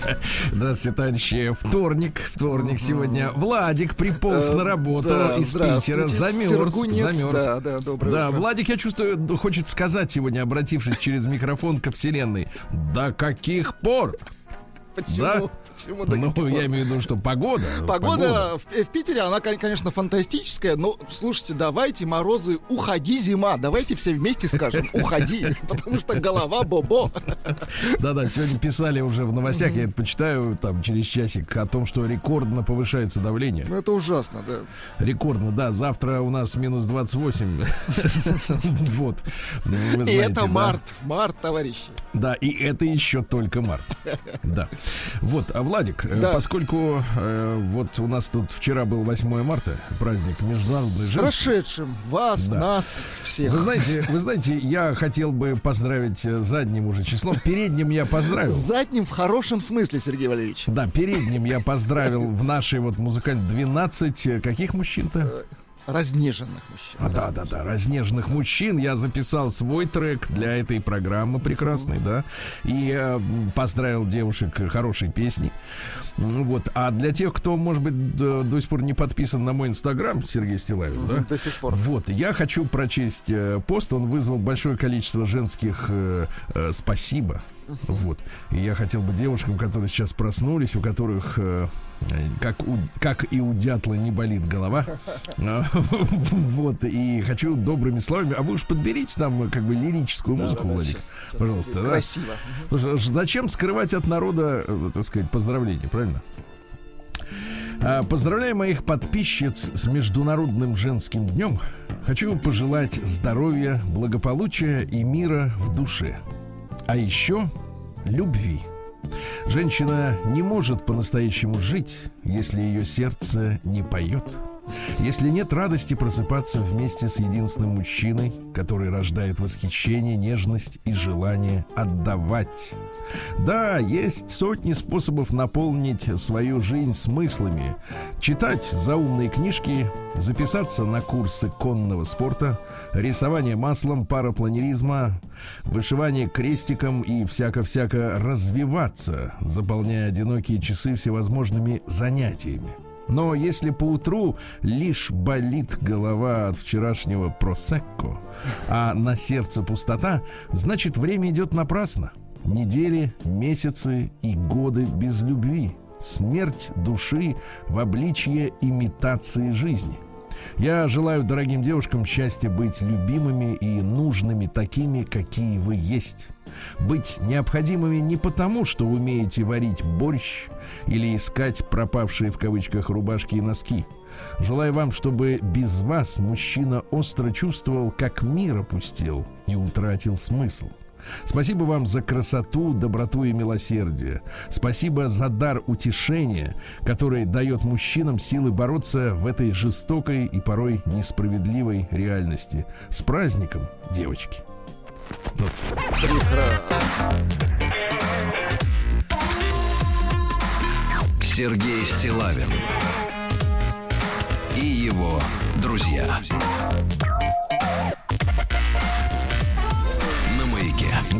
Здравствуйте, товарищи. Вторник, вторник сегодня. Владик приполз Э, на работу из Питера, замерз, замерз. Да, да, доброе Да, утро. Владик, я чувствую, хочет сказать сегодня, обратившись через микрофон ко вселенной. До каких пор? Почему? Да? Почему Ну, пор? я имею в виду, что погода. Погода в, в Питере, она, кон- конечно, фантастическая, но, слушайте, давайте, морозы, уходи, зима. Давайте все вместе скажем, уходи, потому что голова бобо. Да-да, сегодня писали уже в новостях, я это почитаю там через часик, о том, что рекордно повышается давление. Ну, это ужасно, да. Рекордно, да. Завтра у нас минус 28. Вот. И это март, март, товарищи. Да, и это еще только март. Да. Вот, а Владик, э, Да. поскольку э, вот у нас тут вчера был 8 марта, праздник международный женский. прошедшим вас, Да. нас, всех. Вы знаете, вы знаете, я хотел бы поздравить э, задним уже числом. Передним я поздравил. Задним в хорошем смысле, Сергей Валерьевич. Да, передним я поздравил в нашей вот музыкальной 12 э, каких мужчин-то? Разнеженных мужчин. А, да, да, да, разнеженных мужчин. Я записал свой трек для этой программы прекрасной, да, и э, поздравил девушек хорошей песней. Вот. А для тех, кто, может быть, до, до сих пор не подписан на мой инстаграм, Сергей Стилавин, да, До сих пор. вот, я хочу прочесть э, пост. Он вызвал большое количество женских э, э, спасибо. Вот. И я хотел бы девушкам, которые сейчас проснулись, у которых, э, как, у, как и у дятла, не болит голова. А, Вот. И хочу добрыми словами. А вы уж подберите там э, как бы лирическую музыку, Владик. Пожалуйста. Красиво. Зачем скрывать от народа, э, так сказать, поздравления, правильно? А, Поздравляю моих подписчиц с Международным женским днем. Хочу пожелать здоровья, благополучия и мира в душе. А еще любви. Женщина не может по-настоящему жить, если ее сердце не поет. Если нет радости просыпаться вместе с единственным мужчиной, который рождает восхищение, нежность и желание отдавать. Да, есть сотни способов наполнить свою жизнь смыслами. Читать заумные книжки, записаться на курсы конного спорта, рисование маслом, парапланеризма, вышивание крестиком и всяко-всяко развиваться, заполняя одинокие часы всевозможными занятиями. Но если по утру лишь болит голова от вчерашнего просекко, а на сердце пустота, значит время идет напрасно. Недели, месяцы и годы без любви. Смерть души в обличье имитации жизни. Я желаю дорогим девушкам счастья быть любимыми и нужными такими, какие вы есть. Быть необходимыми не потому, что умеете варить борщ или искать пропавшие в кавычках рубашки и носки. Желаю вам, чтобы без вас мужчина остро чувствовал, как мир опустил и утратил смысл. Спасибо вам за красоту, доброту и милосердие. Спасибо за дар утешения, который дает мужчинам силы бороться в этой жестокой и порой несправедливой реальности. С праздником, девочки! Вот. Сергей Стилавин и его друзья.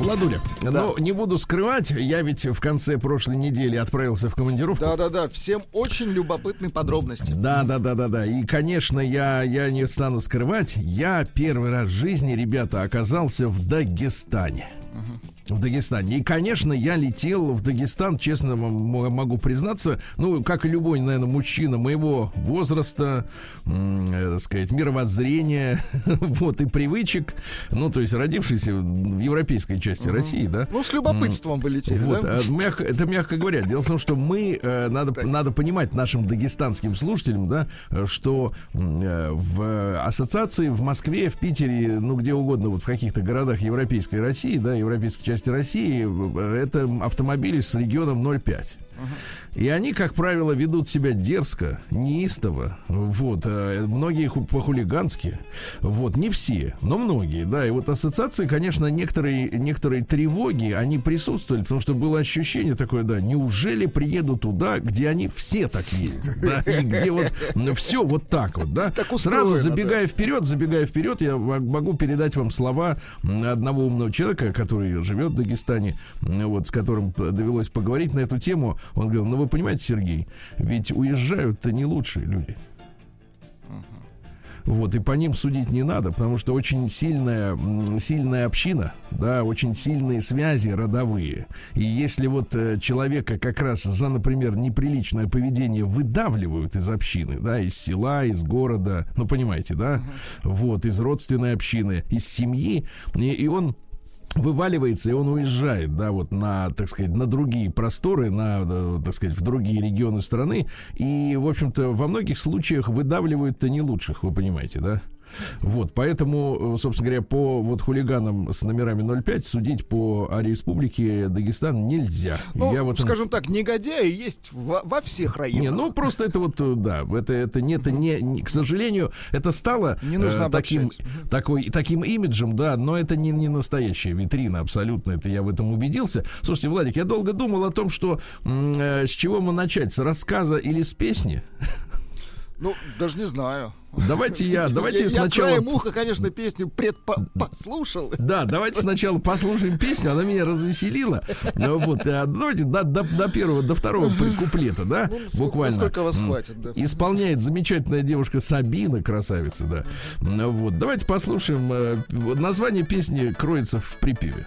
Владуля, ну, не буду скрывать, я ведь в конце прошлой недели отправился в командировку. Да-да-да, всем очень любопытны подробности. Да, да, да, да, да. И, конечно, я, я не стану скрывать, я первый раз в жизни, ребята, оказался в Дагестане. В Дагестане. И, конечно, я летел в Дагестан, честно могу признаться, ну, как и любой, наверное, мужчина моего возраста, м, э, так сказать, мировоззрения, вот, и привычек, ну, то есть родившийся в европейской части России, да, Ну, с любопытством вы летели, вот, да? а, мягко, это мягко говоря. Дело в том, что мы э, надо, надо понимать нашим дагестанским слушателям, да, что э, в ассоциации в Москве, в Питере, ну где угодно, вот в каких-то городах Европейской России, да, европейской части России, э, это автомобили с регионом 0,5. И они, как правило, ведут себя дерзко, неистово. Вот. э, Многие ху- по-хулигански. Вот. Не все, но многие. Да. И вот ассоциации, конечно, некоторые, некоторые тревоги, они присутствовали, потому что было ощущение такое, да, неужели приеду туда, где они все так ездят, да, и где вот все вот так вот, да. Так Сразу устроено, забегая вперед, забегая вперед, я могу передать вам слова одного умного человека, который живет в Дагестане, вот, с которым довелось поговорить на эту тему. Он говорил, ну вы понимаете, Сергей, ведь уезжают-то не лучшие люди. Вот, и по ним судить не надо, потому что очень сильная, сильная община, да, очень сильные связи родовые. И если вот э, человека как раз за, например, неприличное поведение выдавливают из общины, да, из села, из города, ну, понимаете, да, вот, из родственной общины, из семьи, и, и он вываливается и он уезжает, да, вот на, так сказать, на другие просторы, на, так сказать, в другие регионы страны. И, в общем-то, во многих случаях выдавливают-то не лучших, вы понимаете, да? Вот, поэтому, э, собственно говоря, по вот хулиганам с номерами 05 судить по республике Дагестан нельзя. Ну, Я вот скажем так, негодяи есть во, во всех районах. не, ну просто это вот, э, да, это, это не, это не, не- к сожалению, это стало Не нужно э, таким, обобщать. такой, таким имиджем, да, но это не, не настоящая витрина, абсолютно, это я в этом убедился. Слушайте, Владик, я долго думал о том, что э, с чего мы начать, с рассказа или с песни? Ну, даже не знаю. Давайте я, давайте я, сначала... Я краем уха, конечно, песню предпослушал. Да, давайте сначала послушаем песню, она меня развеселила. Ну, Вот, а давайте до, до, до первого, до второго куплета, да, Ну, сколько- буквально. насколько вас хватит, да. Исполняет замечательная девушка Сабина, красавица, да. Ну, Вот, давайте послушаем. э, Название песни кроется в припеве.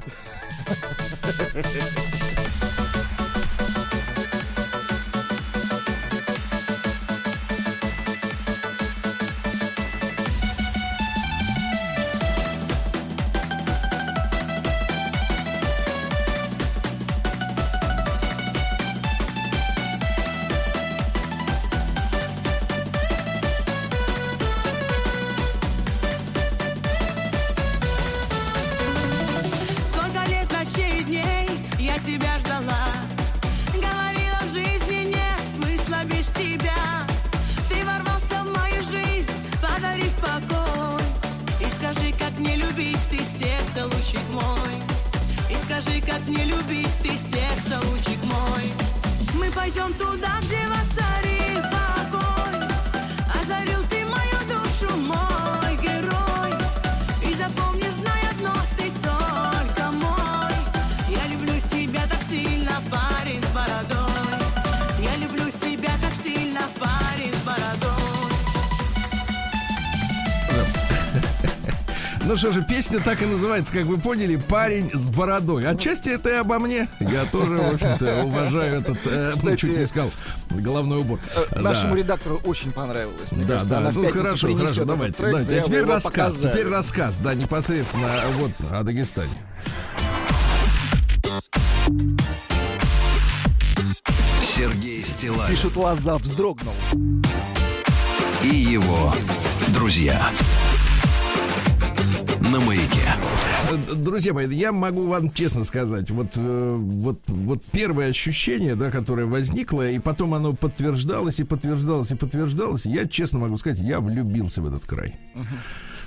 Ждала Говорила, в жизни нет смысла без тебя Ты ворвался в мою жизнь, подарив покой. И скажи, как не любить ты сердце, лучик мой. И скажи, как не любить ты сердце, лучик мой. Мы пойдем туда, где воцарит покой Ну что же, песня так и называется, как вы поняли, «Парень с бородой». Отчасти это и обо мне. Я тоже, в общем-то, уважаю этот, э, ну, Кстати, чуть не сказал, головной убор. Э, Да. Нашему редактору очень понравилось. Мне Да, кажется, да, она ну хорошо, хорошо, давайте, трек, давайте. А теперь рассказ, показали. теперь рассказ, да, непосредственно вот о Дагестане. Сергей Стилавин Пишет Лоза, вздрогнул. и его друзья. На маяке. Э, Друзья мои, я могу вам честно сказать, вот, э, вот, вот первое ощущение, да, которое возникло, и потом оно подтверждалось, и подтверждалось, и подтверждалось, я честно могу сказать, я влюбился в этот край.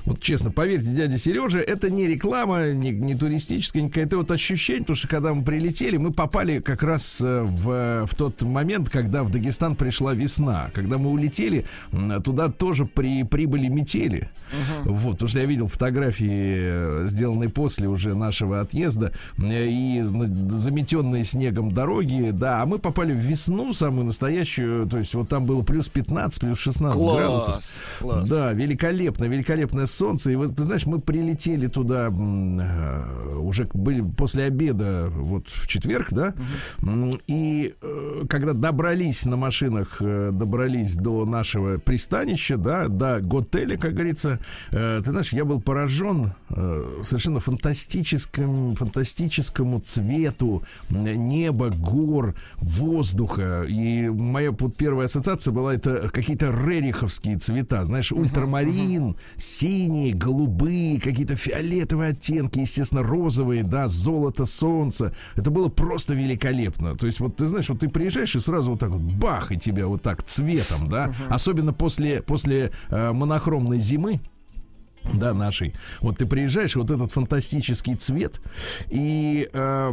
Вот честно, поверьте, дядя Сережа, это не реклама, не, не туристическая, никакая. Это вот ощущение, потому что когда мы прилетели, мы попали как раз э, в, в тот момент, когда в Дагестан пришла весна. Когда мы улетели, туда тоже при, прибыли метели. Вот, потому что я видел фотографии, э, сделанные после уже нашего отъезда, э, и зна- заметенные снегом дороги, да, а мы попали в весну самую настоящую, то есть вот там было плюс 15, плюс 16 градусов. Класс, класс. Да, великолепно, великолепное солнце. И вот, ты знаешь, мы прилетели туда э, уже были после обеда, вот в четверг, да, и э, когда добрались на машинах, э, добрались до нашего пристанища, да, до готеля, как говорится, ты знаешь, я был поражен совершенно фантастическим, фантастическому цвету неба, гор, воздуха. И моя вот первая ассоциация была это какие-то рериховские цвета, знаешь, ультрамарин, синий, синие, голубые, какие-то фиолетовые оттенки, естественно, розовые, да, золото, солнце. Это было просто великолепно. То есть, вот ты знаешь, вот ты приезжаешь и сразу вот так вот бах, и тебя вот так цветом, да, особенно после, после э, монохромной зимы да, нашей. Вот ты приезжаешь, вот этот фантастический цвет, и э,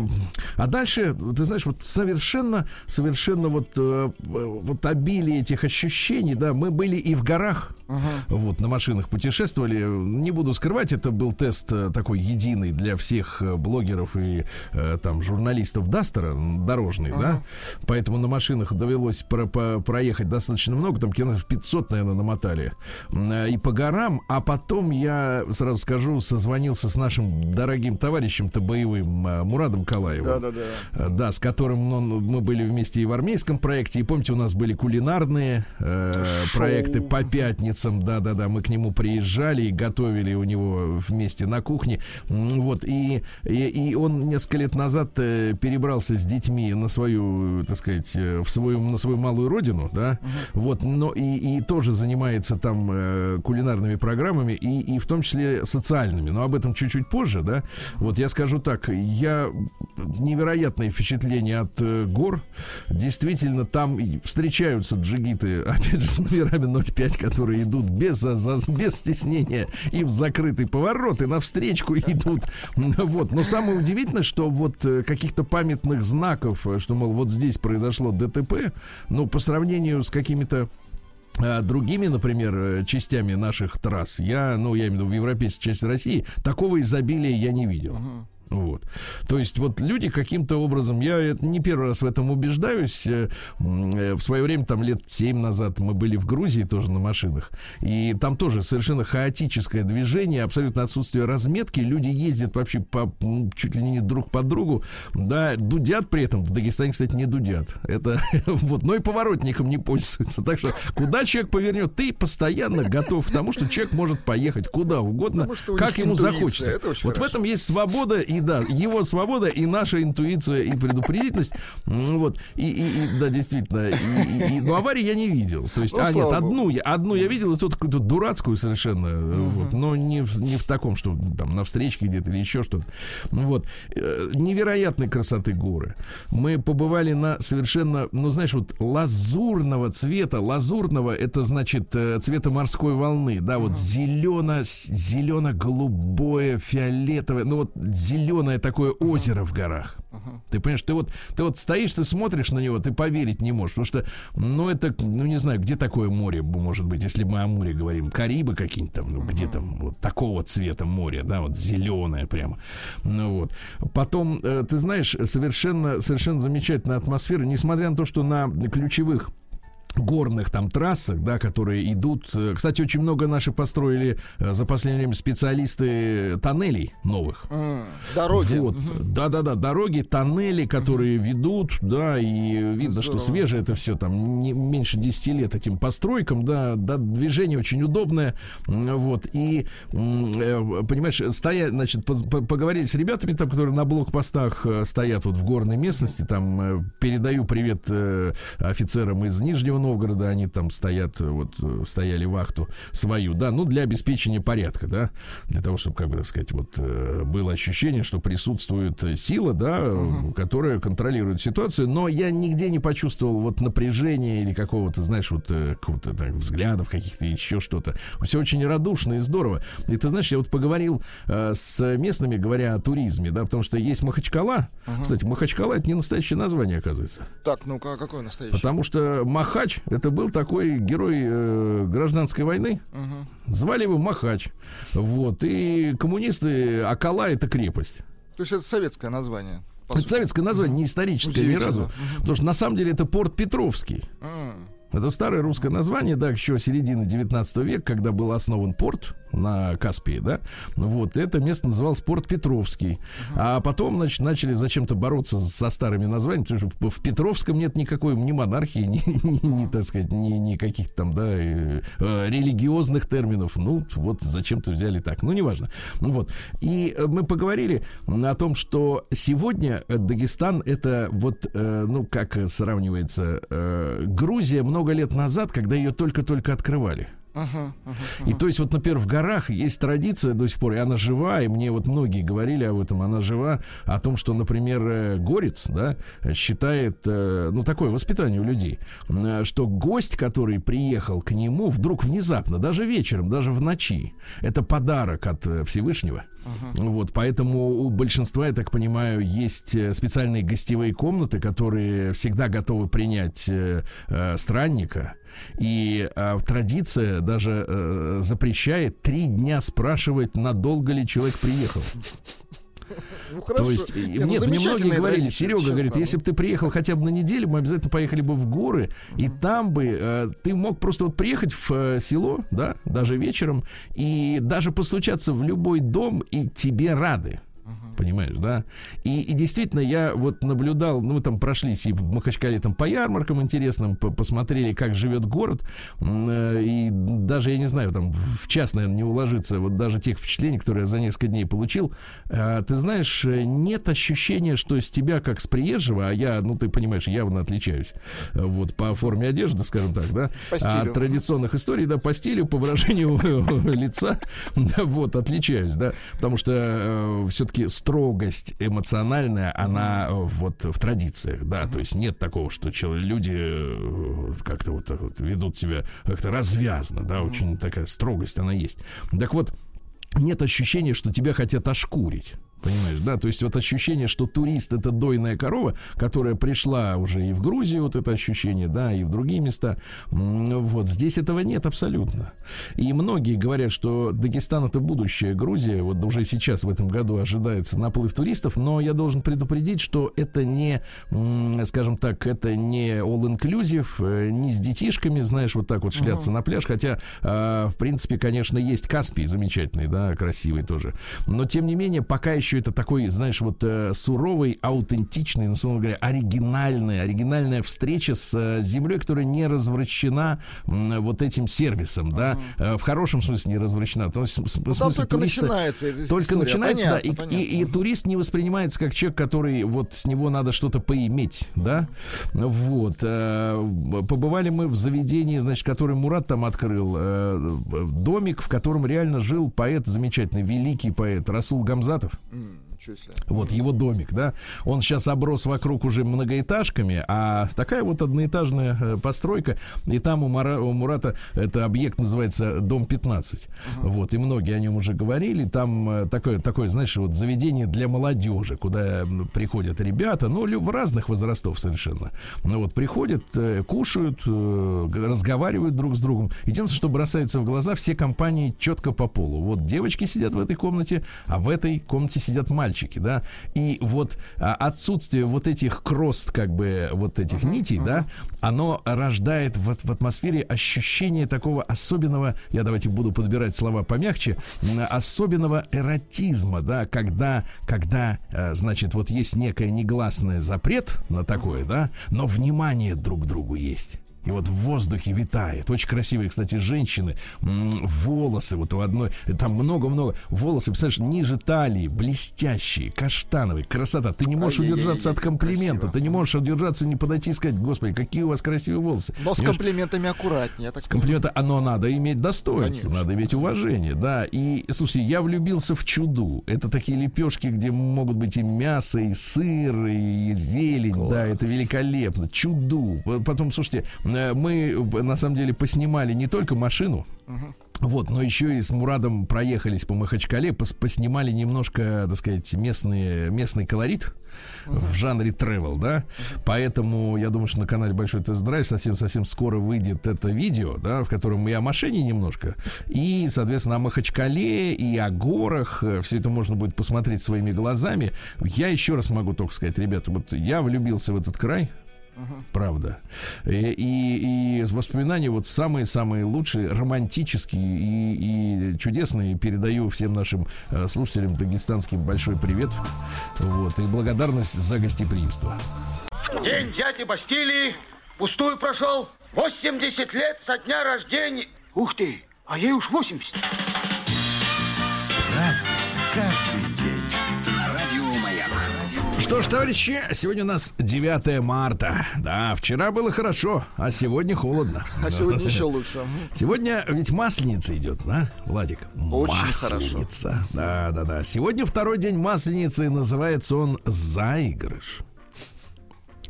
а дальше, ты знаешь, вот совершенно, совершенно вот э, вот обилие этих ощущений, да, мы были и в горах, uh-huh. вот на машинах путешествовали. Не буду скрывать, это был тест э, такой единый для всех э, блогеров и э, там журналистов Дастера дорожный, uh-huh. да, поэтому на машинах довелось про- по- проехать достаточно много, там километров 500, наверное, намотали и по горам, а потом я сразу скажу, созвонился с нашим дорогим товарищем-то боевым Мурадом Калаевым. Да, да, да. Да, с которым он, мы были вместе и в армейском проекте. И помните, у нас были кулинарные э, проекты по пятницам. Да, да, да. Мы к нему приезжали и готовили у него вместе на кухне. Вот. И, и, и он несколько лет назад э, перебрался с детьми на свою, так сказать, э, в свою, на свою малую родину, да. Вот. Но и, и тоже занимается там э, кулинарными программами и, и в том числе социальными. Но об этом чуть-чуть позже, да. Вот я скажу так, я невероятное впечатление от э, гор. Действительно, там встречаются джигиты, опять же, с номерами 05, которые идут без, за- без стеснения и в закрытый поворот, и навстречку идут. Вот. Но самое удивительное, что вот э, каких-то памятных знаков, э, что, мол, вот здесь произошло ДТП, ну, по сравнению с какими-то а, другими, например, э, частями наших трасс, я, ну, я имею в виду в европейской части России, такого изобилия я не видел. Вот. То есть вот люди каким-то образом, я это не первый раз в этом убеждаюсь, э, э, в свое время, там лет 7 назад мы были в Грузии тоже на машинах, и там тоже совершенно хаотическое движение, абсолютно отсутствие разметки, люди ездят вообще по, чуть ли не друг по другу, да, дудят при этом, в Дагестане, кстати, не дудят, это вот, но и поворотником не пользуются, так что куда человек повернет, ты постоянно готов к тому, что человек может поехать куда угодно, как ему захочется. Вот в этом есть свобода и да, его свобода и наша интуиция и предупредительность. Вот и, и- и, да, действительно. И, и- и- но аварии я не видел. То есть, Ну, а нет, одну я одну я видел, и тут какую-то дурацкую совершенно, э, вот, но не в, не в таком, что там на встречке где-то или еще что-то. Ну Вот Э, невероятной красоты горы. Мы побывали на совершенно, ну знаешь, вот лазурного цвета. Лазурного это значит э, цвета морской волны, да, вот зелено, зелено-голубое, фиолетовое, ну вот зеленое такое озеро в горах. Ты понимаешь, ты вот, ты вот стоишь, ты смотришь на него, ты поверить не можешь, потому что, ну это, ну не знаю, где такое море может быть, если мы о море говорим, Карибы какие-нибудь там, ну где там вот такого цвета море, да, вот зеленое прямо, ну вот. Потом, э, ты знаешь, совершенно, совершенно замечательная атмосфера, несмотря на то, что на ключевых горных там трассах, да, которые идут. Э, Кстати, очень много наши построили э, за последнее время специалисты тоннелей новых. М, Дороги. Вот, да-да-да, дороги, тоннели, которые ведут, да, и видно, что здорово. свежее это все, там, не меньше 10 лет этим постройкам, да, да, движение очень удобное, вот, и, э, понимаешь, стоя, значит, по- по- поговорили с ребятами там, которые на блокпостах стоят вот в горной местности, там, передаю привет офицерам из Нижнего Новгорода, они там стоят, вот, стояли вахту свою, да, ну, для обеспечения порядка, да, для того, чтобы, как бы, так сказать, вот, э, было ощущение, что присутствует сила, да, э, которая контролирует ситуацию, но я нигде не почувствовал вот напряжения или какого-то, знаешь, вот э, какого-то так, взглядов каких-то, еще что-то. Все очень радушно и здорово. И ты знаешь, я вот поговорил э, с местными, говоря о туризме, да, потому что есть Махачкала. Кстати, Махачкала это не настоящее название, оказывается. Так, ну-ка, а какой настоящий? Потому что Махач это был такой герой э, гражданской войны. Звали его Махач. Вот. И коммунисты Акала это крепость. То есть это советское название. Это советское название, не историческое ни разу. Потому что на самом деле это порт Петровский. М, Это старое русское название, да, еще середины 19 века, когда был основан порт на Каспии, да. Вот, это место называлось порт Петровский. А потом, значит, начали зачем-то бороться со старыми названиями, потому что в Петровском нет никакой ни монархии, ни, ни, ни, так сказать, ни, ни каких-то там, да, э, э, религиозных терминов. Ну, вот зачем-то взяли так. Ну, неважно. Ну, Вот. И э, мы поговорили о том, что сегодня Дагестан это вот, э, ну, как сравнивается э, Грузия много лет назад, когда ее только-только открывали. И то есть вот, например, в горах есть традиция до сих пор, и она жива, и мне вот многие говорили об этом, она жива, о том, что, например, э, горец, да, считает, э, ну, такое воспитание у людей, э, что гость, который приехал к нему вдруг внезапно, даже вечером, даже в ночи, это подарок от э, Всевышнего. Вот, поэтому у большинства, я так понимаю, есть э, специальные гостевые комнаты, которые всегда готовы принять э, э, странника. И э, традиция даже э, запрещает три дня спрашивать, надолго ли человек приехал. Ну, хорошо. То есть, и- Не, ну, нет, мне многие говорили, Серега честно, говорит, если бы ты приехал хотя бы на неделю, мы обязательно поехали бы в горы, и там бы э, ты мог просто вот приехать в э, село, да, даже вечером, и даже постучаться в любой дом, и тебе рады. Понимаешь, да? И, и действительно, я вот наблюдал, ну, мы там прошлись и в Махачкале там по ярмаркам интересным, по- посмотрели, как живет город, э, и даже, я не знаю, там в час, наверное, не уложиться, вот даже тех впечатлений, которые я за несколько дней получил, э, ты знаешь, э, нет ощущения, что с тебя, как с приезжего, а я, ну, ты понимаешь, явно отличаюсь, э, вот, по форме одежды, скажем так, да, стилю. от традиционных историй, да, по стилю, по выражению лица, да, вот, отличаюсь, да, потому что все-таки строгость эмоциональная, она э, вот в традициях, да, то есть нет такого, что люди э, как-то вот, вот ведут себя как-то развязно, да, очень такая строгость она есть. Так вот, нет ощущения, что тебя хотят ошкурить. Понимаешь, да? То есть вот ощущение, что турист это дойная корова, которая пришла уже и в Грузию, вот это ощущение, да, и в другие места. Вот здесь этого нет абсолютно. И многие говорят, что Дагестан это будущее Грузия. Вот уже сейчас в этом году ожидается наплыв туристов, но я должен предупредить, что это не, скажем так, это не all-inclusive, э, не с детишками, знаешь, вот так вот шляться на пляж, хотя, э, в принципе, конечно, есть Каспий замечательный, да, красивый тоже. Но, тем не менее, пока еще это такой, знаешь, вот э, суровый, аутентичный, ну, словно говоря, оригинальная, оригинальная встреча с э, землей, которая не развращена м, вот этим сервисом, да, Э, в хорошем смысле не развращена. То есть, в Ну, смысле только туриста- начинается только история. начинается, Понятно, да, и, понятно. и- и турист не воспринимается как человек, который вот с него надо что-то поиметь, да, вот. э, Побывали мы в заведении, значит, который Мурат там открыл, э, домик, в котором реально жил поэт замечательный, великий поэт Расул Гамзатов. Себе. Вот его домик, да. Он сейчас оброс вокруг уже многоэтажками, а такая вот одноэтажная э, постройка. И там у, Мара- у Мурата это объект называется Дом 15. Вот, и многие о нем уже говорили. Там э, такое, такое, знаешь, вот заведение для молодежи, куда приходят ребята, ну, в разных возрастов совершенно. Ну, вот приходят, э, кушают, разговаривают друг с другом. Единственное, что бросается в глаза, все компании четко по полу. Вот девочки сидят в этой комнате, а в этой комнате сидят мальчики, да. И вот а, отсутствие вот этих крост, как бы, вот этих нитей, да, оно рождает в, в атмосфере ощущение такого особенного, я давайте буду подбирать слова помягче, особенного эротизма, да, когда, когда, э, значит, вот есть некое негласный запрет на такое, да, но внимание друг к другу есть. И вот в воздухе витает. Очень красивые, кстати, женщины. Волосы вот у одной. Там много-много. Волосы, представляешь, ниже талии, блестящие, каштановые. Красота. Ты не можешь удержаться от комплимента. красиво. Ты не можешь удержаться, не подойти и сказать, господи, какие у вас красивые волосы. Но с комплиментами аккуратнее. так Комплимента, оно надо иметь достоинство, Конечно. надо иметь уважение, да. И, слушайте, я влюбился в чуду. Это такие лепешки, где могут быть и мясо, и сыр, и зелень, да, это великолепно. Чуду. Потом, слушайте, мы э, на самом деле поснимали не только машину, вот, но еще и с Мурадом проехались по Махачкале, пос- поснимали немножко, так сказать, местный, местный колорит в жанре travel, да. Поэтому я думаю, что на канале Большой Тест-Драйв совсем-совсем скоро выйдет это видео, да, в котором мы и о машине немножко, и, соответственно, о Махачкале, и о горах. Все это можно будет посмотреть своими глазами. Я еще раз могу только сказать, ребята, вот я влюбился в этот край, Правда. И, и, и воспоминания вот самые-самые лучшие, романтические и, и чудесные. Передаю всем нашим э, слушателям дагестанским большой привет. Вот. И благодарность за гостеприимство. День дяди Бастилии пустую прошел. 80 лет со дня рождения. Ух ты, а ей уж 80. Разный, каждый что ж, товарищи, сегодня у нас 9 марта. Да, вчера было хорошо, а сегодня холодно. А сегодня еще лучше. Сегодня ведь масленица идет, да, Владик? Очень масленица. Да, да, да. Сегодня второй день масленицы, называется он заигрыш.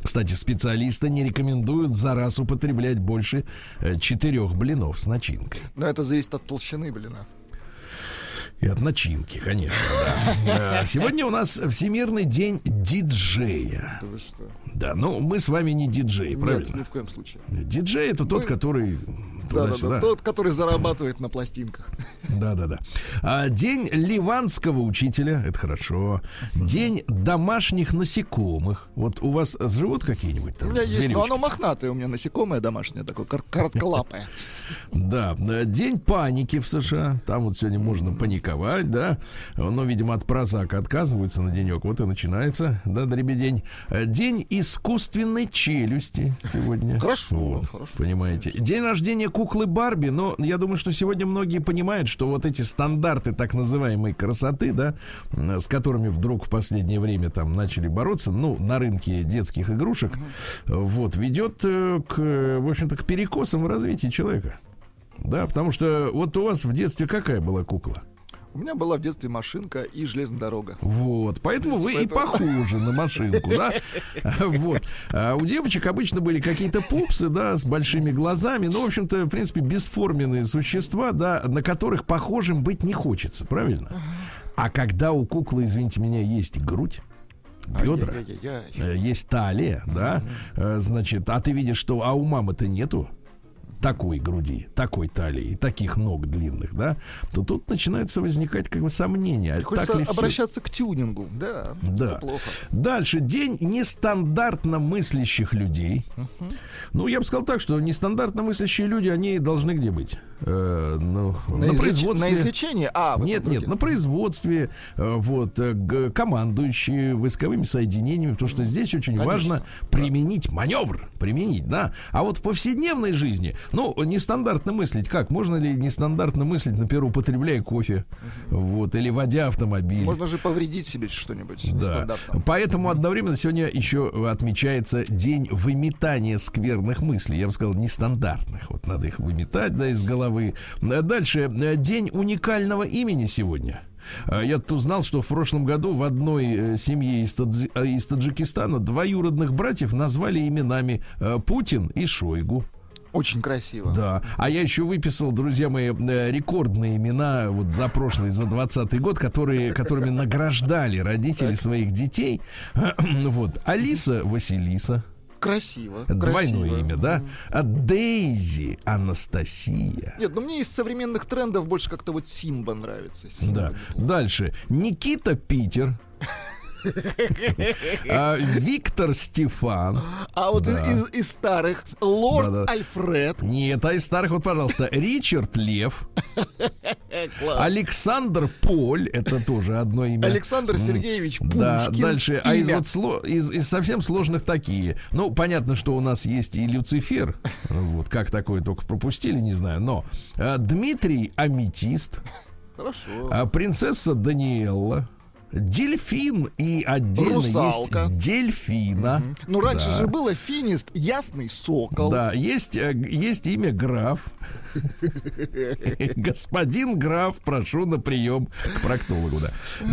Кстати, специалисты не рекомендуют за раз употреблять больше э, четырех блинов с начинкой. Но это зависит от толщины блина. И от начинки, конечно, да. Э, Сегодня у нас Всемирный день диджея. Да вы что? Да, ну мы с вами не диджеи, Нет, правильно? ни в коем случае. Диджей это тот, который Да, да, туда-сюда. да. Тот, который зарабатывает на пластинках. Да, да, да. А, день ливанского учителя, это хорошо. День домашних насекомых. Вот у вас живут какие-нибудь У там меня есть, но оно махнатое, у меня насекомое домашнее, такое кор- коротколапое. Да, да, день паники в США. Там вот сегодня можно паниковать, да. Но, видимо, от прозака отказываются на денек. Вот и начинается, да, дребедень. Э, День искусственной челюсти сегодня. Хорошо, Вот, хорошо. Понимаете. День рождения куклы Барби. Но я думаю, что сегодня многие понимают, что вот эти стандарты так называемой красоты, да, с которыми вдруг в последнее время там начали бороться, ну, на рынке детских игрушек, вот, ведет э, к, в общем-то, к перекосам в развитии человека. Да, потому что вот у вас в детстве какая была кукла? У меня была в детстве машинка и железная дорога. Вот, поэтому вы и похожи на машинку, да? Вот. А у девочек обычно были какие-то пупсы, да, с большими глазами. Ну, в общем-то, в принципе, бесформенные существа, да, на которых похожим быть не хочется, правильно? А когда у куклы, извините меня, есть грудь, бедра, э, есть талия, да, э, значит, а ты видишь, что, а у мамы-то нету такой груди, такой талии, таких ног длинных, да, то тут начинается возникать как бы сомнения. Приходится так ли обращаться к тюнингу. Да, Да. плохо. Дальше. День нестандартно мыслящих людей. Ну, я бы сказал так, что нестандартно мыслящие люди, они должны где быть? Э, ну, на, На, излеч- производстве. на излечение? А, Нет, нет, другим. на производстве, э, вот, э, командующие войсковыми соединениями, потому что здесь очень Конечно, важно применить маневр, применить, да. А вот в повседневной жизни, ну, нестандартно мыслить, как? Можно ли нестандартно мыслить, например, употребляя кофе, вот, или водя автомобиль? Можно же повредить себе что-нибудь Да. нестандартно. Поэтому одновременно сегодня еще отмечается день выметания скверных мыслей. Я бы сказал, нестандартных. Вот надо их выметать, да, из головы. Э, Дальше. День уникального имени сегодня. А Я тут узнал, что в прошлом году в одной э, семье из, Тадзи- э, из Таджикистана двоюродных братьев назвали именами э, Путин и Шойгу. Очень красиво. Да. А я еще выписал, друзья мои, рекордные имена вот за прошлый, за 20 год, которые, которыми награждали родители своих детей. Вот. Алиса Василиса. Красиво. Двойное красиво. имя, да? А Дейзи Анастасия. Нет, ну мне из современных трендов больше как-то вот Симба нравится. Симба Да. Дальше. Никита Питер. А, Виктор Стефан. А вот из, старых Лорд. Альфред. Нет, а из старых, вот, пожалуйста, Ричард Лев. Александр Поль, это тоже одно имя. Александр Сергеевич Пушкин. Да, дальше, а из вот из совсем сложных такие. Ну, понятно, что у нас есть и Люцифер. Вот как такое только пропустили, не знаю. Но а, Дмитрий Аметист, Хорошо. а, принцесса Даниэлла, Дельфин и отдельно Русалка. есть Дельфина. Ну, раньше Да. же было финист, ясный сокол. Да, есть, э, есть имя граф. Господин граф, прошу на прием к проктологу, да.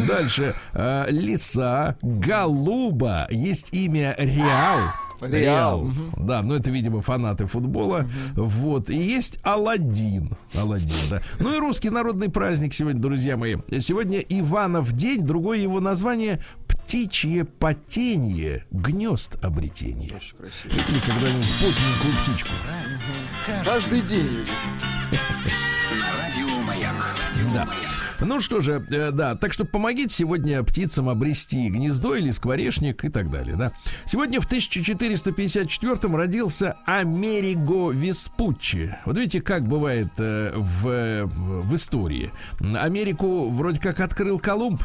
Дальше. э, лиса, голуба, есть имя Реал. Реал, Да, но это, видимо, фанаты футбола. Вот. И есть Аладдин. Аладдин, да. Ну и русский народный праздник сегодня, друзья мои. Сегодня Иванов день, другое его название птичье потенье, гнезд красиво. Видели когда-нибудь потненькую птичку? Каждый день. видишь. Да. Ну что же, э, да, так что помогите сегодня птицам обрести гнездо или скворечник и так далее, да. Сегодня в 1454 родился Америго Веспуччи. Вот видите, как бывает э, в, в истории. Америку вроде как открыл Колумб,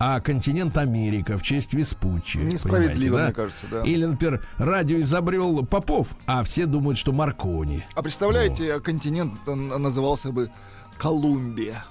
а континент Америка в честь Веспуччи. Несправедливо, понимаете, мне кажется, да. Или, например, радио изобрел Попов, а все думают, что Маркони. А представляете, континент н- назывался бы Колумбия.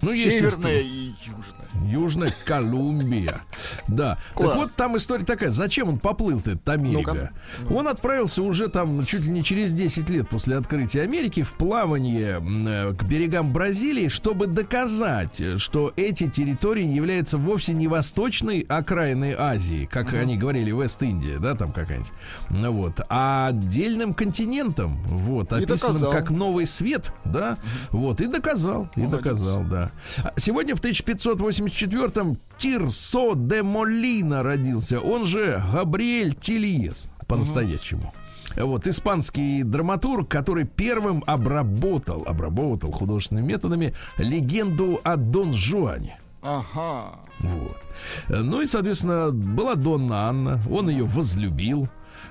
Ну. Северная и южная. Южная Колумбия. Да. Класс. Так вот, там история такая. Зачем он поплыл-то, этот Америка? Ну-ка. Он отправился уже там чуть ли не через 10 лет после открытия Америки в плавание э, к берегам Бразилии, чтобы доказать, что эти территории являются вовсе не восточной окраиной Азии, как они говорили, Вест-Индия, да, там какая-нибудь. Ну вот. А отдельным континентом, вот, И описанным доказал. как новый свет, да, вот, и доказал, и Молодец. доказал, да. Сегодня в 1584-м Тирсо де Молина родился, он же Габриэль Тильес по-настоящему. Вот, испанский драматург, который первым обработал, обработал художественными методами легенду о Дон Жуане. Ага. Вот. Ну и, соответственно, была Донна Анна, он ее возлюбил.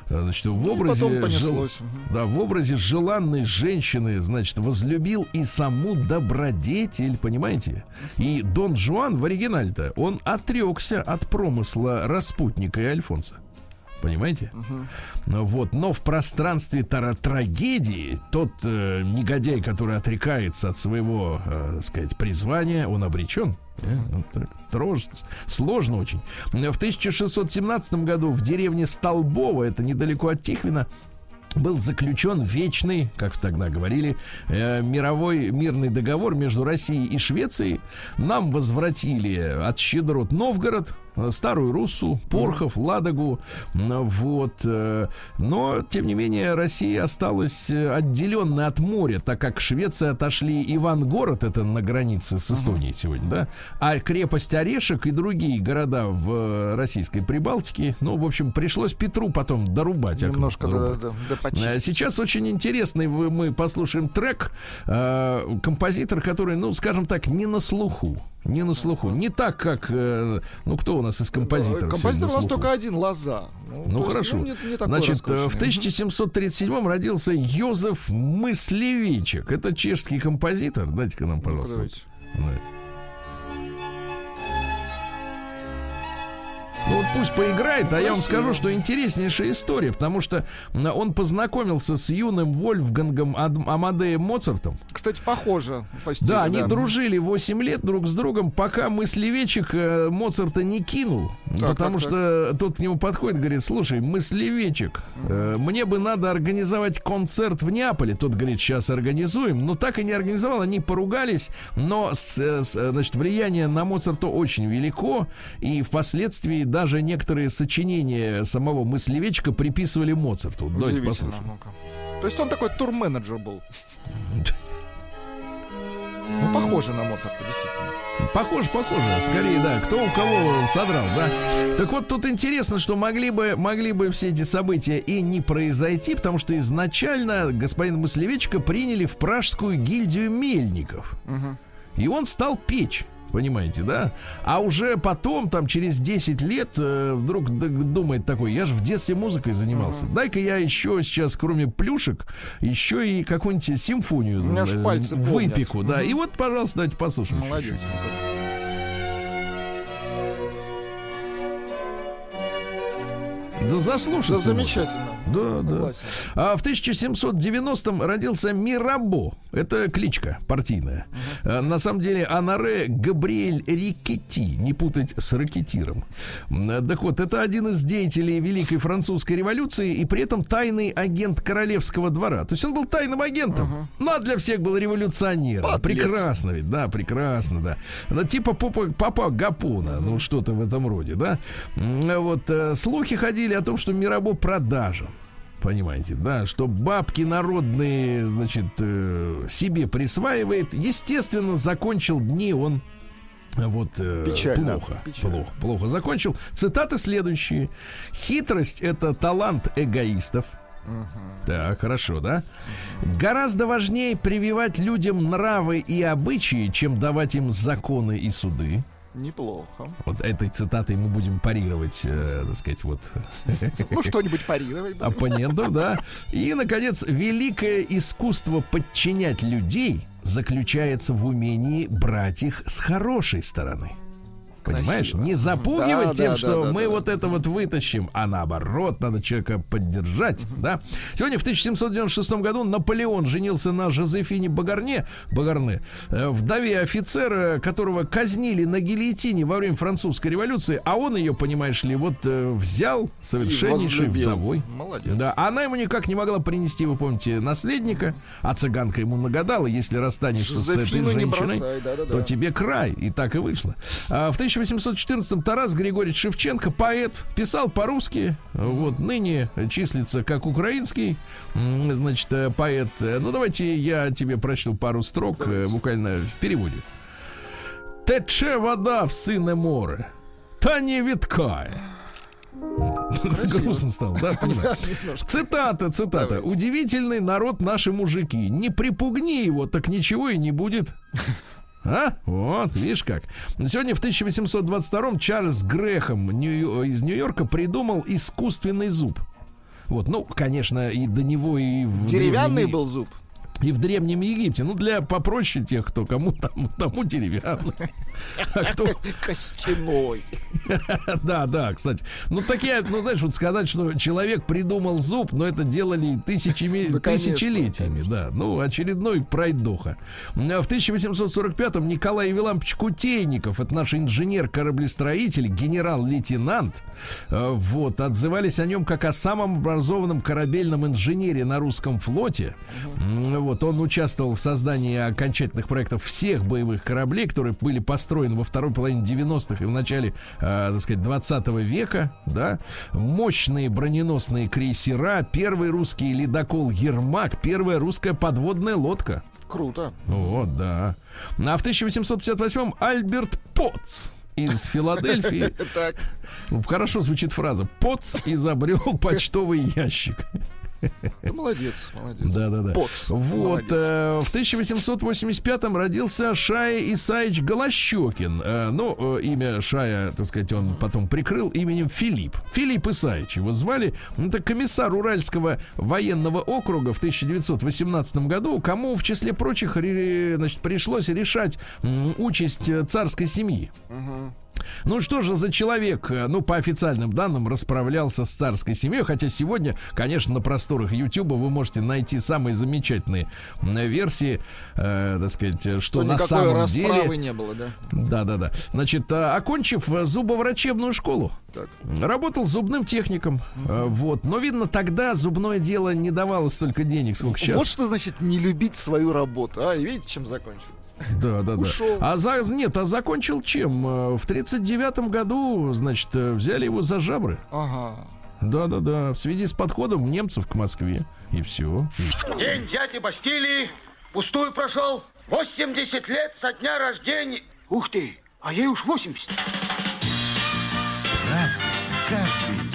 Э, Значит, в Ну, образе, жел- да, в образе желанной женщины, значит, возлюбил и саму добродетель, понимаете? И Дон Жуан в оригинале-то, он отрекся от промысла распутника и Альфонса. Понимаете? Ну Вот, но в пространстве тара- трагедии тот э, негодяй, который отрекается от своего, э, сказать, призвания, он обречен. Э, так. Трож- сложно очень. В 1617 году в деревне Столбово, это недалеко от Тихвина, был заключен вечный, как тогда говорили, э, мировой мирный договор между Россией и Швецией. Нам возвратили от щедрот Новгород, Старую Руссу, Порхов, Ладогу. Вот. э, Но, тем не менее, Россия осталась э, отделенной от моря, так как Швеция отошли Ивангород, это на границе с Эстонией сегодня, да, а крепость Орешек и другие города в э, российской Прибалтике, ну, в общем, пришлось Петру потом дорубать. Немножко дорубать. да, да, да, Сейчас очень интересный мы послушаем трек. композитор, который, ну, скажем так, не на слуху. Не на слуху. Не так, как... э, ну, кто у нас из композиторов? Композитор у на нас только один, Лоза. Ну, то есть, хорошо. не- не Значит, э, в роскошный. 1737 родился Йозеф Мыслевичек. Это чешский композитор. Дайте-ка нам, пожалуйста. Давайте. Ну вот пусть поиграет, а я вам скажу, что интереснейшая история, потому что он познакомился с юным Вольфгангом Ад- Амадеем Моцартом. Кстати, похоже по стилю, Да, они дружили 8 лет друг с другом, пока мыслевечек э, Моцарта не кинул. Так, потому так, что тот к нему подходит, говорит, слушай, мыслевечек, э, мне бы надо организовать концерт в Неаполе. Тот говорит, сейчас организуем. Но так и не организовал, они поругались. Но, с, э, с, э, значит, влияние на Моцарта очень велико. И впоследствии даже некоторые сочинения самого мыслевечка приписывали Моцарту. Давайте Удивительно, послушаем. ну-ка. То есть он такой турменеджер был. Ну, похоже на Моцарта, действительно. Похоже, похоже. Скорее, да. Кто у кого содрал, да. Так вот, тут интересно, что могли бы, могли бы все эти события и не произойти, потому что изначально господин Мыслевечка приняли в пражскую гильдию мельников. И он стал печь. Понимаете, да? А уже потом, там, через 10 лет, э, вдруг думает такой, я же в детстве музыкой занимался. Дай-ка я еще сейчас, кроме плюшек, еще и какую-нибудь симфонию э, пальцы помнят. выпеку, да. Мгм. И вот, пожалуйста, давайте послушаем. Молодец. Да заслушаться. Да замечательно. Да, да. Согласен. А в 1790-м родился Мирабо. Это кличка партийная. А, На самом деле Анаре Габриэль Рикетти. Не путать с ракетиром. Так вот, это один из деятелей Великой Французской революции и при этом тайный агент королевского двора. То есть он был тайным агентом, но а для всех был революционером. Подлец. Прекрасно ведь, да, прекрасно, да. Ну, типа папа, папа Гапона, ну что-то в этом роде, да. Вот э, слухи ходили о том, что Мирабо продажен. Понимаете, да, что бабки народные, значит, э, себе присваивает. Естественно, закончил дни он вот э, Печально. плохо, Печально. плохо, плохо закончил. Цитаты следующие: хитрость это талант эгоистов. Так, хорошо, да? Гораздо важнее прививать людям нравы и обычаи, чем давать им законы и суды. Неплохо. Вот этой цитатой мы будем парировать, э, так сказать, вот Ну, что-нибудь парировать. будем. оппонентов, да. И, наконец, великое искусство подчинять людей заключается в умении брать их с хорошей стороны. Понимаешь? Красиво. Не запугивать Да, тем, да, что да, да, мы да. вот это вот вытащим, а наоборот, надо человека поддержать, да. Сегодня в 1796 году Наполеон женился на Жозефине Багарне, Багарне, э, вдове офицера, которого казнили на гильотине во время французской революции, а он ее, понимаешь ли, вот э, взял совершеннейшей возлюбил. вдовой. Молодец. Да, она ему никак не могла принести, вы помните, наследника, а цыганка ему нагадала, если расстанешься с этой Жозефину женщиной, бросай, да-да-да. то тебе край. И так и вышло. А в 1814-м Тарас Григорьевич Шевченко, поэт, писал по-русски, вот, ныне числится как украинский, значит, э, поэт. Ну, давайте я тебе прочту пару строк, э, буквально в переводе. Тече вода в сине море, та не відкає. Грустно стало, да, понимаю. Цитата, цитата. Давайте. Удивительный народ наши мужики. Не припугни его, так ничего и не будет. А? Вот, видишь как. Сегодня в 1822-м Чарльз Грехом из Нью-Йорка придумал искусственный зуб. Вот, ну, конечно, и до него, и в Деревянный Древнем- был зуб. и в Древнем Египте. Ну, для попроще тех, кто кому там, тому деревянный. А кто, Костяной. да, да, кстати. Ну, такие, ну, знаешь, вот сказать, что человек придумал зуб, но это делали тысячами, Да, конечно, тысячелетиями, да. Ну, очередной пройдоха. А В 1845-м Николай Евлампович Кутейников, это наш инженер-кораблестроитель, генерал-лейтенант, э, вот, отзывались о нем как о самом образованном корабельном инженере на русском флоте. Вот, он участвовал в создании окончательных проектов всех боевых кораблей, которые были построены во второй половине 90-х и в начале, э, так сказать, 20 века, да. Мощные броненосные крейсера, первый русский ледокол «Ермак», первая русская подводная лодка. Круто. Вот, да. А в 1858-м Альберт Потц из Филадельфии. Хорошо звучит фраза. Потц изобрел почтовый ящик. Молодец, молодец. Да, да, да. Поц. Вот, э, в 1885-м родился Шая Исаевич Голощекин. Э, ну, э, имя Шая, так сказать, он потом прикрыл именем Филипп. Филипп Исаевич его звали. Это комиссар Уральского военного округа в 1918 году, кому, в числе прочих, ре- значит, пришлось решать м, участь э, царской семьи. Ну что же за человек, э, ну, по официальным данным, расправлялся с царской семьей, хотя сегодня, конечно, на просторах Ютуба вы можете найти самые замечательные версии, э, так сказать, что Ну, на самом расправы деле... не было, да? Да-да-да. Значит, э, окончив э, зубоврачебную школу, Так. работал зубным техником, э, вот. Но, видно, тогда зубное дело не давало столько денег, сколько сейчас. Вот что значит не любить свою работу. А, и видите, чем закончилось? Да, да, да. Ушел. А за, нет, а закончил чем? Э, В 39 году, значит, э, взяли его за жабры. Ага. Да, да, да. В связи с подходом немцев к Москве. И все. День дяди Бастилии пустую прошел. 80 лет со дня рождения. Ух ты, а ей уж 80. Разный, каждый.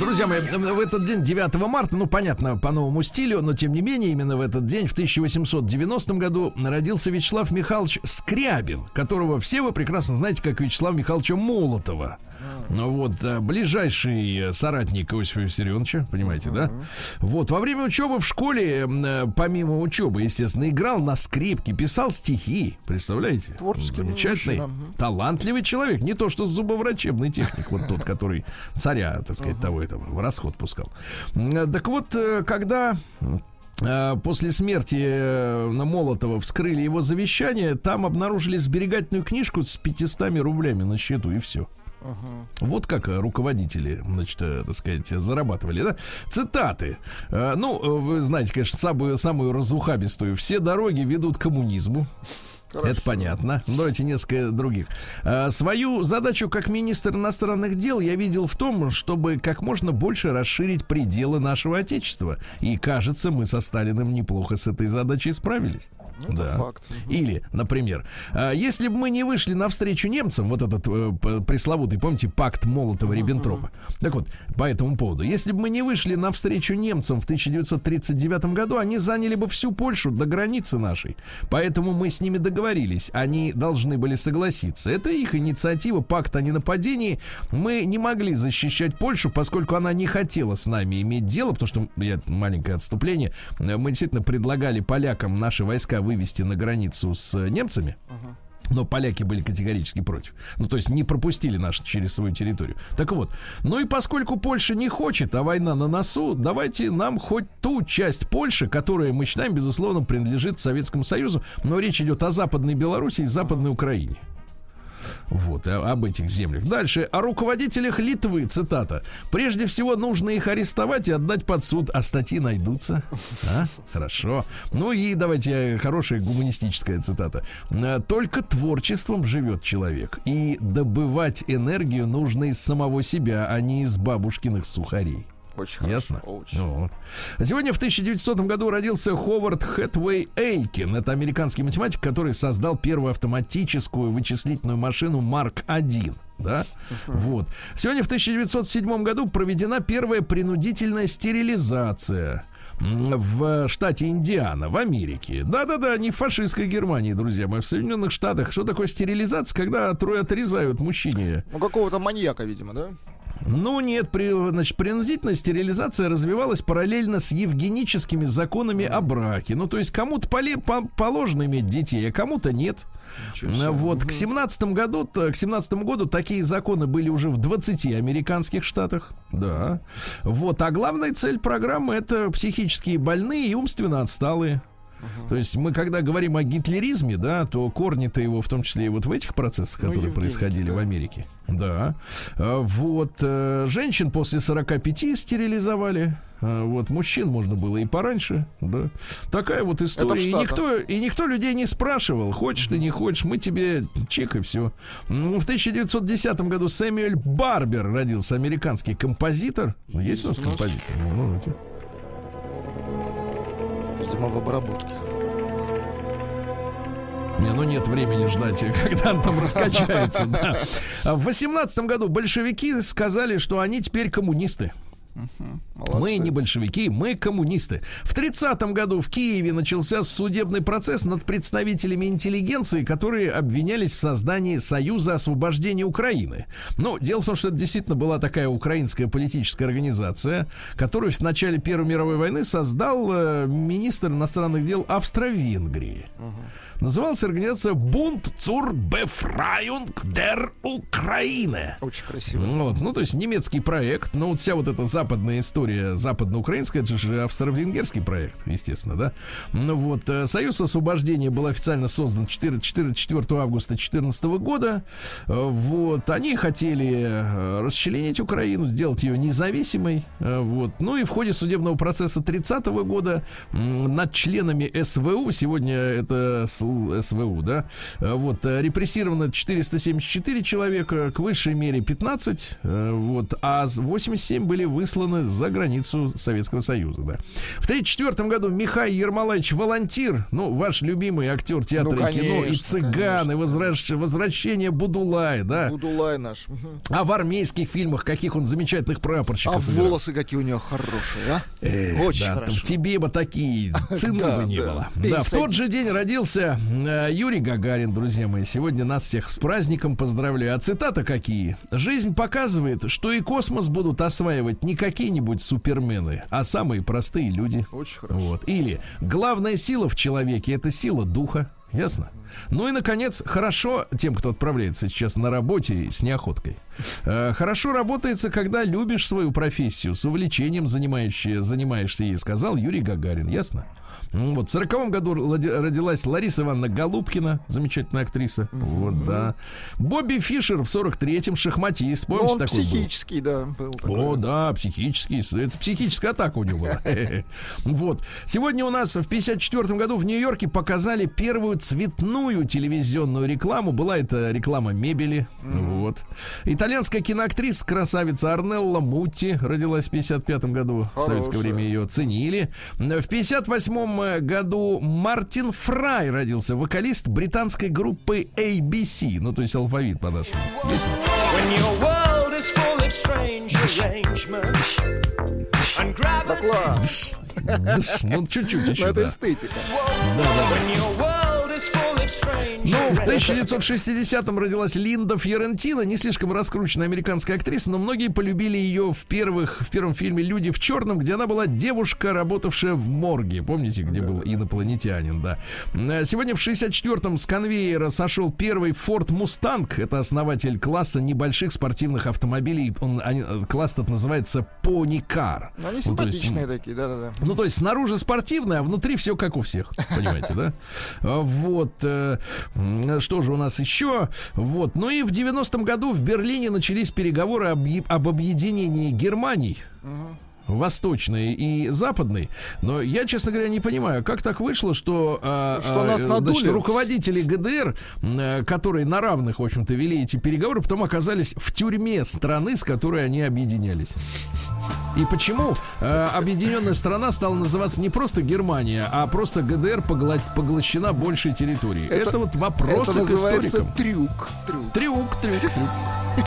Друзья мои, в этот день, 9 марта, ну, понятно, по новому стилю, но тем не менее, именно в этот день, в 1890 году, родился Вячеслав Михайлович Скрябин, которого все вы прекрасно знаете, как Вячеслава Михайловича Молотова. Ну вот, э, ближайший э, соратник Иосифа Виссарионовича, понимаете, да? Вот, во время учебы в школе, э, помимо учебы, естественно, играл на скрипке, писал стихи, представляете? Творческий Замечательный, мужчина, талантливый человек, не то что зубоврачебный техник, вот тот, который царя, так сказать, того этого в расход пускал. Так вот, когда после смерти на Молотова вскрыли его завещание, там обнаружили сберегательную книжку с 500 рублями на счету, и все. Вот как э, руководители, значит, э, так сказать, зарабатывали, да? Цитаты. Э, Ну, вы знаете, конечно, самую, самую разухабистую. Все дороги ведут к коммунизму. Это понятно. Давайте несколько других. Свою задачу как министр иностранных дел я видел в том, чтобы как можно больше расширить пределы нашего Отечества. И кажется, мы со Сталиным неплохо с этой задачей справились. Ну, это факт. Или, например, а, если бы мы не вышли навстречу немцам, вот этот э, пресловутый, помните, пакт Молотова-Риббентропа. Так вот, по этому поводу, если бы мы не вышли навстречу немцам в 1939 году, они заняли бы всю Польшу до границы нашей. Поэтому мы с ними договорились. Они должны были согласиться. Это их инициатива, пакт о ненападении. Мы не могли защищать Польшу, поскольку она не хотела с нами иметь дело, потому что, я, маленькое отступление, э, мы действительно предлагали полякам наши войска вывести на границу с э, немцами. Но поляки были категорически против. Ну, то есть не пропустили нас через свою территорию. Так вот, ну и поскольку Польша не хочет, а война на носу, давайте нам хоть ту часть Польши, которая, мы считаем, безусловно, принадлежит Советскому Союзу, но речь идет о Западной Беларуси и Западной Украине. Вот, а- об этих землях. Дальше. О руководителях Литвы, цитата. Прежде всего, нужно их арестовать и отдать под суд, а статьи найдутся. А? Хорошо. Ну и давайте э, хорошая гуманистическая цитата. «Э, Только творчеством живет человек. И добывать энергию нужно из самого себя, а не из бабушкиных сухарей. Очень. Ясно? Очень. Вот. Сегодня в 1900 году родился Ховард Хэтвей Эйкин. Это американский математик, который создал первую автоматическую вычислительную машину Марк-1. Да? Вот. Сегодня в 1907 году проведена первая принудительная стерилизация в штате Индиана, в Америке. Да-да-да, не в фашистской Германии, друзья мои, в Соединенных Штатах. Что такое стерилизация, когда трое отрезают мужчине Ну, какого-то маньяка, видимо, да? Ну нет, при, значит, принудительная стерилизация развивалась параллельно с евгеническими законами о браке. Ну, то есть кому-то поле- по- положено иметь детей, а кому-то нет. Вот к 17 году, к 17 году такие законы были уже в 20 американских штатах. Да. Вот, а главная цель программы это психические больные и умственно отсталые. То есть мы, когда говорим о гитлеризме, да, то корни-то его в том числе и вот в этих процессах, Ну, которые происходили да. в Америке. Да. А, Вот. э, Женщин после 45 стерилизовали. А, Вот. Мужчин можно было и пораньше. Да. Такая вот история. И никто, и никто людей не спрашивал, хочешь ты, не хочешь, мы тебе чик и все. В 1910 году Сэмюэль Барбер родился, американский композитор. Ну, Есть у нас у нас. композитор? Ну, давайте. Обработке. Не, ну нет времени ждать, когда он там раскачается. да. А В 18 году большевики сказали, что они теперь коммунисты. Молодцы. Мы не большевики, мы коммунисты. В 30 году в Киеве начался судебный процесс над представителями интеллигенции, которые обвинялись в создании Союза освобождения Украины. Ну, дело в том, что это действительно была такая украинская политическая организация, которую в начале Первой мировой войны создал э, министр иностранных дел Австро-Венгрии. Называлась организация Бунт цур Бефрайунг дер Украine. Очень красиво. Вот, ну, то есть немецкий проект, но вот вся вот эта западная история, западноукраинская, это же австро-венгерский проект, естественно, да. Ну вот, э, Союз освобождения был официально создан 4, 4, 4 августа 2014 года. Э, Вот, они хотели э, расчленить Украину, сделать ее независимой. Вот, ну и в ходе судебного процесса 30 года м, над членами СВУ, сегодня это СВУ, да, э, вот, э, репрессировано 474 человека, к высшей мере 15, э, вот, а с- 87 были высланы за границу Советского Союза, да. В 1934 году Михаил Ермолаевич Волонтир, ну, ваш любимый актер театра Ну, и кино, и конечно, цыган, и возвращ- возвращение Будулая, да. Будулай наш. А в армейских фильмах каких он замечательных А прапорщиков играл. волосы какие у него хорошие, а? Эх, Очень да, хорошо. в тебе бы такие цены бы не было. Да, в тот же день родился Юрий Гагарин, друзья мои. Сегодня нас всех с праздником поздравляю. А цитата какие? Жизнь показывает, что и космос будут осваивать не какие-нибудь супермены, а самые простые люди. Очень хорошо. Вот. Или главная сила в человеке это сила духа. Ясно? Ну и, наконец, хорошо тем, кто отправляется сейчас на работе с неохоткой. Э, хорошо работается, когда любишь свою профессию, с увлечением занимающие, занимаешься ей, сказал Юрий Гагарин. Ясно? Ну, Вот, в сороковом году лади- родилась Лариса Ивановна Голубкина, замечательная актриса. Вот, да. Бобби Фишер в сорок третьем шахматист. Ну, Помните, такой был? психический, да, был такой. О, да, психический. Это психическая атака у него была. Вот. Сегодня у нас в 54 году в Нью-Йорке показали первую цветную телевизионную рекламу. Была это реклама мебели. Вот. Итальянская киноактриса, красавица Арнелла Мутти родилась в 55 году. В советское время ее ценили. В 58 году Мартин Фрай родился, вокалист британской группы ABC. Ну, то есть алфавит по-нашему. Есть у нас? When your world is full of strange arrangements and Да gravity. класс. Дш, Ну, чуть-чуть Ну, еще, это эстетика. Да, да, да. Ну, в 1960-м родилась Линда Фьорентина, не слишком раскрученная американская актриса, но многие полюбили ее в, первых, в первом фильме «Люди в черном», где она была девушка, работавшая в морге. Помните, где был инопланетянин, да. Э, Сегодня в 64-м с конвейера сошел первый Ford Mustang. Это основатель класса небольших спортивных автомобилей. Он, они- э, класс этот называется Car. Ну, они Ну, то есть, симпатичные такие, да-да-да. ну, то есть снаружи спортивное, а внутри все как у всех. Понимаете, да? А, Вот. Что же у нас еще? Вот. Ну и в 90-м году в Берлине начались переговоры об, об объединении Германий. Восточной и западной. Но я, честно говоря, не понимаю, как так вышло, что, а, Что а, нас надули? значит, руководители ГДР, э, которые на равных, в общем-то, вели эти переговоры, потом оказались в тюрьме страны, с которой они объединялись. И почему э, объединенная страна стала называться не просто Германия, а просто ГДР погла- поглощена большей территорией? Это, Это- вот вопросы Это к называется историкам. трюк. Трюк. Трюк, трюк, трюк.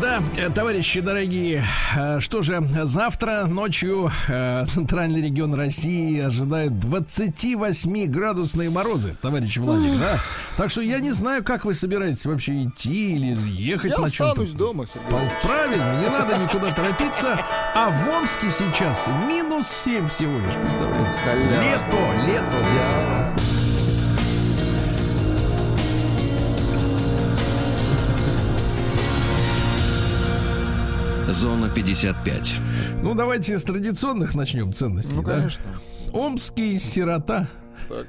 Да, э, товарищи дорогие, э, что же, завтра ночью э, центральный регион России ожидает 28-градусные морозы, товарищ Владик, да? Так что я не знаю, как вы собираетесь вообще идти или ехать Я на чем-то. останусь дома, Сергей. Правильно, не надо никуда торопиться. А в Омске сейчас минус 7 всего лишь, представляете? Лето, лето, лето. Зона 55. Ну, давайте с традиционных начнем ценностей. Ну, да? конечно. Омский сирота Так.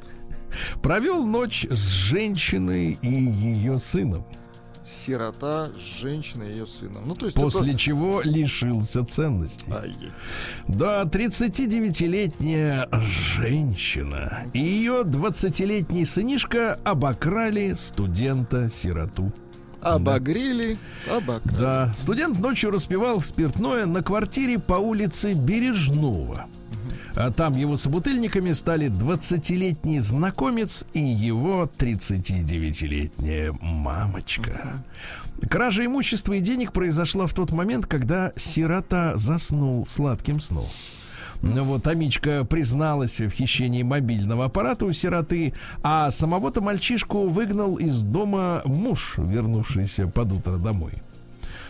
провел ночь с женщиной и ее сыном, Сирота, женщина и ее сыном. Ну, то есть после это... чего лишился ценностей. Ай, Да, 39-летняя женщина и ее 20-летний сынишка обокрали студента-сироту. Обогрели, обокрали. Да, студент ночью распивал спиртное на квартире по улице Бережного. А там его собутыльниками стали 20-летний знакомец и его 39-летняя мамочка. Кража имущества и денег произошла в тот момент, когда сирота заснул сладким сном. Ну Вот Амичка призналась в хищении мобильного аппарата у сироты, а самого-то мальчишку выгнал из дома муж, вернувшийся под утро домой.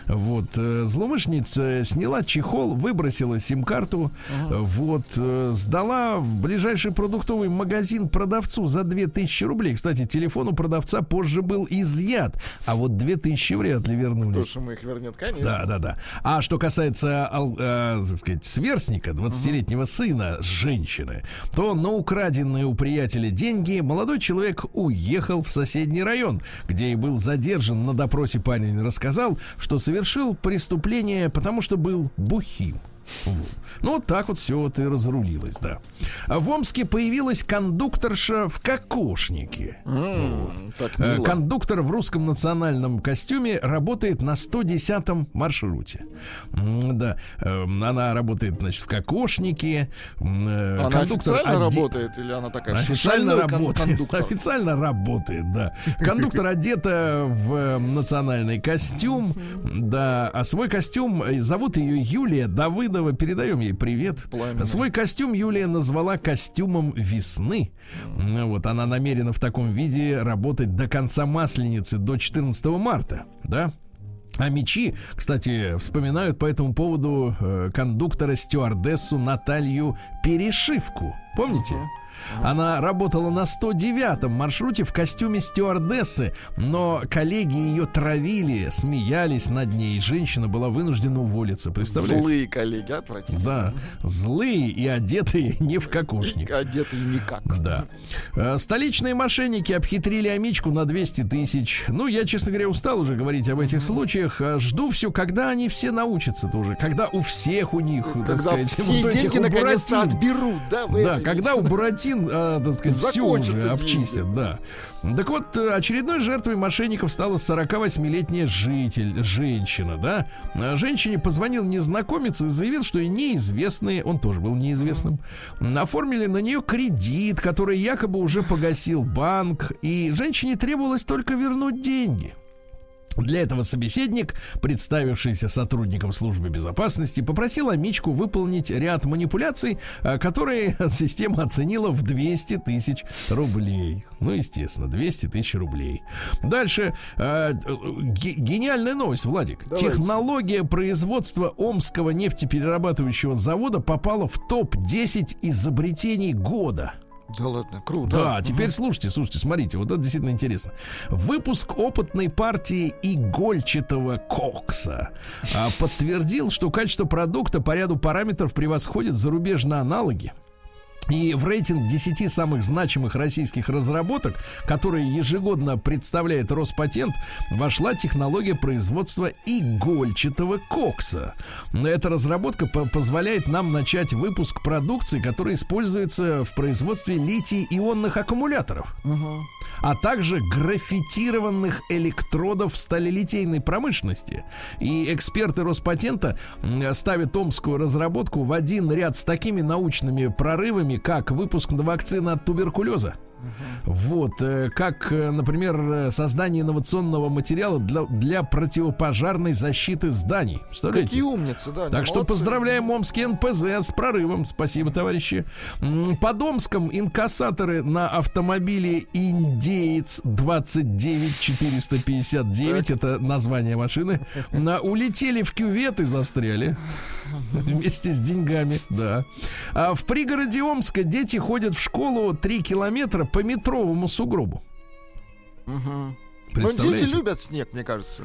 Вот, э, злоумышленница сняла чехол, выбросила сим-карту, э, вот, э, сдала в ближайший продуктовый магазин продавцу за 2000 рублей. Кстати, телефон у продавца позже был изъят, а вот 2000 вряд ли вернулись. Тоже мы их вернет, конечно. Да, да, да. А что касается, э, так сказать, сверстника, 20-летнего сына женщины, то на украденные у приятеля деньги молодой человек уехал в соседний район, где и был задержан. На допросе парень рассказал, что совершил преступление, потому что был бухим. Вот. Ну, вот так вот все вот и разрулилось, да. А в Омске появилась кондукторша в кокошнике. М, Так Э. Кондуктор в русском национальном костюме работает на 110-м маршруте. Да, Эм, она работает, значит, в кокошнике. Э, Она кондуктор официально оде- работает или она такая Официально работает. кондуктор? Официально работает, да. Кондуктор одета в э, национальный костюм. Да, а свой костюм э, зовут ее Юлия Давыдова. Передаем ей привет. Пламенный. Свой костюм Юлия назвала костюмом весны. Ну Вот она намерена в таком виде работать до конца масленицы, до 14 марта, да? А мечи, кстати, вспоминают по этому поводу э, кондуктора-стюардессу Наталью Перешивку. Помните? Она работала на 109-м маршруте в костюме стюардессы, но коллеги ее травили, смеялись над ней, и женщина была вынуждена уволиться. Представляешь? Злые коллеги, отвратительно. Да, злые и одетые не в кокошник. Одетые никак. Да. Э, Столичные мошенники обхитрили Амичку на 200 тысяч. Ну, я, честно говоря, устал уже говорить об этих случаях. А Жду все, когда они все научатся тоже. Когда у всех у них, так Когда сказать, все вот деньги наконец-то Буратино. отберут, да? Да, когда у видите? Карантин, а, так сказать, все уже деньги. обчистят, да. Так вот, э, очередной жертвой мошенников стала 48-летняя житель, женщина, да. А Женщине позвонил незнакомец и заявил, что и неизвестные, он тоже был неизвестным, оформили на нее кредит, который якобы уже погасил банк, и женщине требовалось только вернуть деньги. Для этого собеседник, представившийся сотрудником службы безопасности, попросил Амичку выполнить ряд манипуляций, а, которые система оценила в 200 тысяч рублей. Ну, естественно, 200 тысяч рублей. Дальше. ге- Гениальная новость, Владик. Давайте. Технология производства Омского нефтеперерабатывающего завода попала в топ-10 изобретений года. Да ладно, круто. Да, теперь слушайте, слушайте, смотрите, вот это действительно интересно. Выпуск опытной партии игольчатого кокса а, подтвердил, что качество продукта по ряду параметров превосходит зарубежные аналоги. И в рейтинг 10 самых значимых российских разработок, которые ежегодно представляет Роспатент, вошла технология производства игольчатого кокса. Эта разработка по- позволяет нам начать выпуск продукции, которая используется в производстве литий-ионных аккумуляторов, а также граффитированных электродов в сталелитейной промышленности. И эксперты Роспатента ставят омскую разработку в один ряд с такими научными прорывами, как выпуск вакцины от туберкулеза. Вот, э, как, э, например, э, создание инновационного материала для, для противопожарной защиты зданий. Представляете? Какие умницы, да. Так что молодцы. поздравляем Омский НПЗ с прорывом. Спасибо, товарищи. М, Под Омском инкассаторы на автомобиле Индеец 29459, это название машины, на- улетели в кювет и застряли. Вместе с деньгами, да. А в пригороде Омска дети ходят в школу 3 километра по метровому сугробу. Ну, Представляете? дети любят снег, мне кажется.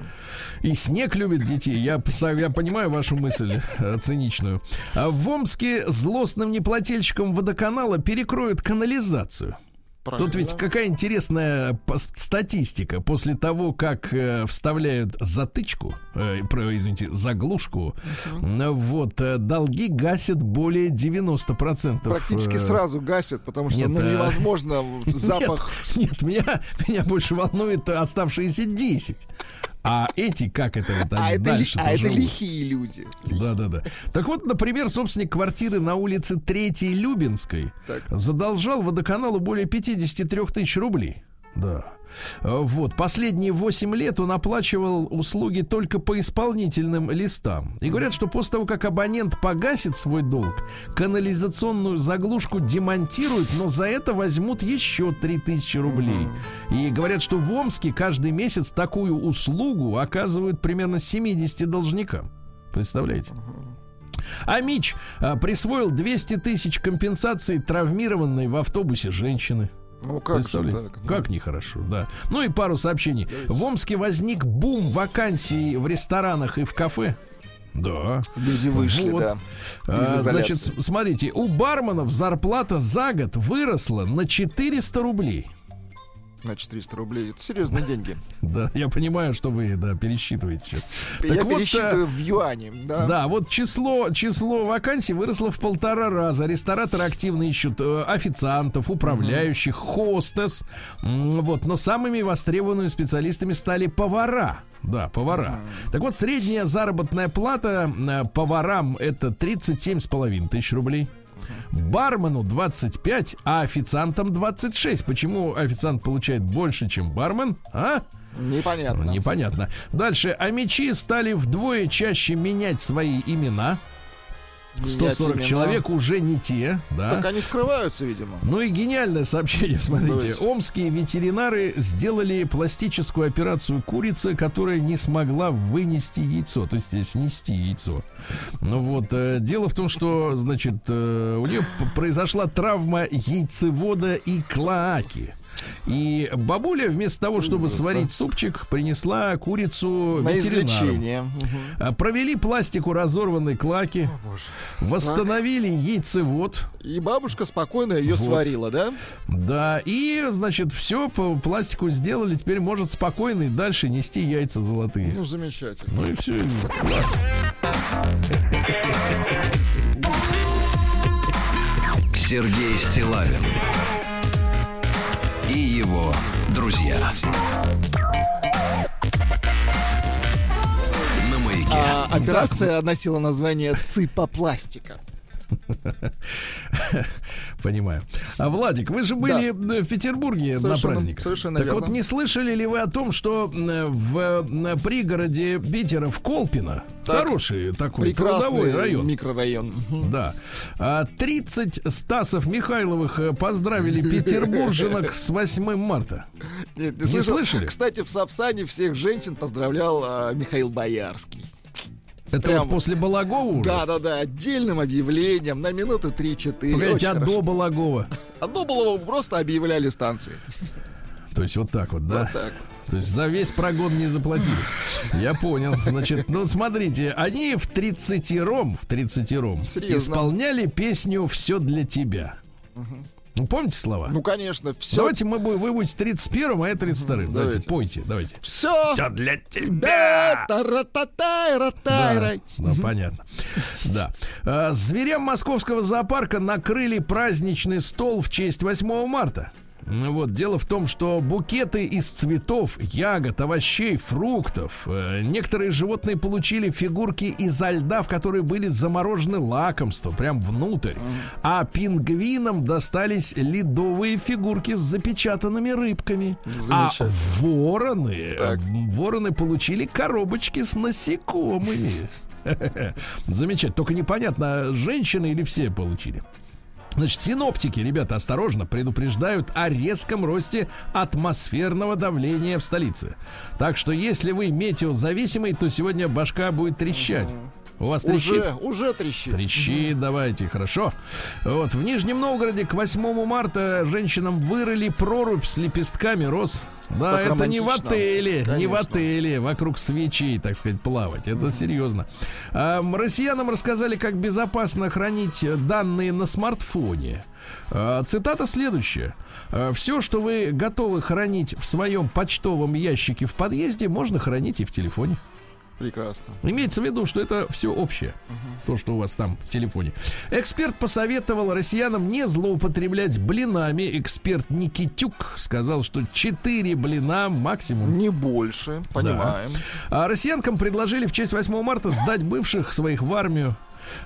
И снег любит детей. Я, я понимаю вашу мысль э, циничную. А в Омске злостным неплательщикам водоканала перекроют канализацию. Тут ведь Правильно. какая интересная пос- статистика. После того, как э, вставляют затычку, э, про- извините, заглушку, э, вот, э, долги гасят более 90%. Практически э, сразу гасят, потому что нет, ну, а- невозможно запах. Нет, нет, меня, меня больше волнует оставшиеся 10. А эти, как это вот А они это, ли- дальше а это лихие люди. Да, да, да. Так вот, например, собственник квартиры на улице 3 Любинской Так. задолжал водоканалу более 53 тысяч рублей. Да. А, Вот. Последние 8 лет он оплачивал услуги только по исполнительным листам. И говорят, что после того, как абонент погасит свой долг, канализационную заглушку демонтируют, но за это возьмут еще 3000 рублей. И говорят, что в Омске каждый месяц такую услугу оказывают примерно 70 должникам. Представляете? А Мич а, присвоил 200 тысяч компенсаций травмированной в автобусе женщины. Ну как же Представляете? так? Как нехорошо, да. Ну и пару сообщений. В Омске возник бум вакансий в ресторанах и в кафе. Да. Люди вышли, Вот. да. А, значит, смотрите, у барменов зарплата за год выросла на 400 рублей. На 400 рублей. Это серьезные деньги. Да, я понимаю, что вы да, пересчитываете сейчас. Я Так вот, пересчитываю в юане. Да. Да, вот число, число вакансий выросло в полтора раза. Рестораторы активно ищут э, официантов, управляющих, хостес. М, Вот, но самыми востребованными специалистами стали повара. Да, повара. Так вот, средняя заработная плата э, поварам это 37,5 тысяч рублей. Бармену 25, а официантам 26. Почему официант получает больше, чем бармен? А? Непонятно. Непонятно. Дальше. А мечи стали вдвое чаще менять свои имена. Менять 140 имена. человек уже не те, да. Так они скрываются, видимо. Ну и гениальное сообщение, смотрите. Давайте. Омские ветеринары сделали пластическую операцию курицы, которая не смогла вынести яйцо, то есть э, снести яйцо. Ну вот, э, дело в том, что, значит, э, у нее произошла травма яйцевода и клоаки. И бабуля вместо того, чтобы Ужас, а. сварить супчик, принесла курицу На. Мгм. А, Провели пластику разорванной клаки, восстановили яйцевод, И бабушка спокойно ее Вот. сварила, да? да, и, значит, все по пластику сделали, теперь может спокойно и дальше нести яйца золотые. Ну, замечательно. Ну и все, класс. Сергей Стилавин и его друзья. На маяке. А, операция носила название ципопластика. Понимаю. А Владик, вы же были э, в Петербурге на Совершенно- праздник. совершенно так верно. вот, не слышали ли вы о том, что в пригороде Питера в Колпино Так. хороший такой трудовой район. микрорайон. Да. А 30 Стасов Михайловых э, поздравили петербурженок с 8 марта. Нет, Не слышали? Кстати, в Сапсане всех женщин поздравлял а, Михаил Боярский. Это Прямо. вот после Балагова уже? Да, да, да, отдельным объявлением на минуты 3-4. Погодите, Очень а хорошо. до Балагова? Одно было просто объявляли станции. То есть вот так вот, да? Вот так. То есть за весь прогон не заплатили. Я понял. Значит, ну смотрите, они в 30-ром, в 30-ром Серьезно? исполняли песню «Все для тебя». Ну, помните слова? Ну, конечно, все. Давайте мы будем, вы будете 31-м, а я 32-м. Давайте, давайте. пойте, давайте. Все. Все для тебя. Да, да, понятно. Да. А, Зверям московского зоопарка накрыли праздничный стол в честь 8 марта. Ну Вот, дело в том, что букеты из цветов, ягод, овощей, фруктов. э, Некоторые животные получили фигурки изо льда, в которые были заморожены лакомства, прям внутрь. А пингвинам достались ледовые фигурки с запечатанными рыбками. А вороны, Так. вороны получили коробочки с насекомыми. Замечательно. Только непонятно, женщины или все получили. Значит, синоптики, ребята, осторожно, предупреждают о резком росте атмосферного давления в столице. Так что, если вы метеозависимый, то сегодня башка будет трещать. У вас трещит? Уже, уже трещит. Трещит, давайте, хорошо. Вот, в Нижнем Новгороде к 8 марта женщинам вырыли прорубь с лепестками роз. Да, Так это не в отеле, не в Конечно. отеле, вокруг свечей, так сказать, плавать. Это серьезно. А, россиянам рассказали, как безопасно хранить данные на смартфоне. А, Цитата следующая. Все, что вы готовы хранить в своем почтовом ящике в подъезде, можно хранить и в телефоне. Прекрасно. Имеется в виду, что это все общее. То, что у вас там в телефоне. Эксперт посоветовал россиянам не злоупотреблять блинами. Эксперт Никитюк сказал, что 4 блина максимум. Не больше, понимаем. А россиянкам предложили в честь 8 марта сдать бывших своих в армию.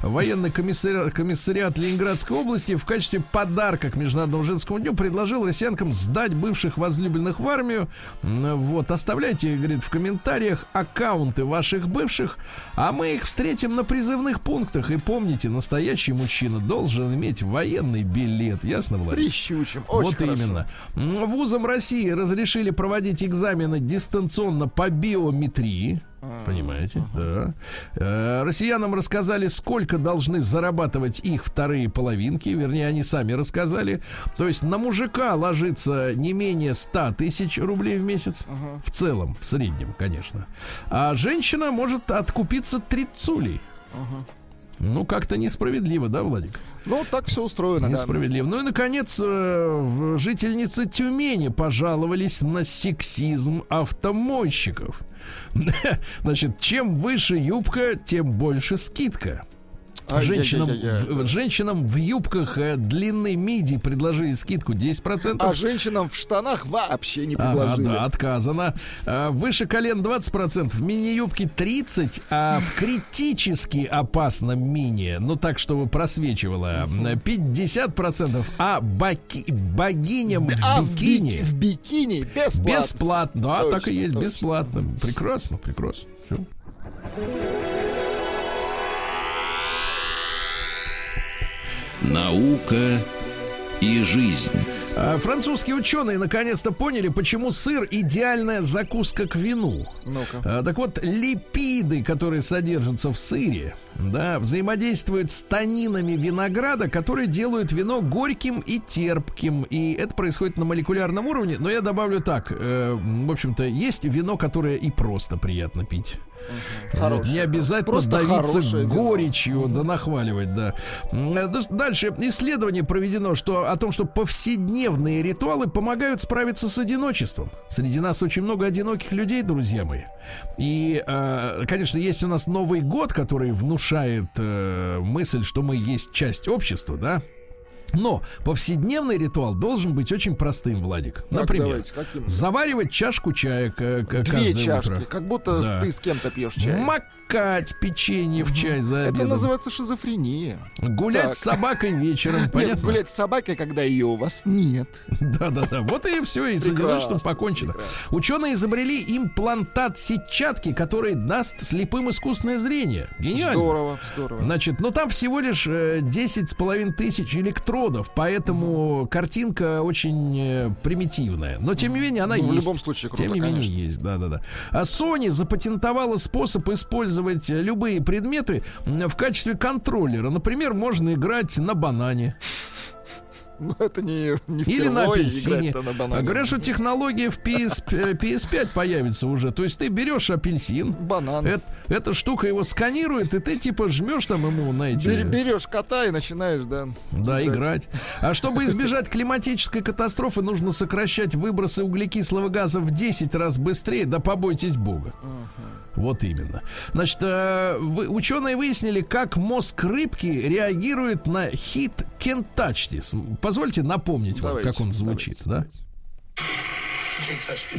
Военный комиссариат, комиссариат Ленинградской области в качестве подарка к Международному женскому дню предложил россиянкам сдать бывших возлюбленных в армию. Вот, оставляйте, говорит, в комментариях аккаунты ваших бывших, а мы их встретим на призывных пунктах. И помните, настоящий мужчина должен иметь военный билет. Ясно, Владимир? Прищучим. Очень вот хорошо. именно. Вузам России разрешили проводить экзамены дистанционно по биометрии. Понимаете, да. Э, Россиянам рассказали, сколько должны зарабатывать их вторые половинки. Вернее, они сами рассказали. То есть на мужика ложится не менее 100 тысяч рублей в месяц. В целом, в среднем, конечно. А женщина может откупиться трицулей. Ну, как-то несправедливо, да, Владик? Ну, так все устроено. да. Несправедливо. Ну и, наконец, э, жительницы Тюмени пожаловались на сексизм автомойщиков. Значит, чем выше юбка, тем больше скидка. Женщинам, Ай-яй-яй-яй. в, женщинам в юбках э, длинной миди предложили скидку 10%. А женщинам в штанах вообще не Ага, предложили. да, отказано. А, Выше колен 20%, в мини-юбке 30%, а в критически опасном мини, ну так, чтобы просвечивало, м, 50%, а баки- богиням А в в, бикини бики- в бикини бесплатно. бесплатно. Да, Точно, так и есть, точно. бесплатно. Прекрасно, прекрасно. Всё. Наука и жизнь. А, Французские ученые наконец-то поняли, почему сыр идеальная закуска к вину. Ну-ка. А, Так вот, липиды, которые содержатся в сыре, да, взаимодействуют с танинами винограда, которые делают вино горьким и терпким. И это происходит на молекулярном уровне. Но я добавлю так: э, в общем-то, есть вино, которое и просто приятно пить. Вот, не обязательно Просто давиться хорошее вино. горечью, да нахваливать, да. Э, Дальше исследование проведено, что о том, что повседневные ритуалы помогают справиться с одиночеством. Среди нас очень много одиноких людей, друзья мои. И, э, конечно, есть у нас Новый год, который внушает э, мысль, что мы есть часть общества, да. Но повседневный ритуал должен быть очень простым, Владик. Так, Например, давайте, заваривать чашку чая к- Две каждое чашки, утро. как будто Да. ты с кем-то пьешь чай. Макать печенье в чай за Это обедом. называется шизофрения. Гулять Так. с собакой вечером, Нет, понятно? гулять с собакой, когда ее у вас нет. Да-да-да, вот и все, и Прекрасно, одиночеством покончено. прекрасно. Ученые изобрели имплантат сетчатки, который даст слепым искусственное зрение. Гениально. Здорово, здорово. Значит, ну там всего лишь э, 10 с половиной тысяч электродов, поэтому картинка очень э, примитивная. Но тем не менее она Ну, в есть. любом случае круто, Тем не менее конечно. есть, да-да-да. А Sony запатентовала способ использовать э, любые предметы в качестве контроллера. Например, можно играть на банане. Ну, это не, не Или на апельсине. на говорят, что технология в PS, э, PS5 появится уже. То есть ты берешь апельсин, Банан. эт- эта штука его сканирует, и ты типа жмешь там ему на эти... Бер- берешь кота и начинаешь, да. Да, играть. А чтобы избежать климатической катастрофы, нужно сокращать выбросы углекислого газа в 10 раз быстрее. Да побойтесь Бога. Вот именно. Значит, э, вы- ученые выяснили, как мозг рыбки реагирует на хит Can't Touch This. Позвольте напомнить вам, Давайте, как он звучит, да? Can't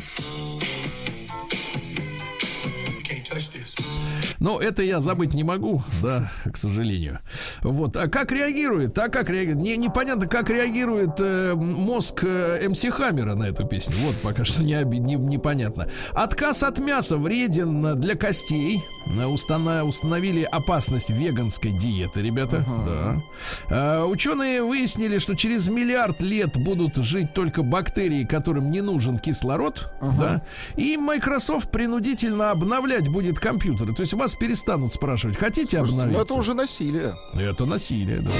Но это я забыть не могу, да, к сожалению. Вот. А как реагирует? А как реагирует? Не, непонятно, как реагирует э, мозг э, МС Хаммера на эту песню. Вот пока что не, не- непонятно. Отказ от мяса вреден для костей. Устана- установили опасность веганской диеты, ребята. Да. А, ученые выяснили, что через миллиард лет будут жить только бактерии, которым не нужен кислород. Да. И Microsoft принудительно обновлять будет компьютеры. То есть вас перестанут спрашивать, хотите Ну, обновиться? это уже насилие. Это насилие, да.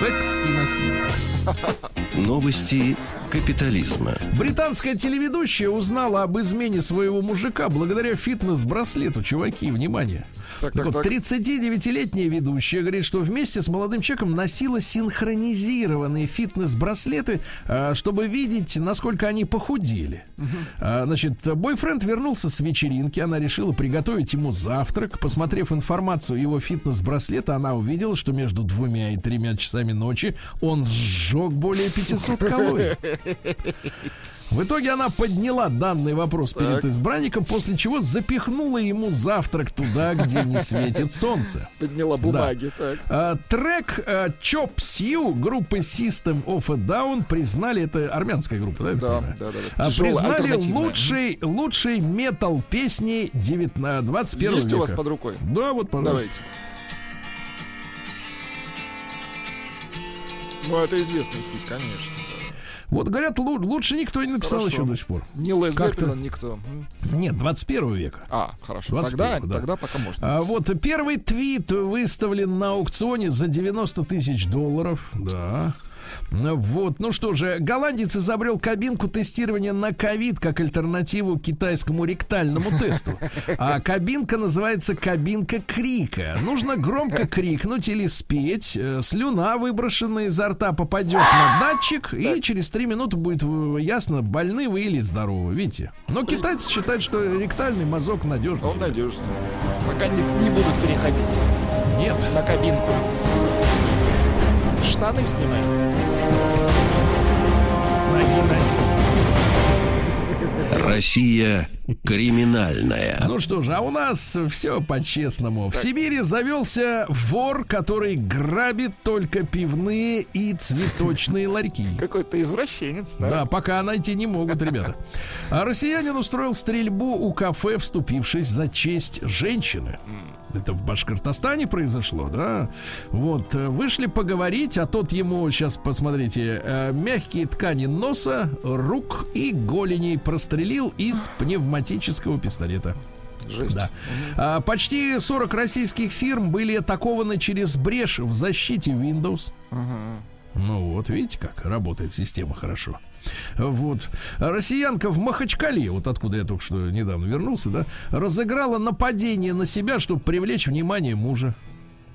Секс и насилие. Новости капитализма. Британская телеведущая узнала об измене своего мужика благодаря фитнес-браслету. Чуваки, внимание. Так, Так так, вот, так. 39-летняя ведущая говорит, что вместе с молодым человеком носила синхронизированные фитнес-браслеты, а, чтобы видеть, насколько они похудели. А, Значит, бойфренд вернулся с вечеринки, она решила приготовить ему завтрак. Посмотрев информацию его фитнес-браслета, она увидела, что между двумя и тремя часами ночи он сжег более 500 калорий. В итоге она подняла данный вопрос перед Так. избранником, после чего запихнула ему завтрак туда, где не светит солнце. Подняла бумаги, так. А, трек а, Chop Suey группы System of a Down признали, это армянская группа, да? Да, да, да, да. А, признали лучшей, лучшей метал песни 19, 21 Есть века. у вас под рукой? Да, вот, пожалуйста. Давайте. Ну, это известный хит, конечно. Вот говорят, лу- лучше никто не написал Хорошо. еще до сих пор. Не Лед Как-то- Зеппелин, никто. Нет, 21 века. А, хорошо. 21, Тогда, да. тогда пока можно. А вот первый твит выставлен на аукционе за 90 тысяч долларов. Да. Ну Вот, ну что же, голландец изобрел кабинку тестирования на ковид как альтернативу китайскому ректальному тесту. А кабинка называется кабинка крика. Нужно громко крикнуть или спеть. Э, Слюна, выброшенная изо рта, попадет на датчик, и через три минуты будет э, ясно, больны вы или здоровы. Видите? Но китайцы считают, что ректальный мазок надежный. Он надежный. Пока не, не будут переходить Нет. на кабинку. Штаны снимаем. Россия криминальная. Ну что же, а у нас все по-честному. В Сибири завелся вор, который грабит только пивные и цветочные ларьки. Какой-то извращенец, да? Да, пока найти не могут, ребята. А россиянин устроил стрельбу у кафе, вступившись за честь женщины. Это в Башкортостане произошло, да? Вот, э, вышли поговорить, а тот ему, сейчас посмотрите, э, мягкие ткани носа, рук и голеней прострелил из пневматического пистолета. Жесть. Да. А, почти 40 российских фирм были атакованы через брешь в защите Windows. Ну вот, видите, как работает система хорошо. Вот. Россиянка в Махачкале, вот откуда я только что недавно вернулся, да, разыграла нападение на себя, чтобы привлечь внимание мужа.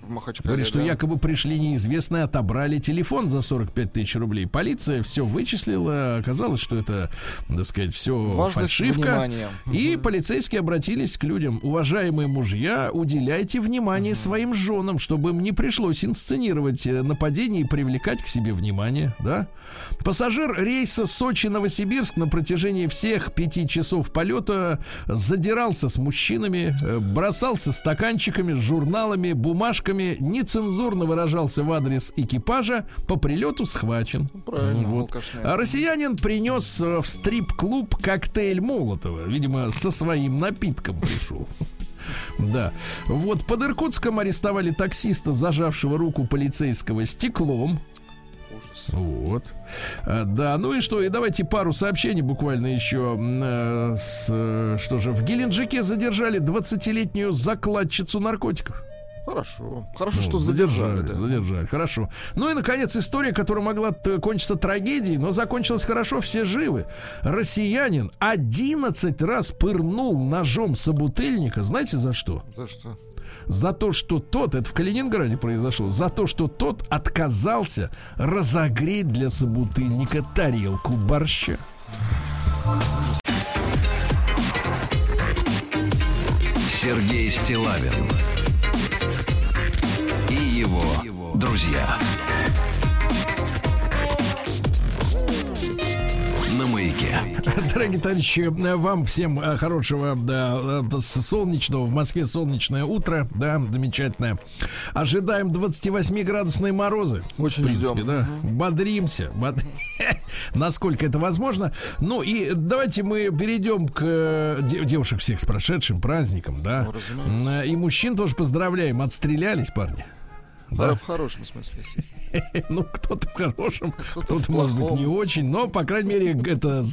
В Махачкале. Говорит, что да. якобы пришли неизвестные, отобрали телефон за 45 тысяч рублей. Полиция все вычислила, оказалось, что это, так сказать, все Важность фальшивка. внимания. И полицейские обратились к людям. Уважаемые мужья, уделяйте внимание своим женам, чтобы им не пришлось инсценировать э, нападение и привлекать к себе внимание. Да? Пассажир рейса Сочи-Новосибирск на протяжении всех пяти часов полета задирался с мужчинами, э, бросался стаканчиками, журналами, бумажками, нецензурно выражался в адрес экипажа, по прилету схвачен. Правильно, Вот. А россиянин принес э, в стрип-клуб коктейль Молотова. Видимо, со своим напитком пришел. Да. Вот под Иркутском арестовали таксиста, зажавшего руку полицейского стеклом. Вот. А, Да, ну и что? И давайте пару сообщений буквально еще. Э, с, э, что же, в Геленджике задержали 20-летнюю закладчицу наркотиков. Хорошо. Хорошо, Вот, что задержали. да. задержали, хорошо. Ну и, наконец, история, которая могла кончиться трагедией, но закончилась хорошо, все живы. Россиянин 11 раз пырнул ножом собутыльника, знаете за что? За что? За то, что тот, это в Калининграде произошло, за то, что тот отказался разогреть для собутыльника тарелку борща. Сергей Стилавин его друзья. На маяке. Дорогие товарищи, вам всем э, хорошего да, э, солнечного в Москве солнечное утро, да, замечательное. Ожидаем 28-градусные морозы. Очень в принципе, ждем. да. Бодримся. бод- Насколько это возможно. Ну и давайте мы перейдем к э, де- девушек всех с прошедшим праздником, да. Ну, И мужчин тоже поздравляем. Отстрелялись, парни. Да, Да. в хорошем смысле. Ну, кто-то в хорошем, Кто-то кто-то, может быть, не очень, но, по крайней мере, это,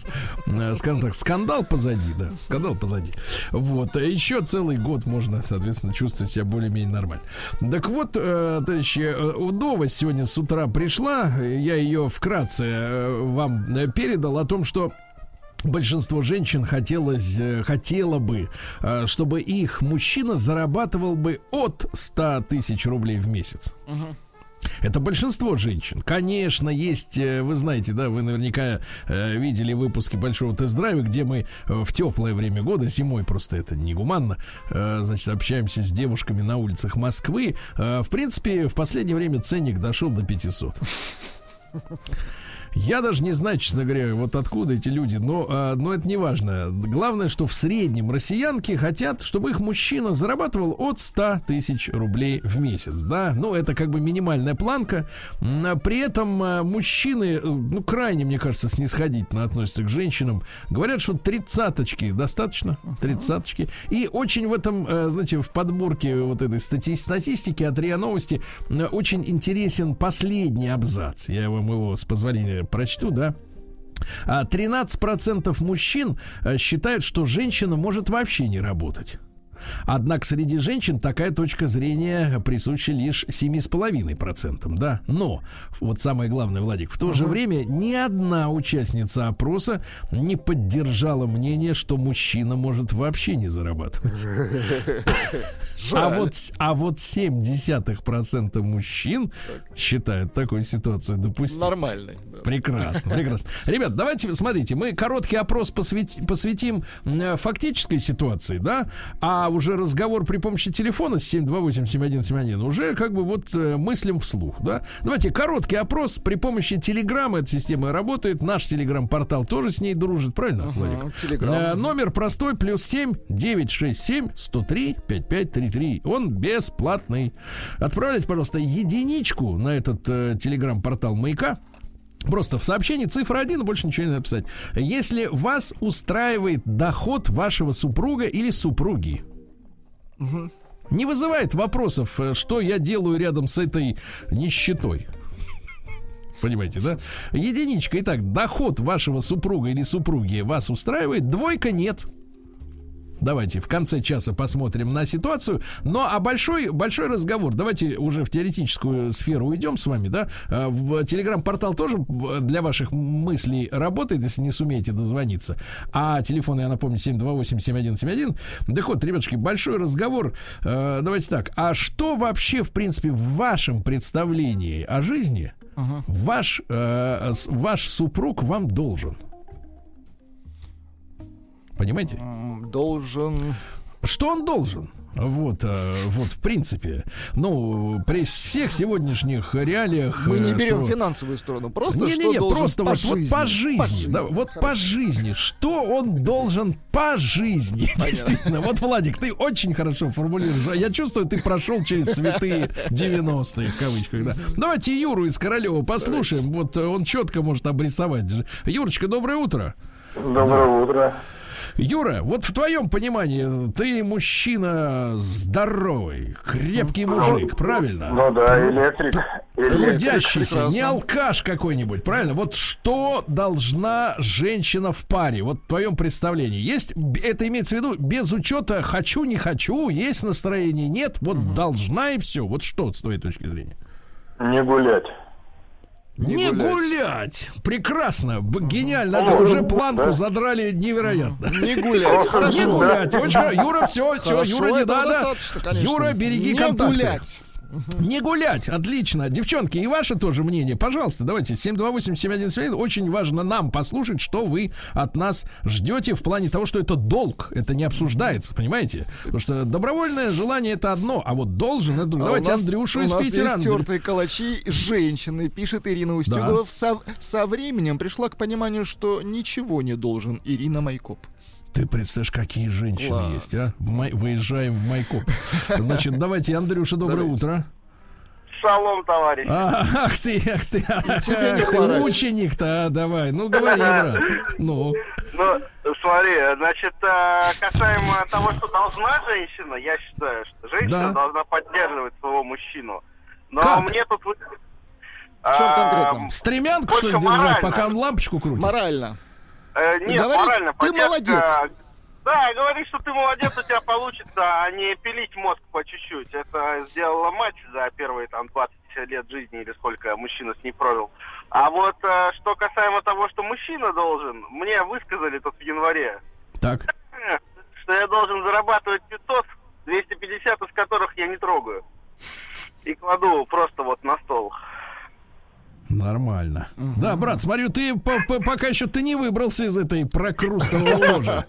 э, скажем так, скандал позади, да, скандал позади. Вот, э, еще целый год можно, соответственно, чувствовать себя более-менее нормально. Так вот, э, товарищи, э, новость сегодня с утра пришла, я ее вкратце вам передал о том, что Большинство женщин хотелось, э, хотело бы, э, чтобы их мужчина зарабатывал бы от 100 тысяч рублей в месяц. Это большинство женщин. Конечно, есть, э, вы знаете, да, вы наверняка видели выпуски большого тест-драйва, где мы в теплое время года, зимой просто это негуманно, значит, общаемся с девушками на улицах Москвы. В принципе, в последнее время ценник дошел до 500. Я даже не знаю, честно говоря, вот откуда эти люди, но, а, но это не важно. Главное, что в среднем россиянки хотят, чтобы их мужчина зарабатывал от 100 тысяч рублей в месяц, да. Ну, это как бы минимальная планка. А При этом а, мужчины, э, ну, крайне, мне кажется, снисходительно относятся к женщинам. Говорят, что тридцаточки достаточно, тридцаточки. И очень в этом, э, знаете, в подборке вот этой стати- статистики от РИА Новости э, очень интересен последний абзац. Я вам его с позволения прочту, да. А 13% мужчин э, считают, что женщина может вообще не работать. Однако среди женщин такая точка зрения присуща лишь 7,5%, да. Но, вот самое главное, Владик, в то же время ни одна участница опроса не поддержала мнение, что мужчина может вообще не зарабатывать. А вот, а вот 0,7% мужчин считают такую ситуацию допустимой. Нормальный. да. Прекрасно, прекрасно. Ребят, давайте, смотрите, мы короткий опрос посвяти- посвятим фактической ситуации, да, а уже разговор при помощи телефона с 728-7171 уже как бы вот э, мыслим вслух, да. Давайте короткий опрос при помощи телеграммы, эта система работает, наш телеграм-портал тоже с ней дружит, правильно, Владик? Ага, Телеграм. Э, номер простой, плюс 7 967 103 5533. Он бесплатный. Отправляйте, пожалуйста, единичку на этот э, телеграм-портал Маяка. Просто в сообщении цифра 1, больше ничего не надо писать. Если вас устраивает доход вашего супруга или супруги, не вызывает вопросов, э, что я делаю рядом с этой нищетой. Понимаете, да? Единичка. Итак, доход вашего супруга или супруги вас устраивает, двойка нет. Давайте в конце часа посмотрим на ситуацию. Ну, а большой, большой разговор. Давайте уже в теоретическую сферу уйдем с вами, да? А, В телеграм-портал тоже для ваших мыслей работает, если не сумеете дозвониться. А телефон, я напомню, 728-7171. Так вот, ребятушки, большой разговор. Э, Давайте так. А что вообще, в принципе, в вашем представлении о жизни ваш, э, ваш супруг вам должен? Понимаете? Должен... Что он должен? Вот, э, вот, в принципе. Ну, при всех сегодняшних реалиях... Мы не э, берем что- финансовую сторону, просто Не-не-не, что должен просто по вот, вот жизни. по жизни. да, вот по жизни. Что он должен по жизни? Действительно. Вот, Владик, ты очень хорошо формулируешь. А Я чувствую, ты прошел через святые 90-е, в кавычках, да. Давайте Юру из Королева послушаем. Вот он четко может обрисовать. Юрочка, доброе утро. Доброе утро. Юра, вот в твоем понимании ты мужчина здоровый, крепкий мужик, правильно? Ну да, электрик. Трудящийся, не алкаш какой-нибудь, правильно? Вот что должна женщина в паре? Вот в твоем представлении. Есть, это имеется в виду, без учета хочу, не хочу, есть настроение, нет, вот должна и все. Вот что с твоей точки зрения? Не гулять. Не, гулять. гулять. Прекрасно, гениально. Да, уже да. планку задрали невероятно. Не гулять, хорошо. Не гулять. Очень. Юра, все, все, Юра, не надо. Юра, береги не контакты. гулять. Не гулять, отлично. Девчонки, и ваше тоже мнение, пожалуйста, давайте 728-7171. Очень важно нам послушать, что вы от нас ждете в плане того, что это долг. Это не обсуждается, понимаете? Потому что добровольное желание это одно, а вот должен это... А Давайте нас- Андрюшу из Питера. Андрю- тертые калачи женщины, пишет Ирина Устюгова. Со, со временем пришла к пониманию, что ничего не должен Ирина Майкоп. Ты представляешь, какие женщины Класс. есть, а? Май- Выезжаем в Майкоп. Значит, давайте, Андрюша, доброе Давайте. утро. Шалом, товарищ. А, Ах ты, ах ты, не ты мученик-то, а, давай. Ну, говори, брат. Ну, Ну, смотри, значит, э, касаемо того, что должна женщина, я считаю, что женщина Да. должна поддерживать своего мужчину. Но Как? мне тут... В чем а, конкретно? стремянку, что ли, держать, пока он лампочку крутит? Морально. Э, нет, Говорить, морально, ты поддержка- молодец. Да, говоришь, что ты молодец, у тебя получится, а не пилить мозг по чуть-чуть. Это сделала мать за первые там 20 лет жизни или сколько мужчина с ней провел. А вот э, что касаемо того, что мужчина должен, мне высказали тут в январе, Так. что я должен зарабатывать 500, 250 из которых я не трогаю. И кладу просто вот на стол. Нормально. Да, брат, смотрю, ты по- по- пока еще ты не выбрался из этой прокрустового ложа.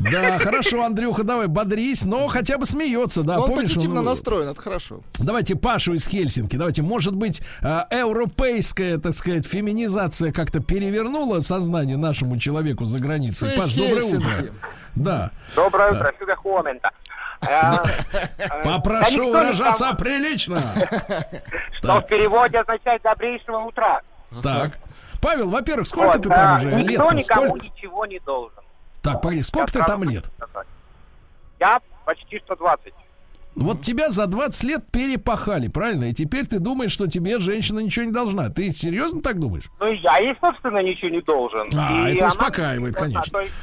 Да, хорошо, Андрюха, давай, бодрись, но хотя бы смеется, да. Он помнишь, позитивно он- настроен, это хорошо. Давайте Пашу из Хельсинки. Давайте, может быть, а, европейская, так сказать, феминизация как-то перевернула сознание нашему человеку за границей. Це Паш, доброе утро. Да. Доброе утро. Попрошу выражаться прилично. Что в переводе означает добрейшего утра. Так. Павел, во-первых, сколько ты там а, уже Никто лет? никому ничего не должен. Так, погоди, сколько ты там лет? Я почти 120. Вот тебя за 20 лет перепахали, правильно? И теперь ты думаешь, что тебе женщина ничего не должна. Ты серьезно так думаешь? Ну, я ей, собственно, ничего не должен. А, И это она успокаивает, конечно. то есть,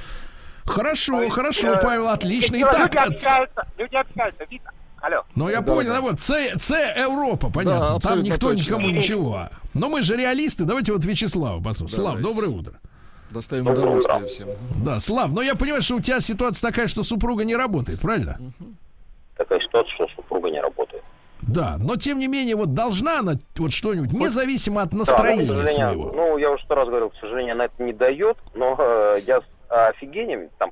Хорошо, есть, хорошо, э, Павел, отлично. люди Итак, ц- общаются, люди общаются, видно. Алло. ну я Да, понял, да. да, вот С, С Европа, Да, понятно. Там абсолютно никто точно. никому ничего. Но мы же реалисты. Давайте вот Вячеслава послушаем. Слав, доброе утро. Доставим удовольствие всем. Да, Слав, но я понимаю, что у тебя ситуация такая, что супруга не работает, правильно? Такая ситуация, что супруга не работает. Да, но тем не менее, вот должна она вот что-нибудь, независимо от Да, настроения сожалению, своего. Ну, я уже сто раз говорил, к сожалению, она это не дает, но э, я офигением там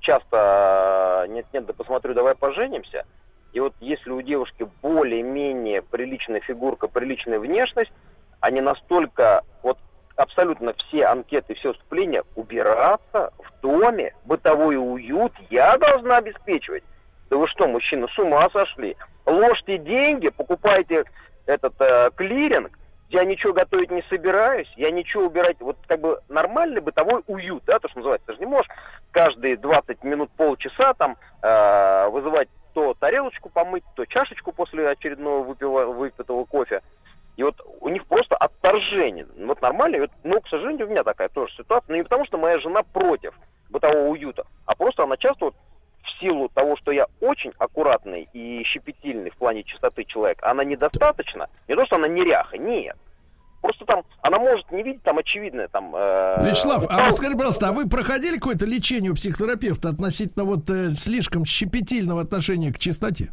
часто э, нет-нет, да посмотрю, давай поженимся. И вот если у девушки более-менее приличная фигурка, приличная внешность, они настолько, вот абсолютно все анкеты, все вступления, убираться в доме, бытовой уют я должна обеспечивать. Да вы что, мужчина, с ума сошли? Ложьте деньги, покупайте этот э, клиринг, я ничего готовить не собираюсь, я ничего убирать, вот как бы нормальный бытовой уют, да, то, что называется, ты же не можешь каждые 20 минут, полчаса там э, вызывать то тарелочку помыть, то чашечку после очередного выпива- выпитого кофе. И вот у них просто отторжение. Вот нормально, вот, ну, к сожалению, у меня такая тоже ситуация. Но не потому, что моя жена против бытового уюта, а просто она часто вот силу того, что я очень аккуратный и щепетильный в плане чистоты человек, она недостаточно. Не то, что она неряха, нет. Просто там, она может не видеть там очевидное там... э, Вячеслав, а упал- вы скажите, пожалуйста, а вы проходили какое-то лечение у психотерапевта относительно вот э, слишком щепетильного отношения к чистоте?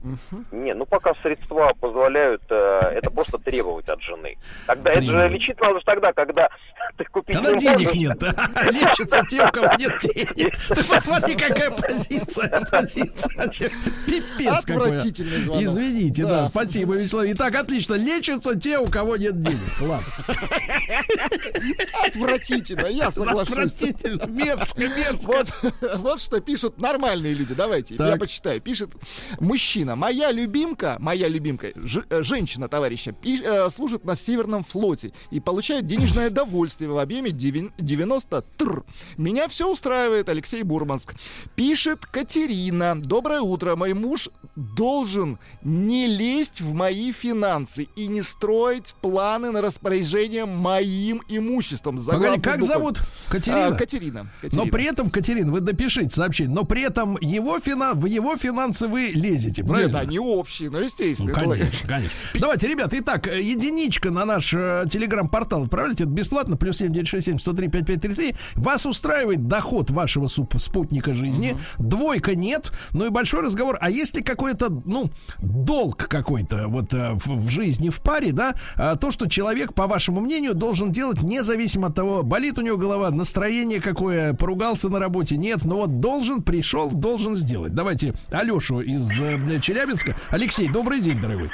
Не, ну пока средства позволяют, э, это просто требовать от жены. Тогда это же лечить надо же тогда, когда ты купить Когда не денег можешь. нет, лечатся те, у кого нет денег. Ты посмотри, какая позиция, позиция. Пипец какой. Отвратительный звонок. Извините, да. Да. спасибо, Вячеслав. Итак, отлично. Лечатся те, у кого нет денег. Класс. Отвратительно, я соглашусь. Отвратительно, мерзко, мерзко. Вот, вот что пишут нормальные люди. Давайте, я Так. почитаю. Пишет мужчина. Моя любимка, моя любимка, ж- э, женщина, товарища, пи- э, служит на Северном флоте и получает денежное довольствие в объеме девин- 90 тр. Меня все устраивает, Алексей Бурманск. Пишет Катерина. Доброе утро. Мой муж должен не лезть в мои финансы и не строить планы на распоряжение моим имуществом. Погоди, как буквой. зовут? Катерина? А, Катерина. Но Катерина. при этом, Катерина, вы допишите сообщение, но при этом его фина... в его финансы вы лезете, правильно? Нет, они общие, ну, естественно. Ну, конечно, конечно. Давайте, ребята, итак, единичка на наш э, телеграм-портал отправляйте, это бесплатно, плюс 7967 103 5533. Вас устраивает доход вашего суп- спутника жизни, двойка нет, ну и большой разговор, а есть ли какой-то, ну, долг какой-то вот э, в, в жизни в паре, да, а, то, что человек, по вашему мнению, должен делать независимо от того, болит у него голова, настроение какое, поругался на работе, нет, но вот должен, пришел, должен сделать. Давайте Алешу из э, Челябинска. Алексей, добрый день, дорогой.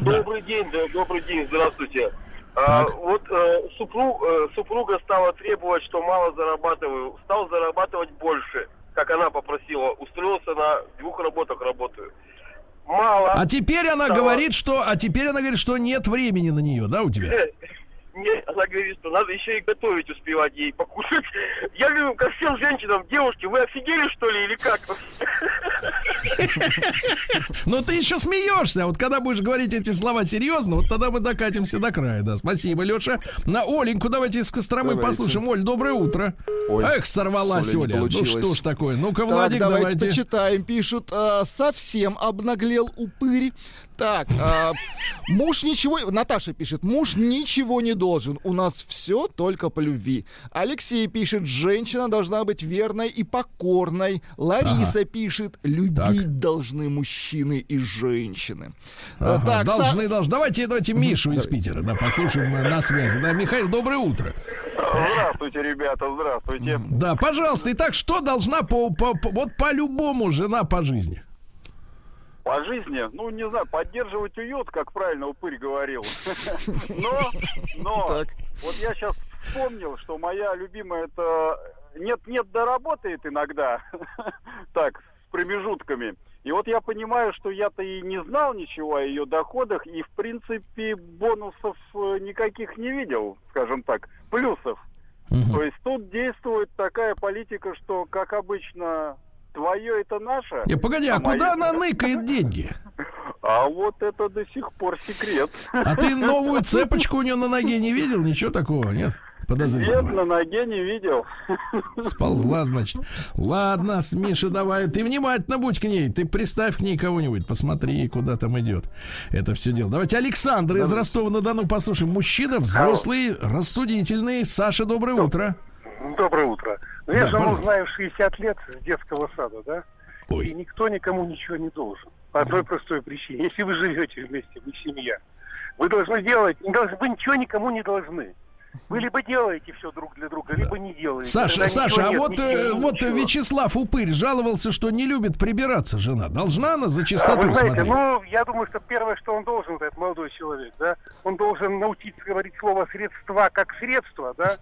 Да. Добрый день, да, добрый день, здравствуйте. А, вот э, супруг, э, супруга стала требовать, что мало зарабатываю, стал зарабатывать больше, как она попросила. Устроился на двух работах работаю. Мало. А теперь она стало- говорит, что, а теперь она говорит, что нет времени на нее, да, у тебя? Э, Нет, она говорит, что надо еще и готовить успевать ей покушать. Я говорю, ко всем женщинам, девушки, вы офигели что ли или как? Но ты еще смеешься. Вот когда будешь говорить эти слова серьезно, вот тогда мы докатимся до края, да. Спасибо, Леша. На Оленьку давайте из Костромы Давайте. послушаем. Оль, доброе утро. Ой, Эх, сорвалась Оля. Ну что ж такое? Ну-ка, Так, Владик, давайте, давайте. почитаем. Пишут, а, совсем обнаглел упырь. Так, а, муж ничего... Наташа пишет, муж ничего не должен. У нас все только по любви. Алексей пишет, женщина должна быть верной и покорной. Лариса пишет, любить должны мужчины и женщины. А, Ага, так, должны, Са- должны. Давайте, давайте Мишу из Питера, да, послушаем э, на связи. Да, Михаил, доброе утро. Здравствуйте, ребята, здравствуйте. Да, пожалуйста. Итак, что должна по, по- по- вот по-любому жена по жизни? По жизни, ну, не знаю, поддерживать уют, как правильно упырь говорил. Но, но, вот я сейчас вспомнил, что моя любимая это нет-нет да работает иногда, так, с промежутками. И вот я понимаю, что я-то и не знал ничего о ее доходах, и, в принципе, бонусов э, никаких не видел, скажем так, плюсов. То есть тут действует такая политика, что, как обычно, твое это наше. Не, погоди, а моё- куда она ныкает деньги? А вот это до сих пор секрет. А ты новую цепочку у нее на ноге не видел? Ничего такого, нет? Нет, Подозрительного. на ноге не видел. Сползла, значит. Ладно, с Миша, давай. Ты внимательно будь к ней. Ты приставь к ней кого-нибудь. Посмотри, куда там идет. Это все дело. Давайте Александр из Ростова-на-Дону послушаем. Мужчина взрослый, рассудительный. Саша, доброе утро. Доброе утро. Ну, я Да, жену пожалуйста. знаю 60 лет с детского сада, да? И никто никому ничего не должен. По одной простой причине. Если вы живете вместе, вы семья, вы должны делать, вы ничего никому не должны. Вы либо делаете все друг для друга, либо не делаете. Саша, Тогда Саша, а нет, вот, ничего, э, вот ничего. Вячеслав Упырь жаловался, что не любит прибираться жена. Должна она за А чистотой Вы знаете, смотреть? ну, я думаю, что первое, что он должен, этот молодой человек, да, он должен научиться говорить слово «средства» как «средство», да,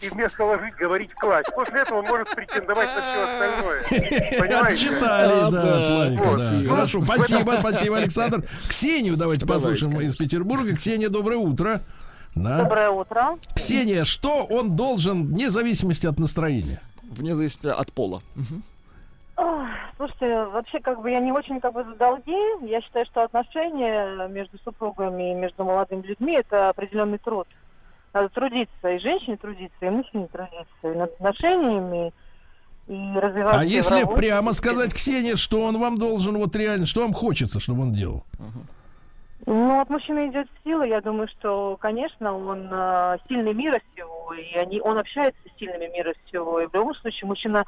и вместо «ложить» говорить «класть». После этого он может претендовать на все остальное. Понимаете? Отчитали, да, Славика, Вот. да. Хорошо, спасибо, спасибо, Александр. Ксению давайте Давайте, послушаем из Петербурга. Ксения, доброе утро. Да. Доброе утро. Ксения, что он должен, вне зависимости от настроения? Вне зависимости от пола. Слушайте, вообще как бы я не очень как бы за долги. Я считаю, что отношения между супругами и между молодыми людьми это определенный труд. Надо трудиться, и женщине трудиться, и мужчине трудиться, и над отношениями. и развиваться. А если работе. прямо сказать, Ксения, что он вам должен, вот реально, что вам хочется, чтобы он делал? Ну, от мужчины идет сила. Я думаю, что, конечно, он э, сильный мира всего, и они, он общается с сильными мира всего. И в любом случае мужчина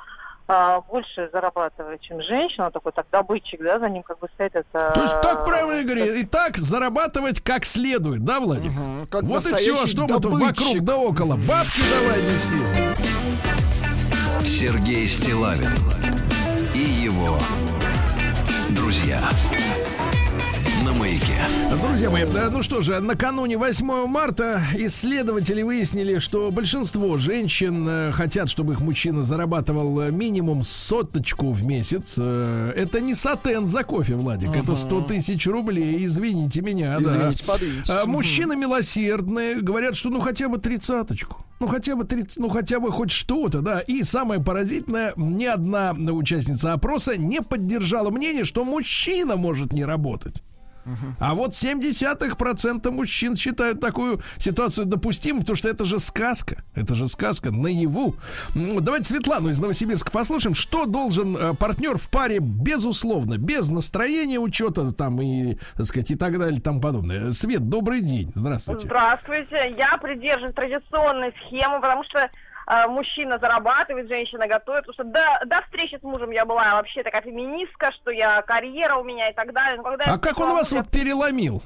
э, больше зарабатывает, чем женщина. Он такой так добытчик, да, за ним как бы стоит это. То есть так правильно говорит. И так зарабатывать как следует, да, Владик? как вот и все, а что мы тут вокруг да около. Бабки давай неси. Сергей Стилавин и его друзья маяке. Друзья мои, да, ну что же, накануне 8 марта исследователи выяснили, что большинство женщин э, хотят, чтобы их мужчина зарабатывал э, минимум соточку в месяц. Э, Это не сатен за кофе, Владик, это 100 тысяч рублей, извините меня. да. Извините, подвиньтесь. А Мгм. Мужчины милосердные говорят, что ну хотя бы тридцаточку. Ну хотя бы 30, ну хотя бы хоть что-то, да. И самое поразительное, ни одна участница опроса не поддержала мнение, что мужчина может не работать. А вот 0,7% мужчин считают такую ситуацию допустимой, потому что это же сказка. Это же сказка наяву. Давайте Светлану из Новосибирска послушаем. Что должен э, партнер в паре, безусловно, без настроения, учета там и, так сказать, и так далее и тому подобное. Свет, добрый день. Здравствуйте. Здравствуйте. Я придерживаюсь традиционной схемы, потому что мужчина зарабатывает, женщина готовит. Потому что до, до встречи с мужем я была вообще такая феминистка, что я карьера у меня и так далее. Но когда я А как он вас мужа- вот переломил?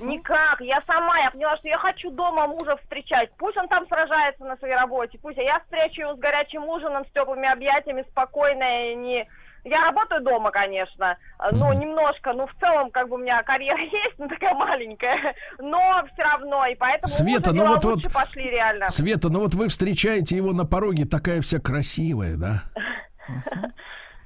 Никак. Я сама, я поняла, что я хочу дома мужа встречать. Пусть он там сражается на своей работе, пусть. А я встречу его с горячим ужином, с теплыми объятиями, спокойно и не... Я работаю дома, конечно, но немножко, ну, в целом, как бы у меня карьера есть, ну, такая маленькая, но все равно, и поэтому Света, ну вот- вот- пошли реально. Света, ну вот вы встречаете его на пороге, такая вся красивая, да?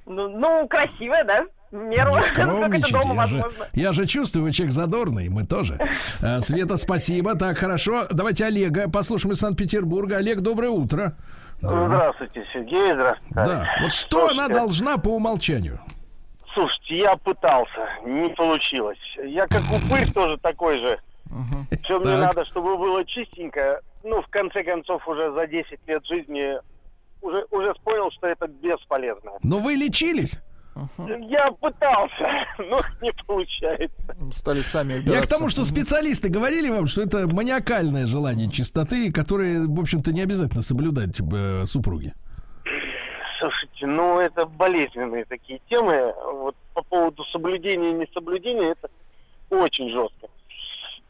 Ну, ну, красивая, да? Меру, Не скромничайте, дома я же, я же чувствую, вы человек задорный, мы тоже. Э, Света, спасибо. Так, хорошо. Давайте Олега послушаем из Санкт-Петербурга. Олег, доброе утро. Да. Здравствуйте, Сергей, здравствуйте. Да. Вот что она должна по умолчанию? Слушайте, я пытался, не получилось. Я как упырь тоже такой же. Все мне Так. надо, чтобы было чистенько. Ну, в конце концов, уже за 10 лет жизни уже, уже понял, что это бесполезно. Но вы лечились? Я пытался, но не получается. Стали сами Я к убираться. тому, что специалисты говорили вам, что это маниакальное желание чистоты, которое, в общем-то, не обязательно соблюдать э, супруги. Слушайте, ну это болезненные такие темы. Вот по поводу соблюдения и несоблюдения это очень жестко.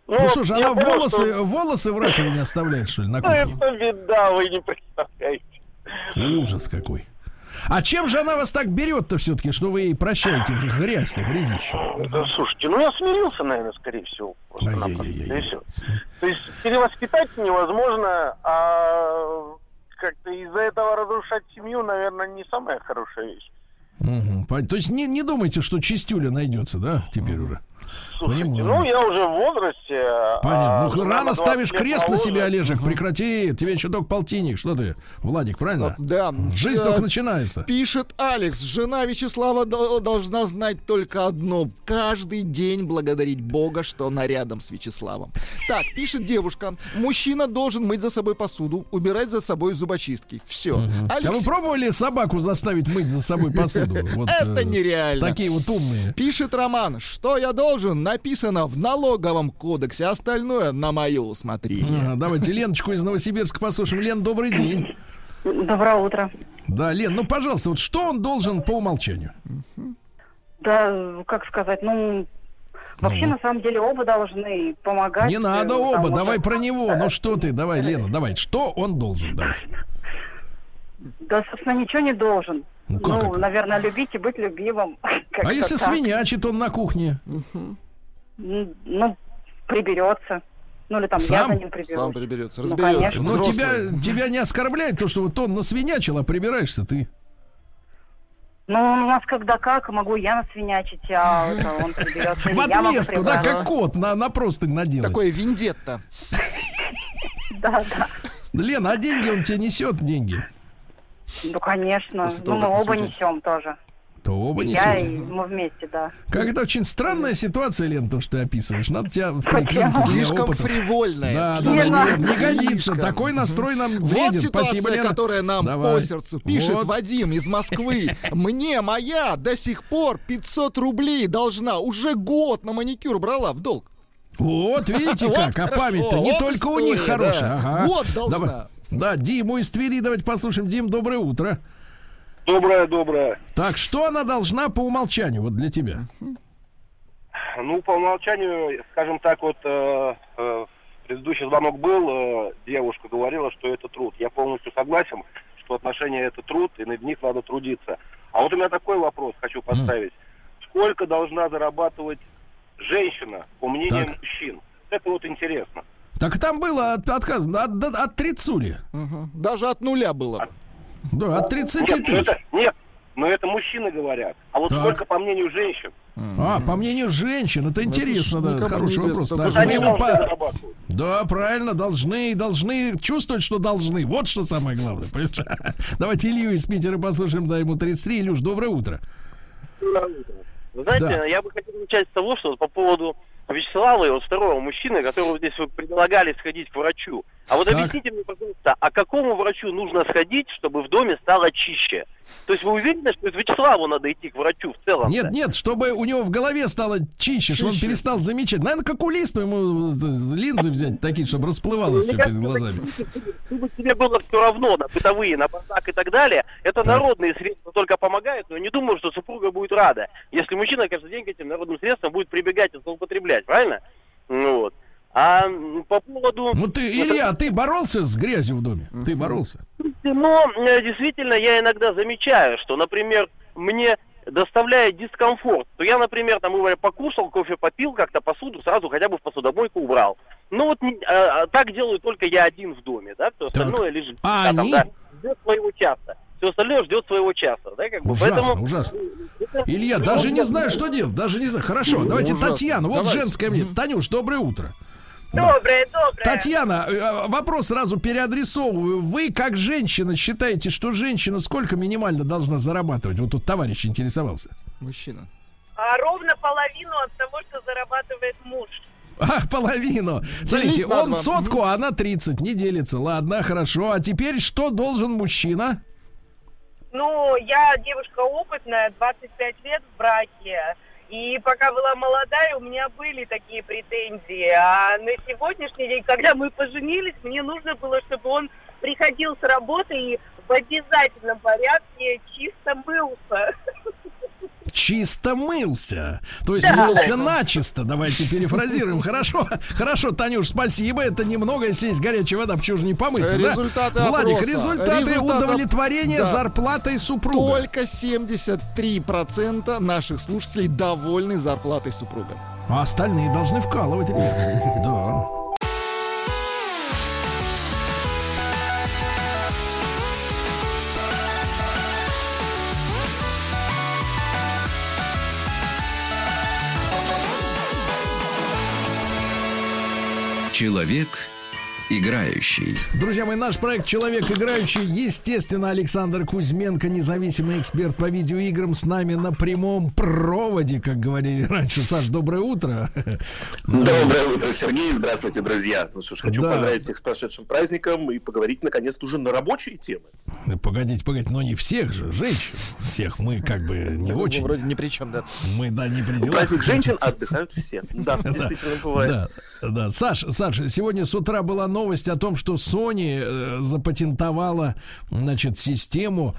Ну, что ж, она понял, волосы, что- волосы в раковине оставляет, что ли, на Ну, кухне? это беда, вы не представляете. Ужас какой. А чем же она вас так берет-то все-таки, что вы ей прощаете грязь-то, грязище? Да, слушайте, ну я смирился, наверное, скорее всего. просто-напросто, и всё. То есть перевоспитать невозможно, а как-то из-за этого разрушать семью, наверное, не самая хорошая вещь. Пон- То есть не, не думайте, что чистюля найдется, да, теперь уже? Слушайте, Понимаю. ну я уже в возрасте. Понятно. а Ну, рано на 20 ставишь крест на себя, Олежек. Прекрати. Тебе еще только полтинник. Что ты, Владик, правильно? Да. Жизнь Э, только начинается. Пишет Алекс, жена Вячеслава дол- должна знать только одно. Каждый день благодарить Бога, что она рядом с Вячеславом. Так, пишет девушка, мужчина должен мыть за собой посуду, убирать за собой зубочистки. Все. А вы пробовали собаку заставить мыть за собой посуду? Вот, Это э, нереально. Такие вот умные. Пишет Роман, что я должен, написано в налоговом кодексе, остальное на мое усмотрение. Ага, давайте Леночку из Новосибирска послушаем. Лен, добрый день. Доброе утро. Да, Лен, ну, пожалуйста, вот что он должен по умолчанию? Да, как сказать, ну, вообще, на самом деле, оба должны помогать. Не надо э, оба, потому давай что- про него. Ну что ты, давай, Лена, давай. Что он должен? Давай. Да, собственно, ничего не должен. Ну, как ну это? наверное, любить и быть любимым. А если так. свинячит он на кухне? М, Ну, приберется. Ну, или там я Сам? за ним приберусь. Сам приберется, Ну, разберется. конечно. Но Взрослый. тебя, тебя не оскорбляет то, что вот он насвинячил, а прибираешься ты. Ну, у нас когда как, могу я насвинячить, а он приберется. В я отместку, да, как кот на, на простынь наделать. Такое вендетта. Да, да. Лена, а деньги он тебе несет, деньги? Ну, конечно. Ну, мы оба несем тоже. То оба Я несете. и мы вместе, да. Как это очень странная ситуация, Лен, то, что ты описываешь. Надо тебя в для Слишком опытов. фривольная. Да, да, слишком. да, не годится. Слишком. Такой настрой нам Вот вреден. ситуация, Спасибо, Лена. которая нам Давай. по сердцу. Пишет Вот. Вадим из Москвы. Мне моя до сих пор 500 рублей должна. Уже год на маникюр брала в долг. Вот, видите как, а память-то не только у них хорошая. Вот должна. Давай. Да, Диму из Твери давайте послушаем. Дим, доброе утро. Доброе, доброе. Так, что она должна по умолчанию, вот для тебя? Ну, по умолчанию, скажем так, вот э, э, предыдущий звонок был, э, девушка говорила, что это труд. Я полностью согласен, что отношения это труд, и над них надо трудиться. А вот у меня такой вопрос хочу поставить. Сколько должна зарабатывать женщина, по мнению Так. мужчин? Это вот интересно. Так там было от, отказано от, от, от трицули. Мгм. Даже от нуля было. Да, от 30 Нет, ну тысяч. это, нет, но это мужчины говорят. А вот Так. сколько по мнению женщин? А, по мнению женщин, это интересно, да, никому хороший вопрос. только Так, же мы Они по-. Да, правильно, должны, должны чувствовать, что должны. Вот что самое главное, понимаешь? Давайте Илью из Питера послушаем, да, ему 33. Илюш, доброе утро. Вы знаете, Да. я бы хотел начать с того, что по поводу Вячеслава и вот второго мужчины, которого здесь вы предлагали сходить к врачу. А вот Так. объясните мне, пожалуйста, а какому врачу нужно сходить, чтобы в доме стало чище? То есть вы уверены, что это Вячеславу надо идти к врачу в целом? Нет, нет, чтобы у него в голове стало чище, чтобы он Чище. перестал замечать. Наверное, как у Листу ему э, линзы взять такие, чтобы расплывалось все Мне перед глазами. Чтобы тебе было все равно на бытовые, на бардак и так далее, это народные средства только помогают, но не думаю, что супруга будет рада, если мужчина каждый день к этим народным средствам будет прибегать и злоупотреблять, правильно? Ну вот. А по поводу... Ну ты, Илья, ты боролся с грязью в доме? Ты боролся? Но э, действительно я иногда замечаю, что, например, мне доставляет дискомфорт, то я, например, там, говоря, покушал, кофе попил, как-то посуду сразу хотя бы в посудомойку убрал. Ну вот а, а, так делаю только я один в доме, да, все остальное лежит. А да, там, они? да, ждет своего часа. Все остальное ждет своего часа, да, как бы. Ужасно, Поэтому... ужасно. это- Илья, даже не знаю, что делать, даже не знаю. Хорошо, давайте Ужасно. Татьяна, вот Давайте. женское мне. Танюш, доброе утро. Доброе, доброе. Татьяна, э, вопрос сразу переадресовываю. Вы, как женщина, считаете, что женщина сколько минимально должна зарабатывать? Вот тут товарищ интересовался. Мужчина. А ровно половину от того, что зарабатывает муж. А, половину. Смотрите, он сотку, а она 30, не делится. Ладно, хорошо. А теперь что должен мужчина? Ну, я девушка опытная, 25 лет в браке. И пока была молодая, у меня были такие претензии. А на сегодняшний день, когда мы поженились, мне нужно было, чтобы он приходил с работы и в обязательном порядке чисто мылся. Чисто мылся. То есть Да. мылся начисто. Давайте перефразируем. Хорошо, хорошо, Танюш, спасибо. Это немного, если есть горячая вода, почему же не помыться, да? Результаты Владик, опроса. результаты Результаты- удовлетворения Да. зарплатой супруга. Только 73% наших слушателей довольны зарплатой супруга. А остальные должны вкалывать, ребята. Да. Человек играющий. Друзья мои, наш проект «Человек играющий», естественно, Александр Кузьменко, независимый эксперт по видеоиграм, с нами на прямом проводе, как говорили раньше. Саш, доброе утро. Доброе утро, Сергей. Здравствуйте, друзья. Ну что ж, хочу Да. поздравить всех с прошедшим праздником и поговорить наконец-то уже на рабочие темы. Погодите, погодите, но не всех же, женщин. Всех мы как бы не Ну, очень. Вроде ни при чем, да. Мы, да, не при делах. праздник женщин отдыхают все. Да, действительно бывает. Да, да. Саш, Саш, сегодня с утра была новость о том, что Sony э, запатентовала, значит, систему,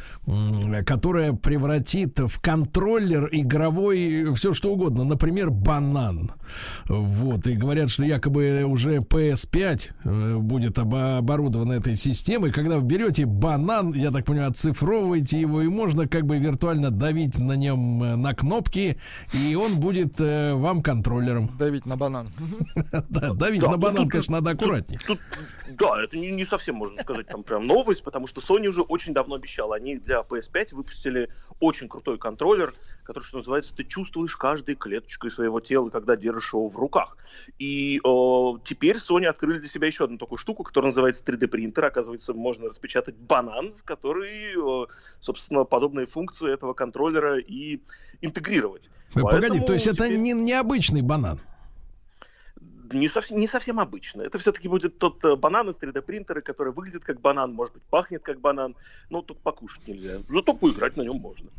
которая превратит в контроллер игровой все что угодно, например, банан. Вот, и говорят, что якобы уже PS5 э, будет обо- оборудована этой системой. Когда вы берете банан, я так понимаю, оцифровываете его, и можно как бы виртуально давить на нем э, на кнопки, и он будет вам контроллером. Давить на банан. Да, давить на банан, конечно, надо аккуратнее. Да, это не, совсем, можно сказать, там прям новость, потому что Sony уже очень давно обещала. Они для PS5 выпустили очень крутой контроллер, который, что называется, ты чувствуешь каждой клеточкой своего тела, когда держишь его в руках. И э, теперь Sony открыли для себя еще одну такую штуку, которая называется 3D-принтер. Оказывается, можно распечатать банан, в который, э, собственно, подобные функции этого контроллера и интегрировать. Погоди, Поэтому то есть теперь... это не необычный банан? Не совсем, не совсем обычно. Это все-таки будет тот э, банан из 3D-принтера, который выглядит как банан, может быть, пахнет как банан, но тут покушать нельзя. Зато поиграть на нем можно.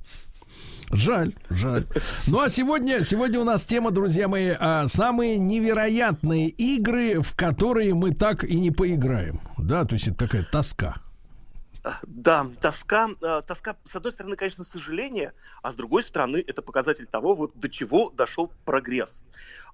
Жаль, жаль. Ну а сегодня, сегодня у нас тема, друзья мои, а, самые невероятные игры, в которые мы так и не поиграем. Да, то есть это такая тоска. Да, тоска, э, тоска, с одной стороны, конечно, сожаление, а с другой стороны, это показатель того, вот до чего дошел прогресс.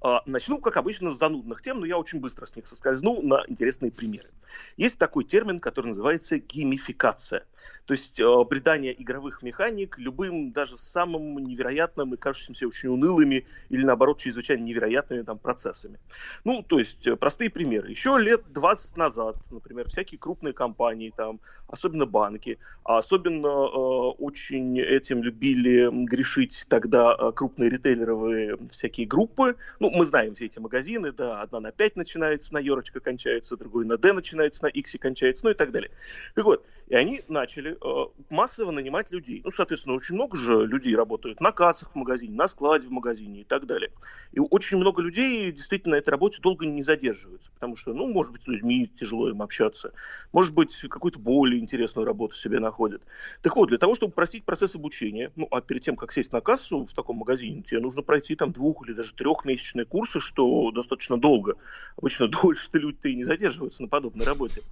А, начну, как обычно, с занудных тем, но я очень быстро с них соскользну на интересные примеры. Есть такой термин, который называется геймификация. То есть э, придание игровых механик любым, даже самым невероятным и кажущимся очень унылыми или, наоборот, чрезвычайно невероятными там, процессами. Ну, то есть э, простые примеры. Еще лет 20 назад, например, всякие крупные компании, там, особенно банки, а особенно э, очень этим любили грешить тогда э, крупные ритейлеровые всякие группы, ну, ну, мы знаем все эти магазины, да, одна на 5 начинается, на Ерочка кончается, другой на Д начинается, на X кончается, ну и так далее. Так вот, и они начали э, массово нанимать людей. Ну, соответственно, очень много же людей работают на кассах в магазине, на складе в магазине и так далее. И очень много людей действительно на этой работе долго не задерживаются, потому что, ну, может быть, с людьми тяжело им общаться, может быть, какую-то более интересную работу себе находят. Так вот, для того, чтобы простить процесс обучения, ну, а перед тем, как сесть на кассу в таком магазине, тебе нужно пройти там двух или даже трехмесячные курсы, что достаточно долго. Обычно дольше люди-то и не задерживаются на подобной работе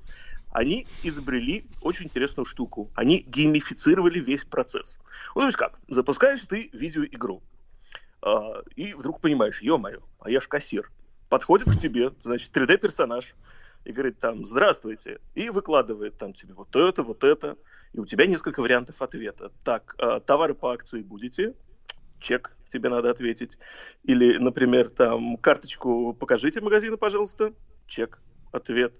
они изобрели очень интересную штуку. Они геймифицировали весь процесс. Ну, то есть как? Запускаешь ты видеоигру, э, и вдруг понимаешь, ё-моё, а я ж кассир. Подходит к тебе, значит, 3D-персонаж, и говорит там, здравствуйте, и выкладывает там тебе вот это, вот это, и у тебя несколько вариантов ответа. Так, э, товары по акции будете? Чек, тебе надо ответить. Или, например, там, карточку покажите магазина, пожалуйста. Чек, ответ.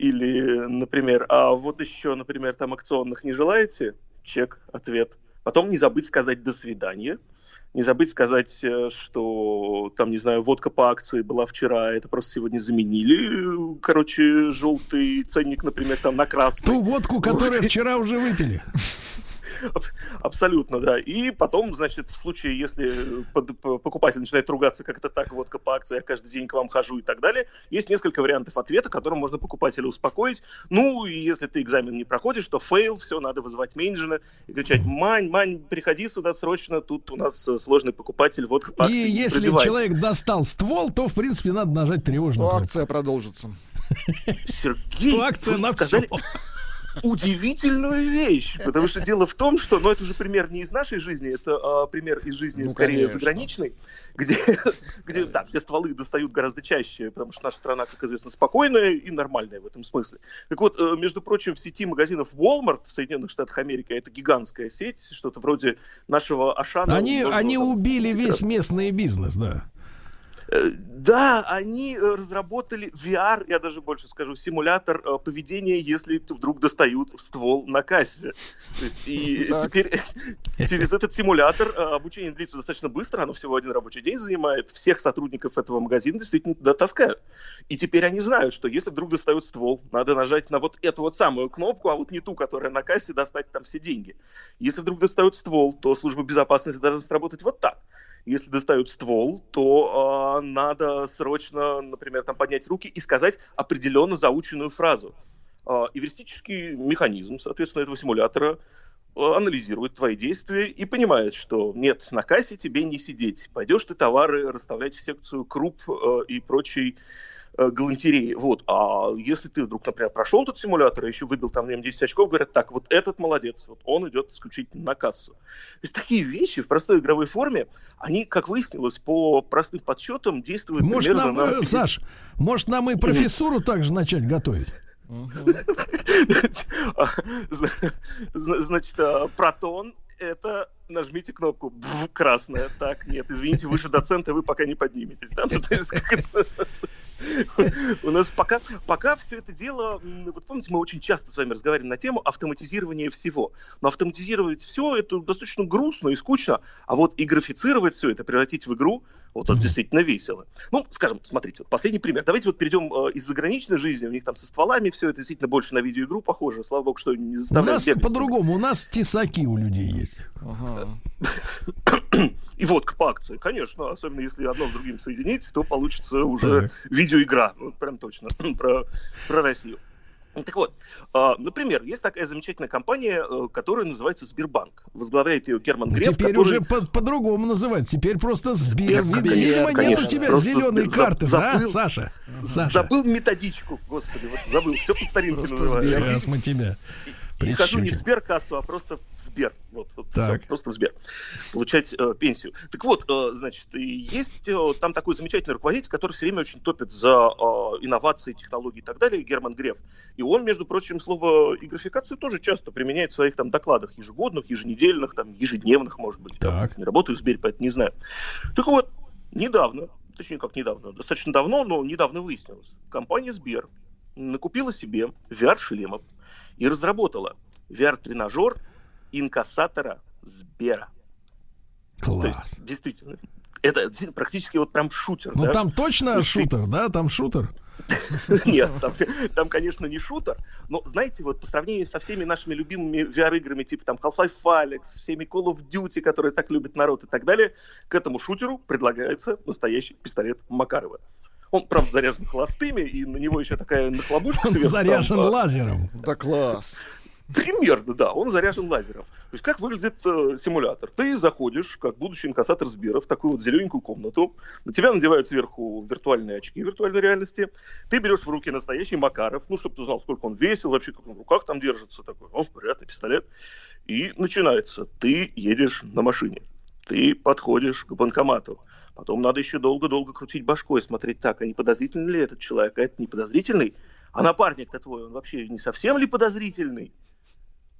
Или, например, а вот еще, например, там акционных не желаете? Чек, ответ. Потом не забыть сказать «до свидания». Не забыть сказать, э, что там, не знаю, водка по акции была вчера, а это просто сегодня заменили. Короче, желтый ценник, например, там на красный. Ту водку, которую вчера уже выпили. Абсолютно, да. И потом, значит, в случае, если покупатель начинает ругаться, как это так, водка по акции, я каждый день к вам хожу и так далее, есть несколько вариантов ответа, которым можно покупателя успокоить. Ну, и если ты экзамен не проходишь, то fail, все, надо вызывать менеджера и кричать, Мань, Мань, приходи сюда срочно, тут у нас э, сложный покупатель, водка по акции. И если пробивает. человек достал ствол, то, в принципе, надо нажать тревожную кнопку. Акция продолжится. Сергей, то акция на сказали... все удивительную вещь. Потому что дело в том, что, ну, это уже пример не из нашей жизни, это а, пример из жизни, ну, скорее, конечно. заграничной, где, где, да, где стволы достают гораздо чаще, потому что наша страна, как известно, спокойная и нормальная в этом смысле. Так вот, э, между прочим, в сети магазинов Walmart в Соединенных Штатах Америки, это гигантская сеть, что-то вроде нашего Ашана. Они, они убили весь местный бизнес, да. Э, да, они э, разработали VR, я даже больше скажу, симулятор э, поведения, если вдруг достают ствол на кассе. То есть, и теперь через этот симулятор обучение длится достаточно быстро, оно всего один рабочий день занимает. Всех сотрудников этого магазина действительно туда таскают. И теперь они знают, что если вдруг достают ствол, надо нажать на вот эту вот самую кнопку, а вот не ту, которая на кассе, достать там все деньги. Если вдруг достают ствол, то служба безопасности должна сработать вот так если достают ствол, то э, надо срочно, например, там поднять руки и сказать определенно заученную фразу. Э, эвристический механизм, соответственно, этого симулятора э, анализирует твои действия и понимает, что нет, на кассе тебе не сидеть. Пойдешь ты товары расставлять в секцию круп э, и прочий галантереи. Вот. А если ты вдруг, например, прошел этот симулятор и еще выбил там на нем 10 очков, говорят, так, вот этот молодец, вот он идет исключительно на кассу. То есть такие вещи в простой игровой форме, они, как выяснилось, по простым подсчетам действуют может, примерно нам, на... Э, Саш, может нам и профессуру также начать готовить? Значит, а, протон это нажмите кнопку красная. Так, нет, извините, выше доцента вы пока не подниметесь. Да? Ну, то есть, У нас пока, пока все это дело, вот помните, мы очень часто с вами разговариваем на тему автоматизирования всего. Но автоматизировать все это достаточно грустно и скучно, а вот и графицировать все это, превратить в игру, вот это действительно весело. Ну, скажем, смотрите, вот последний пример. Давайте вот перейдем э, из заграничной жизни, у них там со стволами все это действительно больше на видеоигру похоже. Слава богу, что не У заставляют нас бегать. по-другому, у нас тесаки у людей есть. И водка по акции, конечно, особенно если одно с другим соединить, то получится уже видеоигра, вот прям точно, про, про Россию. Так вот, а, например, есть такая замечательная компания, э, которая называется Сбербанк. Возглавляет ее Герман Греф. Ну, Теперь который- уже по- по-другому называется. Теперь просто Сбер. Сбер, Вид- Видимо, нет у тебя просто зеленой Сбер. карты, да, Забыл. Саша? Саша. Забыл методичку, господи, вот забыл, все по старинке называется. Сейчас мы тебя И хожу не в. Сберкассу, а просто в Сбер. Вот, вот Так. всё, просто в Сбер. Получать э, пенсию. Так вот, э, значит, есть э, там такой замечательный руководитель, который все время очень топит за э, инновации, технологии и так далее, Герман Греф. И он, между прочим, слово и графикацию тоже часто применяет в своих там докладах ежегодных, еженедельных, там, ежедневных, может быть. Я не работаю в Сбере, поэтому не знаю. Так вот, недавно, точнее, как недавно, достаточно давно, но недавно выяснилось, компания Сбер накупила себе VR-шлемов и разработала VR-тренажер инкассатора Сбера. То есть, действительно, это практически вот прям шутер. Ну да? там точно То есть ты- шутер, да? Там шутер. Нет, там, там, конечно, не шутер, но, знаете, вот по сравнению со всеми нашими любимыми VR-играми, типа там Half-Life Alyx, всеми Call of Duty, которые так любит народ и так далее, к этому шутеру предлагается настоящий пистолет Макарова. Он, правда, заряжен холостыми, и на него еще такая нахлобучка сверху. заряжен а, лазером. Да класс. Примерно, да, он заряжен лазером. То есть как выглядит э, симулятор? Ты заходишь, как будущий инкассатор Сбера, в такую вот зелененькую комнату, на тебя надевают сверху виртуальные очки виртуальной реальности, ты берешь в руки настоящий Макаров, ну, чтобы ты знал, сколько он весил, вообще, как он в руках там держится, такой, о, приятный пистолет. И начинается. Ты едешь на машине, ты подходишь к банкомату, потом надо еще долго-долго крутить башкой, смотреть так, а не подозрительный ли этот человек, а это не подозрительный, а напарник-то твой, он вообще не совсем ли подозрительный?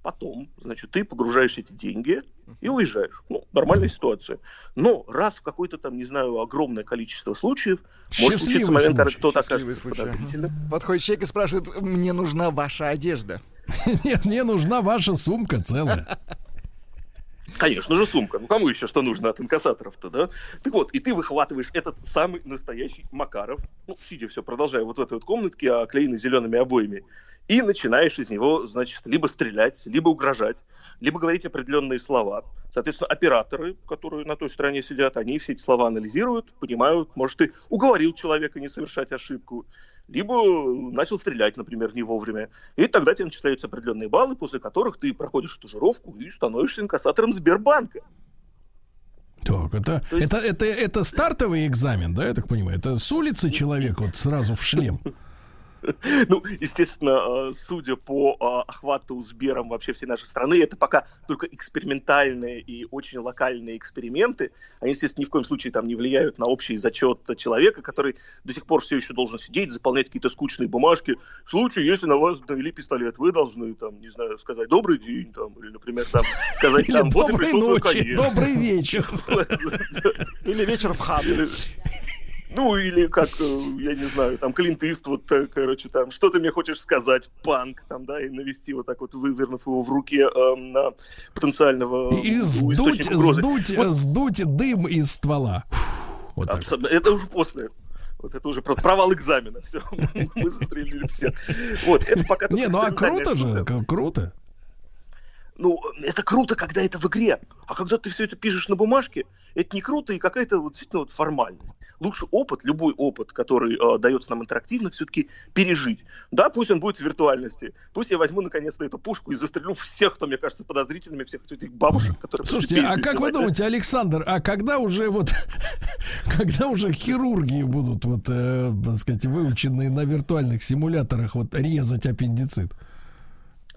Потом, значит, ты погружаешь эти деньги и уезжаешь. Ну, нормальная ситуация. Но раз в какое-то там, не знаю, огромное количество случаев, может случиться момент, когда кто-то Счастливый окажется случай. подозрительным. Подходит человек и спрашивает, мне нужна ваша одежда. Нет, мне нужна ваша сумка целая. Конечно же, сумка. Ну, кому еще что нужно от инкассаторов-то, да? Так вот, и ты выхватываешь этот самый настоящий Макаров, ну, сидя все, продолжая вот в этой вот комнатке, оклеенной зелеными обоями, и начинаешь из него, значит, либо стрелять, либо угрожать, либо говорить определенные слова. Соответственно, операторы, которые на той стороне сидят, они все эти слова анализируют, понимают, может, ты уговорил человека не совершать ошибку, либо начал стрелять, например, не вовремя. И тогда тебе начисляются определенные баллы, после которых ты проходишь стажировку и становишься инкассатором Сбербанка. Так, это, это, это, это стартовый экзамен, да, я так понимаю? Это с улицы человек вот сразу в шлем. Ну, естественно, э, судя по э, охвату Сбером вообще всей нашей страны, это пока только экспериментальные и очень локальные эксперименты. Они, естественно, ни в коем случае там не влияют на общий зачет человека, который до сих пор все еще должен сидеть, заполнять какие-то скучные бумажки. В случае, если на вас навели пистолет, вы должны, там, не знаю, сказать «добрый день», там, или, например, там, сказать там «вот и конец». «Добрый вечер». Или вечер в хату. Ну, или как, э, я не знаю, там, Клинт Иствуд, э, короче, там, что ты мне хочешь сказать, панк, там, да, и навести вот так вот, вывернув его в руке э, на потенциального И сдуть, сдуть, Вот сдуть дым из ствола. Вот так. абсолютно. Это уже после. Вот это уже про- провал экзамена. Все, мы застрелили всех. Вот, это пока Не, ну а круто же, круто. Ну, это круто, когда это в игре. А когда ты все это пишешь на бумажке, это не круто и какая-то вот, действительно вот формальность. Лучше опыт, любой опыт, который э, дается нам интерактивно, все-таки пережить. Да, пусть он будет в виртуальности. Пусть я возьму наконец-то эту пушку и застрелю всех, кто мне кажется подозрительными, всех этих бабушек, которые... Слушайте, а как вы думаете, Александр, а когда уже вот, когда уже хирурги будут, вот, э, так сказать, выученные на виртуальных симуляторах, вот, резать аппендицит?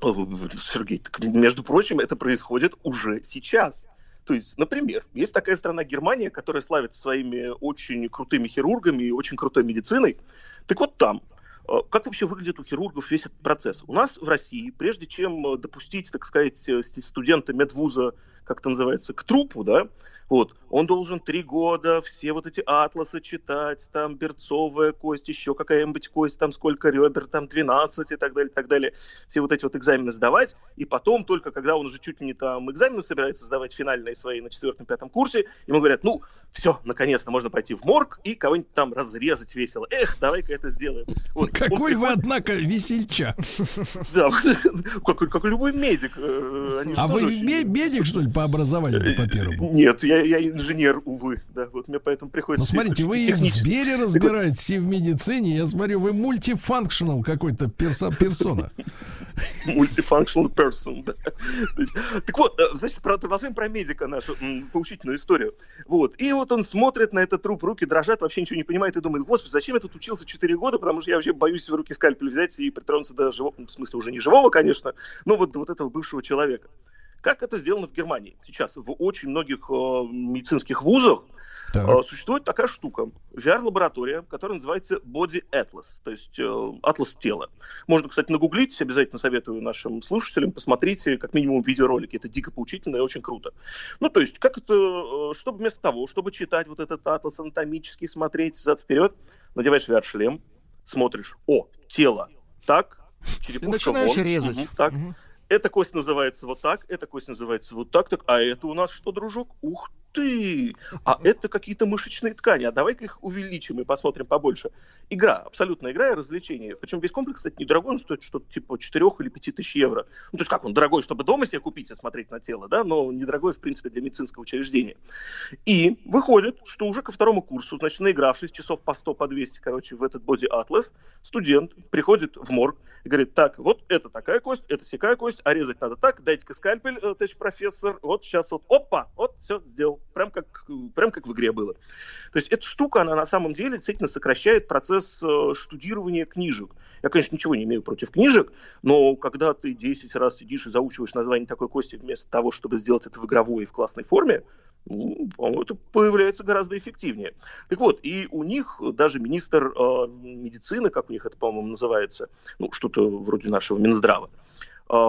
О, Сергей, так, между прочим, это происходит уже сейчас. То есть, например, есть такая страна Германия, которая славится своими очень крутыми хирургами и очень крутой медициной. Так вот там, э, как вообще выглядит у хирургов весь этот процесс? У нас в России, прежде чем э, допустить, так сказать, э, ст- студента медвуза как это называется, к трупу, да, вот, он должен три года все вот эти атласы читать, там берцовая кость, еще какая-нибудь кость, там сколько ребер, там 12 и так далее, и так далее. Все вот эти вот экзамены сдавать, и потом только, когда он уже чуть ли не там экзамены собирается сдавать финальные свои на четвертом-пятом курсе, ему говорят, ну, все, наконец-то можно пойти в морг и кого-нибудь там разрезать весело. Эх, давай-ка это сделаем. Вот, Какой вы, однако, весельча. Да, как, как любой медик. э, А вы медик, что ли, по образованию по первому? Нет, я, я инженер, увы. Да, вот мне поэтому приходится... Ну, смотрите, вы и в Сбере разбираетесь, и в медицине. Я смотрю, вы мультифункционал какой-то перса- персона. Multifunctional person. да. Так вот, э, значит, про- продолжаем про медика нашу поучительную историю. Вот. И вот он смотрит на этот труп, руки дрожат, вообще ничего не понимает и думает, господи, зачем я тут учился 4 года, потому что я вообще боюсь в руки скальпель взять и притронуться до живого, ну, в смысле уже не живого, конечно, но вот до вот этого бывшего человека. Как это сделано в Германии? Сейчас в очень многих э, медицинских вузах э, существует такая штука, VR-лаборатория, которая называется Body Atlas, то есть э, атлас тела. Можно, кстати, нагуглить, обязательно советую нашим слушателям, посмотрите как минимум видеоролики, это дико поучительно и очень круто. Ну, то есть, как это, э, чтобы вместо того, чтобы читать вот этот атлас анатомический, смотреть зад-вперед, надеваешь VR-шлем, смотришь, о, тело, так, черепушка начинаешь вон, резать. мгм, так, эта кость называется вот так, эта кость называется вот так, так, а это у нас что, дружок? Ух ты! А это какие-то мышечные ткани, а давай-ка их увеличим и посмотрим побольше. Игра, абсолютная игра и развлечение. Причем весь комплекс, кстати, недорогой, он стоит что-то типа 4 или 5 тысяч евро. Ну, то есть как он дорогой, чтобы дома себе купить и смотреть на тело, да, но недорогой, в принципе, для медицинского учреждения. И выходит, что уже ко второму курсу, значит, наигравшись часов по 100, по 200, короче, в этот Body Atlas, студент приходит в морг и говорит, так, вот это такая кость, это сякая кость, а резать надо так, дайте-ка скальпель, э, товарищ профессор, вот сейчас вот, опа, вот, все, сделал. Прям как, прям как в игре было. То есть эта штука, она на самом деле действительно сокращает процесс э, штудирования книжек. Я, конечно, ничего не имею против книжек, но когда ты 10 раз сидишь и заучиваешь название такой кости вместо того, чтобы сделать это в игровой и в классной форме, ну, по-моему, это появляется гораздо эффективнее. Так вот, и у них даже министр э, медицины, как у них это, по-моему, называется, ну, что-то вроде нашего Минздрава,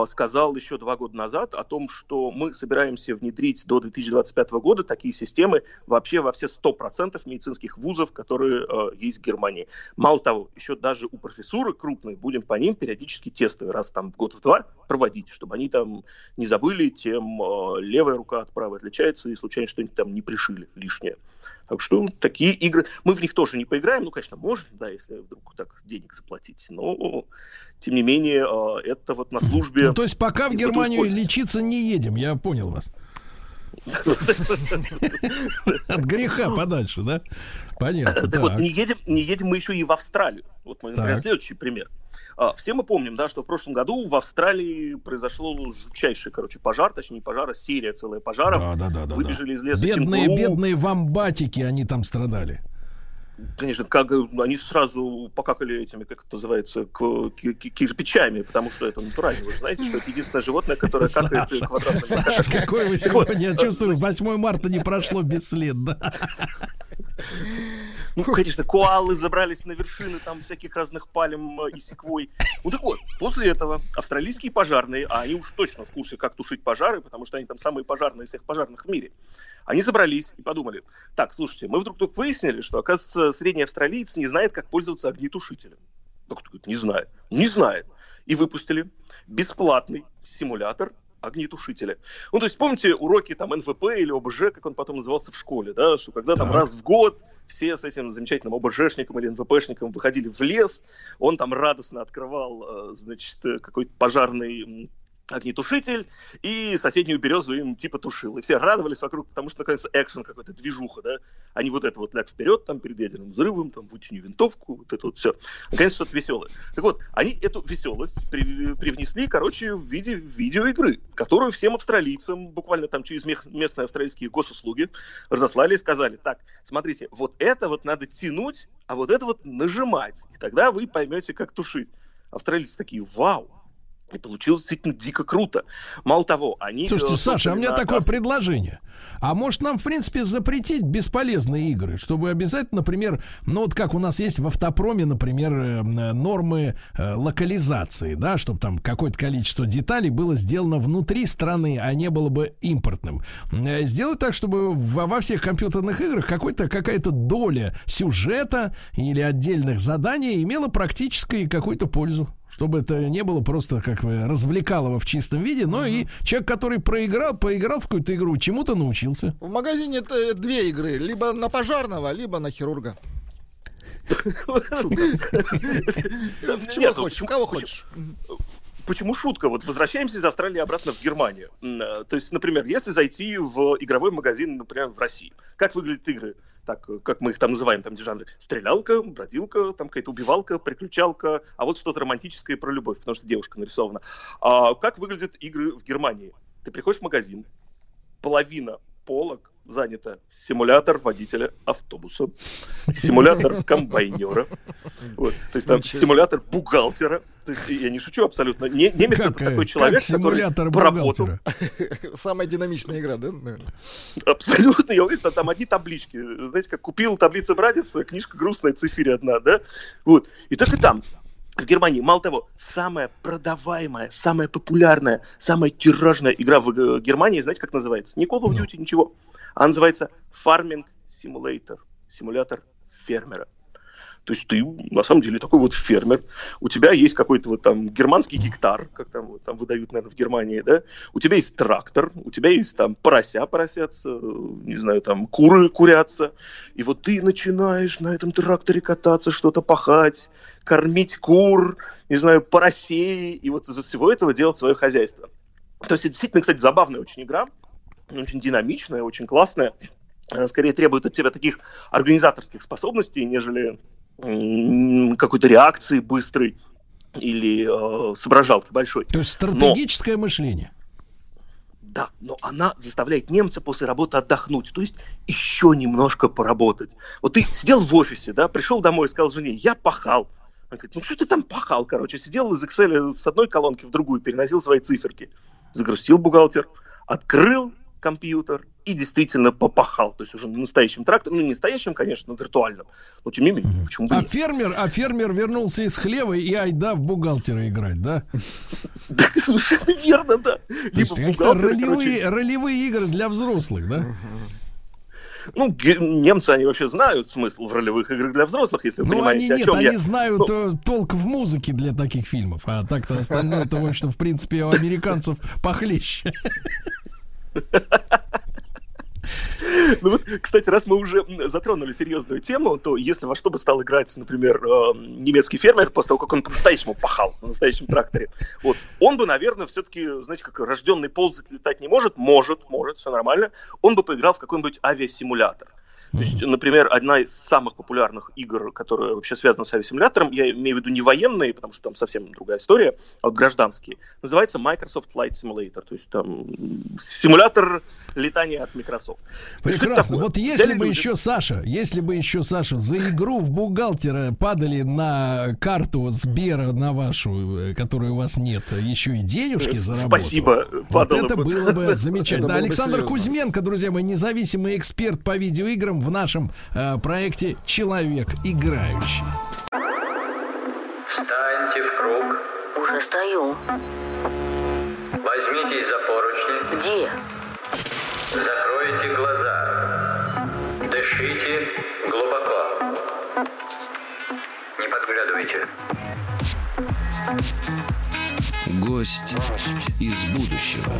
сказал еще два года назад о том, что мы собираемся внедрить до 2025 года такие системы вообще во все 100% медицинских вузов, которые э, есть в Германии. Мало того, еще даже у профессуры крупной будем по ним периодически тесты раз там в год в два проводить, чтобы они там не забыли, тем э, левая рука от правой отличается и случайно что-нибудь там не пришили лишнее. Так что такие игры, мы в них тоже не поиграем, ну, конечно, можно, да, если вдруг так денег заплатить, но, тем не менее, э, это вот на службе... Ну, то есть пока в Германию лечиться не едем, я понял вас. От греха подальше, да? Понятно. Так вот, не едем, не едем мы еще и в Австралию. Вот, мы, например, Так. следующий пример. А, Все мы помним, да, что в прошлом году в Австралии произошло жутчайший, короче, пожар, точнее, не пожар, а серия целая пожаров. Да, да, да, да, да. Выбежали из леса Бедные, бедные вамбатики, они там страдали. Конечно, как они сразу покакали этими, как это называется, кирпичами, потому что это натурально. Вы знаете, что это единственное животное, которое какает Саша, квадратными Саша, какой вы сегодня, я чувствую, 8 марта не прошло бесследно. Ну, конечно, коалы забрались на вершины там всяких разных пальм и секвой. Ну так вот, после этого австралийские пожарные, а они уж точно в курсе, как тушить пожары, потому что они там самые пожарные из всех пожарных в мире, они собрались и подумали, так, слушайте, мы вдруг тут выяснили, что, оказывается, средний австралиец не знает, как пользоваться огнетушителем. Ну, кто говорит, не знает. Не знает. И выпустили бесплатный симулятор огнетушителя. Ну, то есть, помните уроки там НВП или ОБЖ, как он потом назывался в школе, да, что когда там Так. раз в год все с этим замечательным ОБЖшником или НВПшником выходили в лес, он там радостно открывал, э, значит, э, какой-то пожарный огнетушитель, и соседнюю березу им типа тушил. И все радовались вокруг, потому что, наконец, экшен какой-то, движуха, да, а не вот это вот ляг вперед, там, перед ядерным взрывом, там, вытяни винтовку, вот это вот все. Наконец, что-то веселое. Так вот, они эту веселость при- привнесли, короче, в виде видеоигры, которую всем австралийцам, буквально там через мех- местные австралийские госуслуги, разослали и сказали, так, смотрите, вот это вот надо тянуть, а вот это вот нажимать, и тогда вы поймете, как тушить. Австралийцы такие, вау, И получилось действительно дико круто. Мало того, они... Слушайте, э, Саша, а у меня на такое предложение. А может нам, в принципе, запретить бесполезные игры, чтобы обязательно, например, ну вот как у нас есть в автопроме, например, э, м, нормы э, локализации, да, чтобы там какое-то количество деталей было сделано внутри страны, а не было бы импортным. Э, Сделать так, чтобы во, всех компьютерных играх какой-то, какая-то доля сюжета или отдельных заданий имела практическую какую-то пользу. Чтобы это не было просто как бы развлекалово в чистом виде, но и человек, который проиграл, поиграл в какую-то игру, чему-то научился. В магазине это две игры. Либо на пожарного, либо на хирурга. Чего Нет, хочешь? Кого хочешь? Почему шутка? Вот возвращаемся из Австралии обратно в Германию. Э, То есть, например, если зайти в игровой магазин, например, в России, как выглядят игры? Так, э, как мы их там называем, там, где жанры. Стрелялка, бродилка, там какая-то убивалка, приключалка, а вот что-то романтическое про любовь, потому что девушка нарисована. А как выглядят игры в Германии? Ты приходишь в магазин, половина полок занята симулятор водителя автобуса, симулятор комбайнера, вот, то есть там Ничего симулятор бухгалтера. То есть, я не шучу абсолютно. Не- немец Как, это такой человек, как симулятор который поработал. бухгалтера. Самая динамичная игра, да? наверное? Абсолютно, я уверен, там одни таблички. Знаете, как купил таблица Брадиса, книжка грустная, цифире одна, да? Вот. И так и там. В Германии, мало того, самая продаваемая, самая популярная, самая тиражная игра в э, Германии, знаете, как называется? Не Call of Duty, ничего. Она называется Farming Simulator. Симулятор фермера. То есть ты, на самом деле, такой вот фермер. У тебя есть какой-то вот там германский гектар, как там, вот, там выдают, наверное, в Германии, да? У тебя есть трактор, у тебя есть там порося поросятся, не знаю, там куры курятся. И вот ты начинаешь на этом тракторе кататься, что-то пахать, кормить кур, не знаю, поросей, и вот из-за всего этого делать свое хозяйство. То есть это действительно, кстати, забавная очень игра, очень динамичная, очень классная. Э, Скорее требует от тебя таких организаторских способностей, нежели какой-то реакции быстрой или э, соображалки большой. То есть Но- стратегическое мышление. да, но она заставляет немца после работы отдохнуть, то есть еще немножко поработать. Вот ты сидел в офисе, да, пришел домой и сказал жене, я пахал. Она говорит, ну что ты там пахал, короче, сидел из Excel с одной колонки в другую, переносил свои циферки. Загрустил бухгалтер, открыл компьютер и действительно попахал, то есть уже на настоящем тракторе, ну не настоящем, конечно, но виртуальном, но тем не менее, почему бы А нет? фермер, а фермер вернулся из хлева и айда в бухгалтера играть, да? Совершенно верно, да. То есть бухгалтеры, ролевые, игры для взрослых, да? Ну, немцы, они вообще знают смысл в ролевых играх для взрослых, если вы Ну, они понимаете, о нет, чем они я. знают Ну, э, толк в музыке для таких фильмов, а так-то остальное, это, в общем, в принципе, у американцев похлеще. Ну вот, кстати, раз мы уже затронули серьезную тему, то если во что бы стал играть, например, э, немецкий фермер, после того, как он по-настоящему пахал на настоящем тракторе, вот, он бы, наверное, все-таки, знаете, как рожденный ползать летать не может, может, может, все нормально, он бы поиграл в какой-нибудь авиасимулятор. То есть, например, одна из самых популярных игр, которая вообще связана с авиасимулятором, я имею в виду не военные, потому что там совсем другая история, а гражданские, называется Microsoft Flight Simulator, то есть там симулятор летания от Microsoft. Прекрасно. Вот если Взяли бы люди- еще Саша, если бы еще Саша за игру в бухгалтера падали на карту Сбера на вашу, э, которой у вас нет, еще и денежки заработал. Спасибо, Вот это бы. было бы замечательно. бы Александр. Кузьменко, друзья мои, независимый эксперт по видеоиграм в нашем э, проекте «Человек играющий». Встаньте в круг. Уже стою. Возьмитесь за поручни. Где? Закройте глаза. Дышите глубоко. Не подглядывайте. Гость из будущего.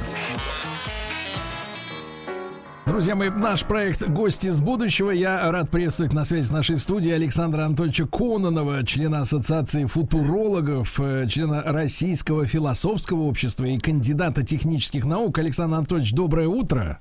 Друзья мои, наш проект «Гости из будущего». Я рад приветствовать на связи с нашей студией Александра Анатольевича Кононова, члена Ассоциации футурологов, э, члена Российского философского общества и кандидата технических наук. Александр Анатольевич, доброе утро.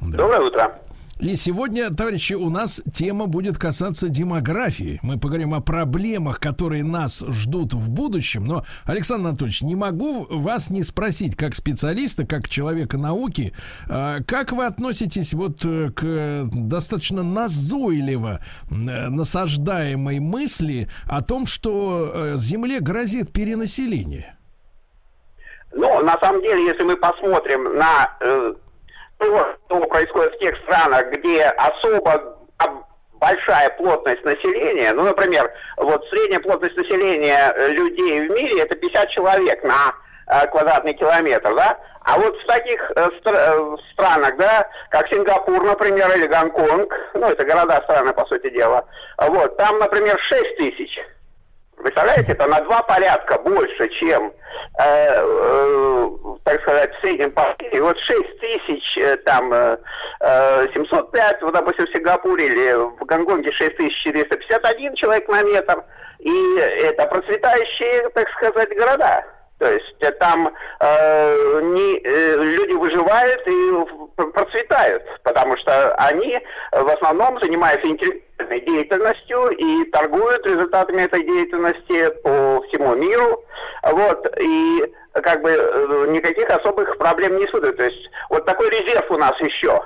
Доброе утро. И сегодня, товарищи, у нас тема будет касаться демографии. Мы поговорим о проблемах, которые нас ждут в будущем. Но, Александр Анатольевич, не могу вас не спросить, как специалиста, как человека науки, э, как вы относитесь вот э, к достаточно назойливо э, насаждаемой мысли о том, что э, Земле грозит перенаселение? Ну, на самом деле, если мы посмотрим на то, что происходит в тех странах, где особо об- большая плотность населения, ну, например, вот средняя плотность населения э, людей в мире это 50 человек на э, квадратный километр, да? А вот в таких э, стра- странах, да, как Сингапур, например, или Гонконг, ну, это города страны, по сути дела, вот, там, например, 6 тысяч. Представляете, это на два порядка больше, чем, э, э, так сказать, в среднем по мире. Вот 6 тысяч, э, там, э, э, 705, вот, допустим, в Сингапуре или в Гонконге 6451 человек на метр. И это процветающие, так сказать, города. То есть э, там э, не, э, люди выживают и процветают, потому что они в основном занимаются интеллектуальной деятельностью и торгуют результатами этой деятельности по всему миру. Вот, и как бы э, никаких особых проблем не испытывают. То есть вот такой резерв у нас еще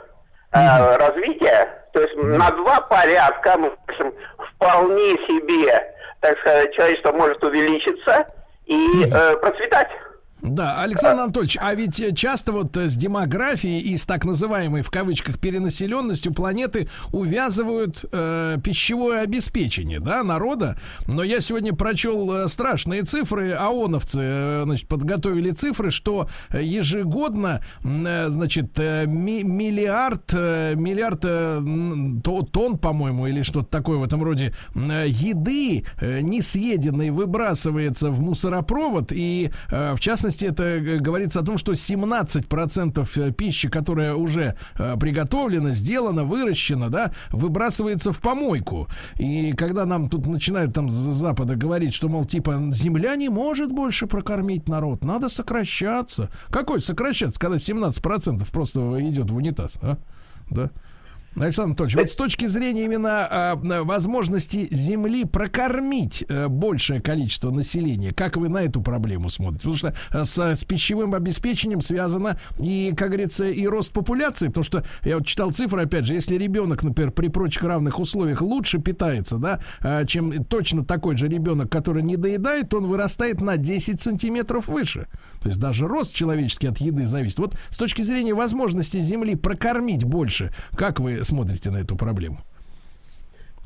э, развития. То есть на два порядка мы можем вполне себе, так сказать, человечество может увеличиться и э, процветать. Да, Александр Анатольевич, а ведь э, часто вот э, с демографией и с так называемой в кавычках перенаселенностью планеты увязывают э, пищевое обеспечение, да, народа. Но я сегодня прочел э, страшные цифры, АОНовцы, значит, подготовили цифры, что ежегодно, значит, ми- миллиард, миллиард тонн, по-моему, или что-то такое в этом роде еды несъеденной выбрасывается в мусоропровод и в частности это э, говорится о том, что 17% пищи, которая уже э, приготовлена, сделана, выращена, да, выбрасывается в помойку. И когда нам тут начинают там с Запада говорить, что, мол, типа, земля не может больше прокормить народ, надо сокращаться. Какой сокращаться, когда 17% просто идет в унитаз, а? Да. Александр Анатольевич, вот с точки зрения именно на возможности Земли прокормить э, большее количество населения, как вы на эту проблему смотрите? Потому что э, с, с пищевым обеспечением связано и, как говорится, и рост популяции, потому что я вот читал цифры, опять же, если ребенок, например, при прочих равных условиях лучше питается, да, э, чем точно такой же ребенок, который не доедает, он вырастает на 10 сантиметров выше. То есть даже рост человеческий от еды зависит. Вот с точки зрения возможности Земли прокормить больше, как вы смотрите на эту проблему?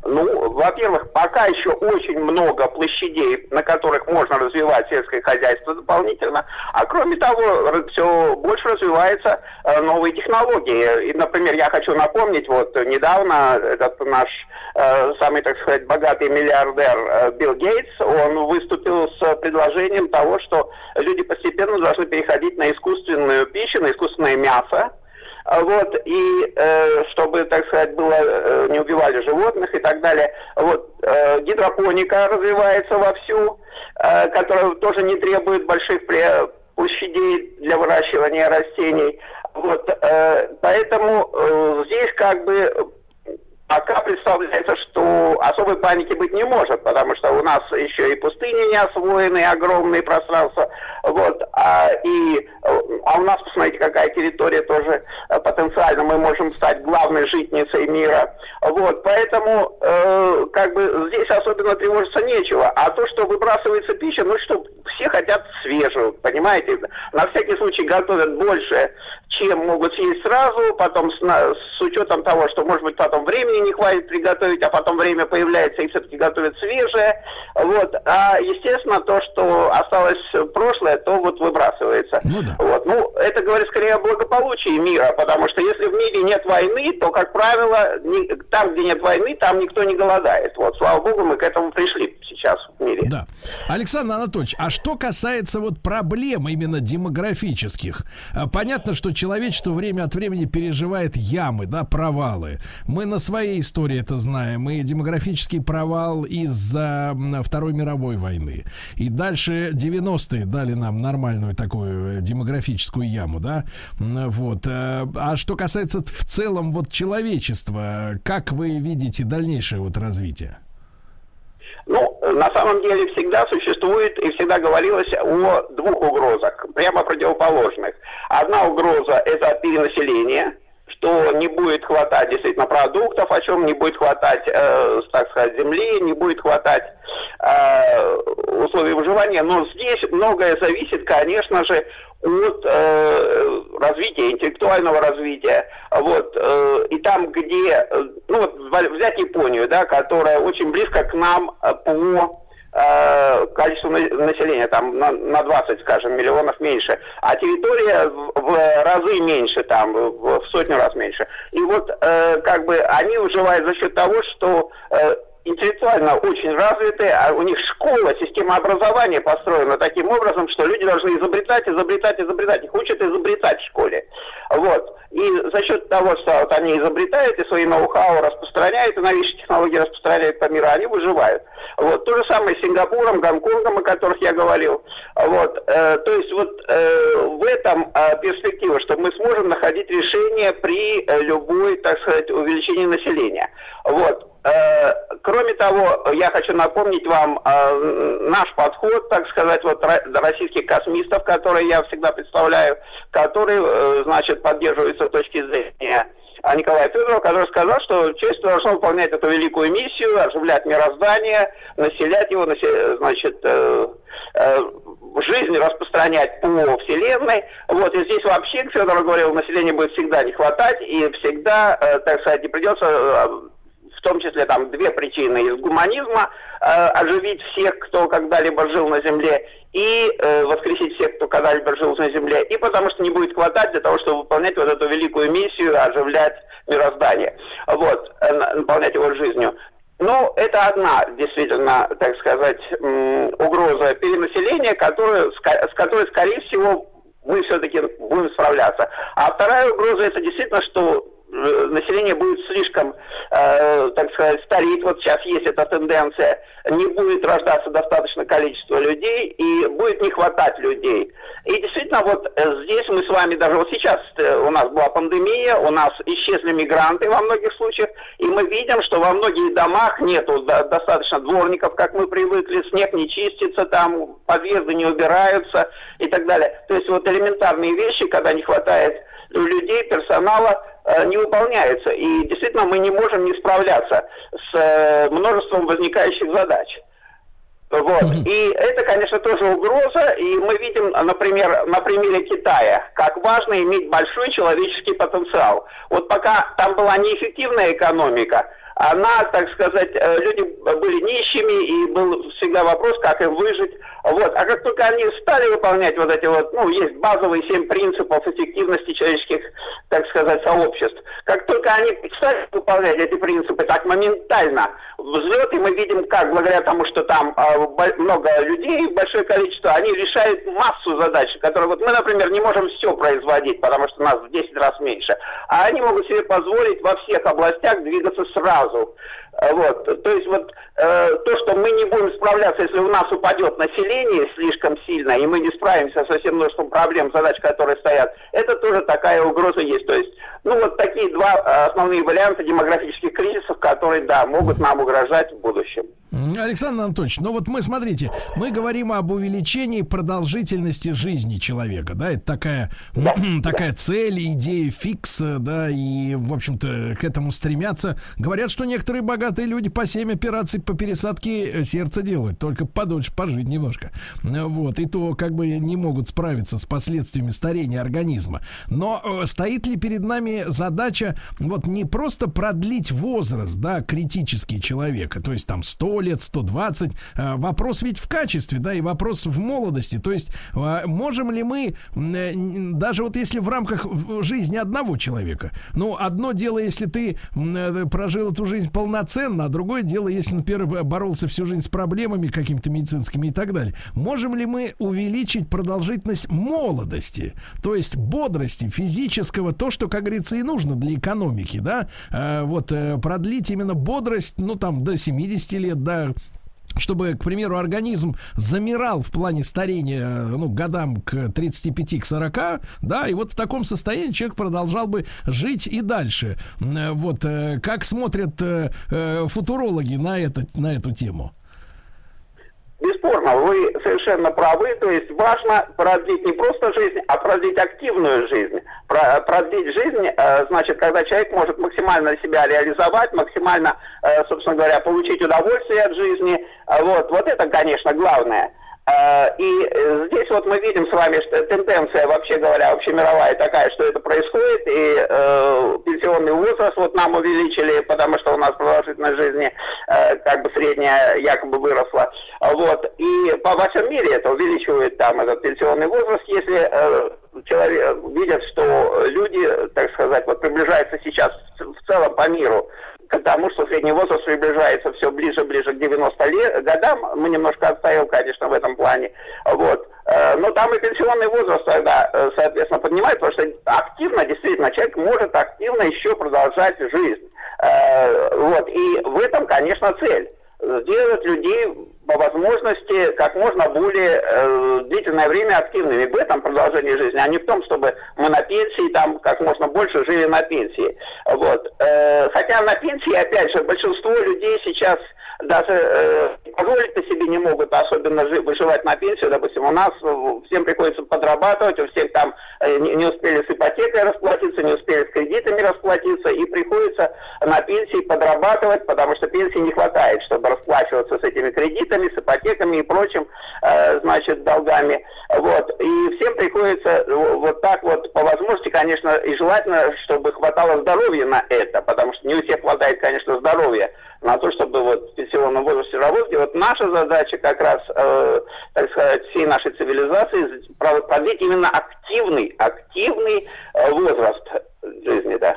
Ну, во-первых, пока еще очень много площадей, на которых можно развивать сельское хозяйство дополнительно, а кроме того, все больше развиваются э, новые технологии. И, например, я хочу напомнить, вот недавно этот наш э, самый, так сказать, богатый миллиардер э, Билл Гейтс, он выступил с предложением того, что люди постепенно должны переходить на искусственную пищу, на искусственное мясо, Вот, и э, чтобы, так сказать, было, э, не убивали животных и так далее. Вот, э, гидропоника развивается вовсю, э, которая тоже не требует больших площадей для выращивания растений. Вот, э, поэтому э, здесь как бы пока представляется, что особой паники быть не может, потому что у нас еще и пустыни не освоены, огромные пространства, вот, а, и, а у нас, посмотрите, какая территория тоже э, потенциально, мы можем стать главной житницей мира, вот, поэтому, э, как бы, здесь особенно тревожиться нечего, а то, что выбрасывается пища, ну что, все хотят свежую, понимаете, на всякий случай готовят больше, чем могут съесть сразу, потом с, с учетом того, что, может быть, потом времени не хватит приготовить, а потом время появляется и все-таки готовят свежее. Вот. А, естественно, то, что осталось прошлое, то вот выбрасывается. Вот. Ну, это говорит скорее о благополучии мира, потому что если в мире нет войны, то, как правило, ни- там, где нет войны, там никто не голодает. Вот, слава богу, мы к этому пришли сейчас в мире. Да. Александр Анатольевич, а что касается вот проблем именно демографических? а, Понятно, что человечество время от времени переживает ямы, да, провалы. Мы на своей истории это знаем. И демографический провал из-за Второй мировой войны. И дальше 90-е дали нам нормальную такую э, демографическую яму, да. Вот. э, А что касается в целом вот человечества, как вы видите дальнейшее вот развитие? Ну, на самом деле всегда существует и всегда говорилось о двух угрозах, прямо противоположных. Одна угроза – это перенаселение, что не будет хватать действительно продуктов, о чем не будет хватать, э, так сказать, земли, не будет хватать э, условий выживания. Но здесь многое зависит, конечно же, от э, развития, интеллектуального развития. Вот, э, и там, где, э, ну вот взять Японию, да, которая очень близко к нам э, по э, количеству на- населения, там на, на 20, скажем, миллионов меньше, а территория в, в разы меньше, там в, в сотню раз меньше. И вот э, как бы они выживают за счет того, что э, интеллектуально очень развиты, а у них школа, система образования построена таким образом, что люди должны изобретать, изобретать, изобретать. Их учат изобретать в школе. Вот. И за счет того, что вот они изобретают и свои ноу-хау распространяют, и новейшие технологии распространяют по миру, они выживают. Вот. То же самое с Сингапуром, Гонконгом, о которых я говорил. Вот. Э, то есть вот э, в этом э, перспектива, что мы сможем находить решение при э, любой, так сказать, увеличении населения. Вот. Э, Кроме того, я хочу напомнить вам э, наш подход, так сказать, вот ро- российских космистов, которые я всегда представляю, который, э, значит, поддерживается с точки зрения а Николая Федорова, который сказал, что человечество должно выполнять эту великую миссию, оживлять мироздание, населять его, насе- значит, э, э, жизнь распространять по Вселенной. Вот, и здесь вообще, как Федор говорил, населения будет всегда не хватать, и всегда, э, так сказать, не придется в том числе там две причины из гуманизма э, оживить всех, кто когда-либо жил на земле, и э, воскресить всех, кто когда-либо жил на земле, и потому что не будет хватать для того, чтобы выполнять вот эту великую миссию, оживлять мироздание, вот, э, на- наполнять его жизнью. Ну, это одна, действительно, так сказать, угроза перенаселения, которую, с ко- с которой, скорее всего, мы все-таки будем справляться. А вторая угроза это действительно, что население будет слишком, э, так сказать, стареть. Вот сейчас есть эта тенденция. Не будет рождаться достаточное количество людей и будет не хватать людей. И действительно, вот э, здесь мы с вами даже вот сейчас э, у нас была пандемия, у нас исчезли мигранты во многих случаях, и мы видим, что во многих домах нету до- достаточно дворников, как мы привыкли, снег не чистится, там подъезды не убираются и так далее. То есть вот элементарные вещи, когда не хватает людей, персонала, э, не выполняются. И действительно мы не можем не справляться с э, множеством возникающих задач. Вот. И это, конечно, тоже угроза. И мы видим, например, на примере Китая, как важно иметь большой человеческий потенциал. Вот пока там была неэффективная экономика, она, так сказать, э, люди были нищими, и был всегда вопрос, как им выжить. Вот. А как только они стали выполнять вот эти вот, ну, есть базовые семь принципов эффективности человеческих, так сказать, сообществ. Как только они стали выполнять эти принципы, так моментально взлет, и мы видим, как благодаря тому, что там бо- много людей, большое количество, они решают массу задач, которые вот мы, например, не можем все производить, потому что нас в 10 раз меньше, а они могут себе позволить во всех областях двигаться сразу. Э, Вот, то есть вот э, то, что мы не будем справляться, если у нас упадет население слишком сильно, и мы не справимся со всем множеством проблем, задач, которые стоят, это тоже такая угроза есть. То есть, ну вот такие два э, основные варианта демографических кризисов, которые, да, могут нам угрожать в будущем. Александр Анатольевич, ну вот мы, смотрите, мы говорим об увеличении продолжительности жизни человека, да, это такая, такая цель, идея фикса, да, и, в общем-то, к этому стремятся. Говорят, что некоторые богатые люди по 7 операций по пересадке э, сердца делают, только подольше пожить немножко. Э, Вот, и то как бы не могут справиться с последствиями старения организма. Но э, стоит ли перед нами задача вот не просто продлить возраст, да, критический человека, то есть там 100 лет, 120, э, вопрос ведь в качестве, да, и вопрос в молодости, то есть можем ли мы, даже вот если в рамках жизни одного человека, ну, одно дело, если ты прожил эту жизнь полноценно, а другое дело, если, например, боролся всю жизнь с проблемами какими-то медицинскими и так далее, можем ли мы увеличить продолжительность молодости, то есть бодрости физического, то, что, как говорится, и нужно для экономики, да, Э, вот э, продлить именно бодрость, ну, там, до 70 лет, да, чтобы, к примеру, организм замирал в плане старения, ну, годам к 35, к 40, да, и вот в таком состоянии человек продолжал бы жить и дальше. Вот, э, как смотрят э, э, футурологи на, это, на эту тему? Бесспорно, вы совершенно правы. То есть важно продлить не просто жизнь, а продлить активную жизнь. Про- продлить жизнь, э, значит, когда человек может максимально себя реализовать, максимально, э, собственно говоря, получить удовольствие от жизни. А Вот, вот это, конечно, главное. Э, И э, здесь вот мы видим с вами, что тенденция, вообще говоря, общемировая такая, что это происходит, и э, пенсионный возраст вот нам увеличили, потому что у нас продолжительность жизни э, как бы средняя якобы выросла. Вот. И по всем мире это увеличивает там этот пенсионный возраст, если э, человек видят, что люди, так сказать, вот приближаются сейчас в целом по миру к тому, что средний возраст приближается все ближе-ближе к 90 лет, годам. Мы немножко отстаем, конечно, в этом плане. Вот. Э, Но там и пенсионный возраст тогда, э, соответственно, поднимает, потому что активно, действительно, человек может активно еще продолжать жизнь. Э, Вот. И в этом, конечно, цель. Сделать людей по возможности как можно более э, длительное время активными в этом продолжении жизни, а не в том, чтобы мы на пенсии там как можно больше жили на пенсии. Вот. Э, хотя на пенсии, опять же, большинство людей сейчас даже э, позволить себе не могут, особенно жи- выживать на пенсию. Допустим, у нас э, всем приходится подрабатывать, у всех там э, не, не успели с ипотекой расплатиться, не успели с кредитами расплатиться, и приходится на пенсии подрабатывать, потому что пенсии не хватает, чтобы расплачиваться с этими кредитами, с ипотеками и прочим, э, значит, долгами. Вот. И всем приходится э, вот так вот, по возможности, конечно, и желательно, чтобы хватало здоровья на это, потому что не у всех хватает, конечно, здоровья на то, чтобы вот в пенсионном возрасте работать. И вот наша задача как раз, э, так сказать, всей нашей цивилизации про- продлить именно активный, активный э, возраст жизни, да.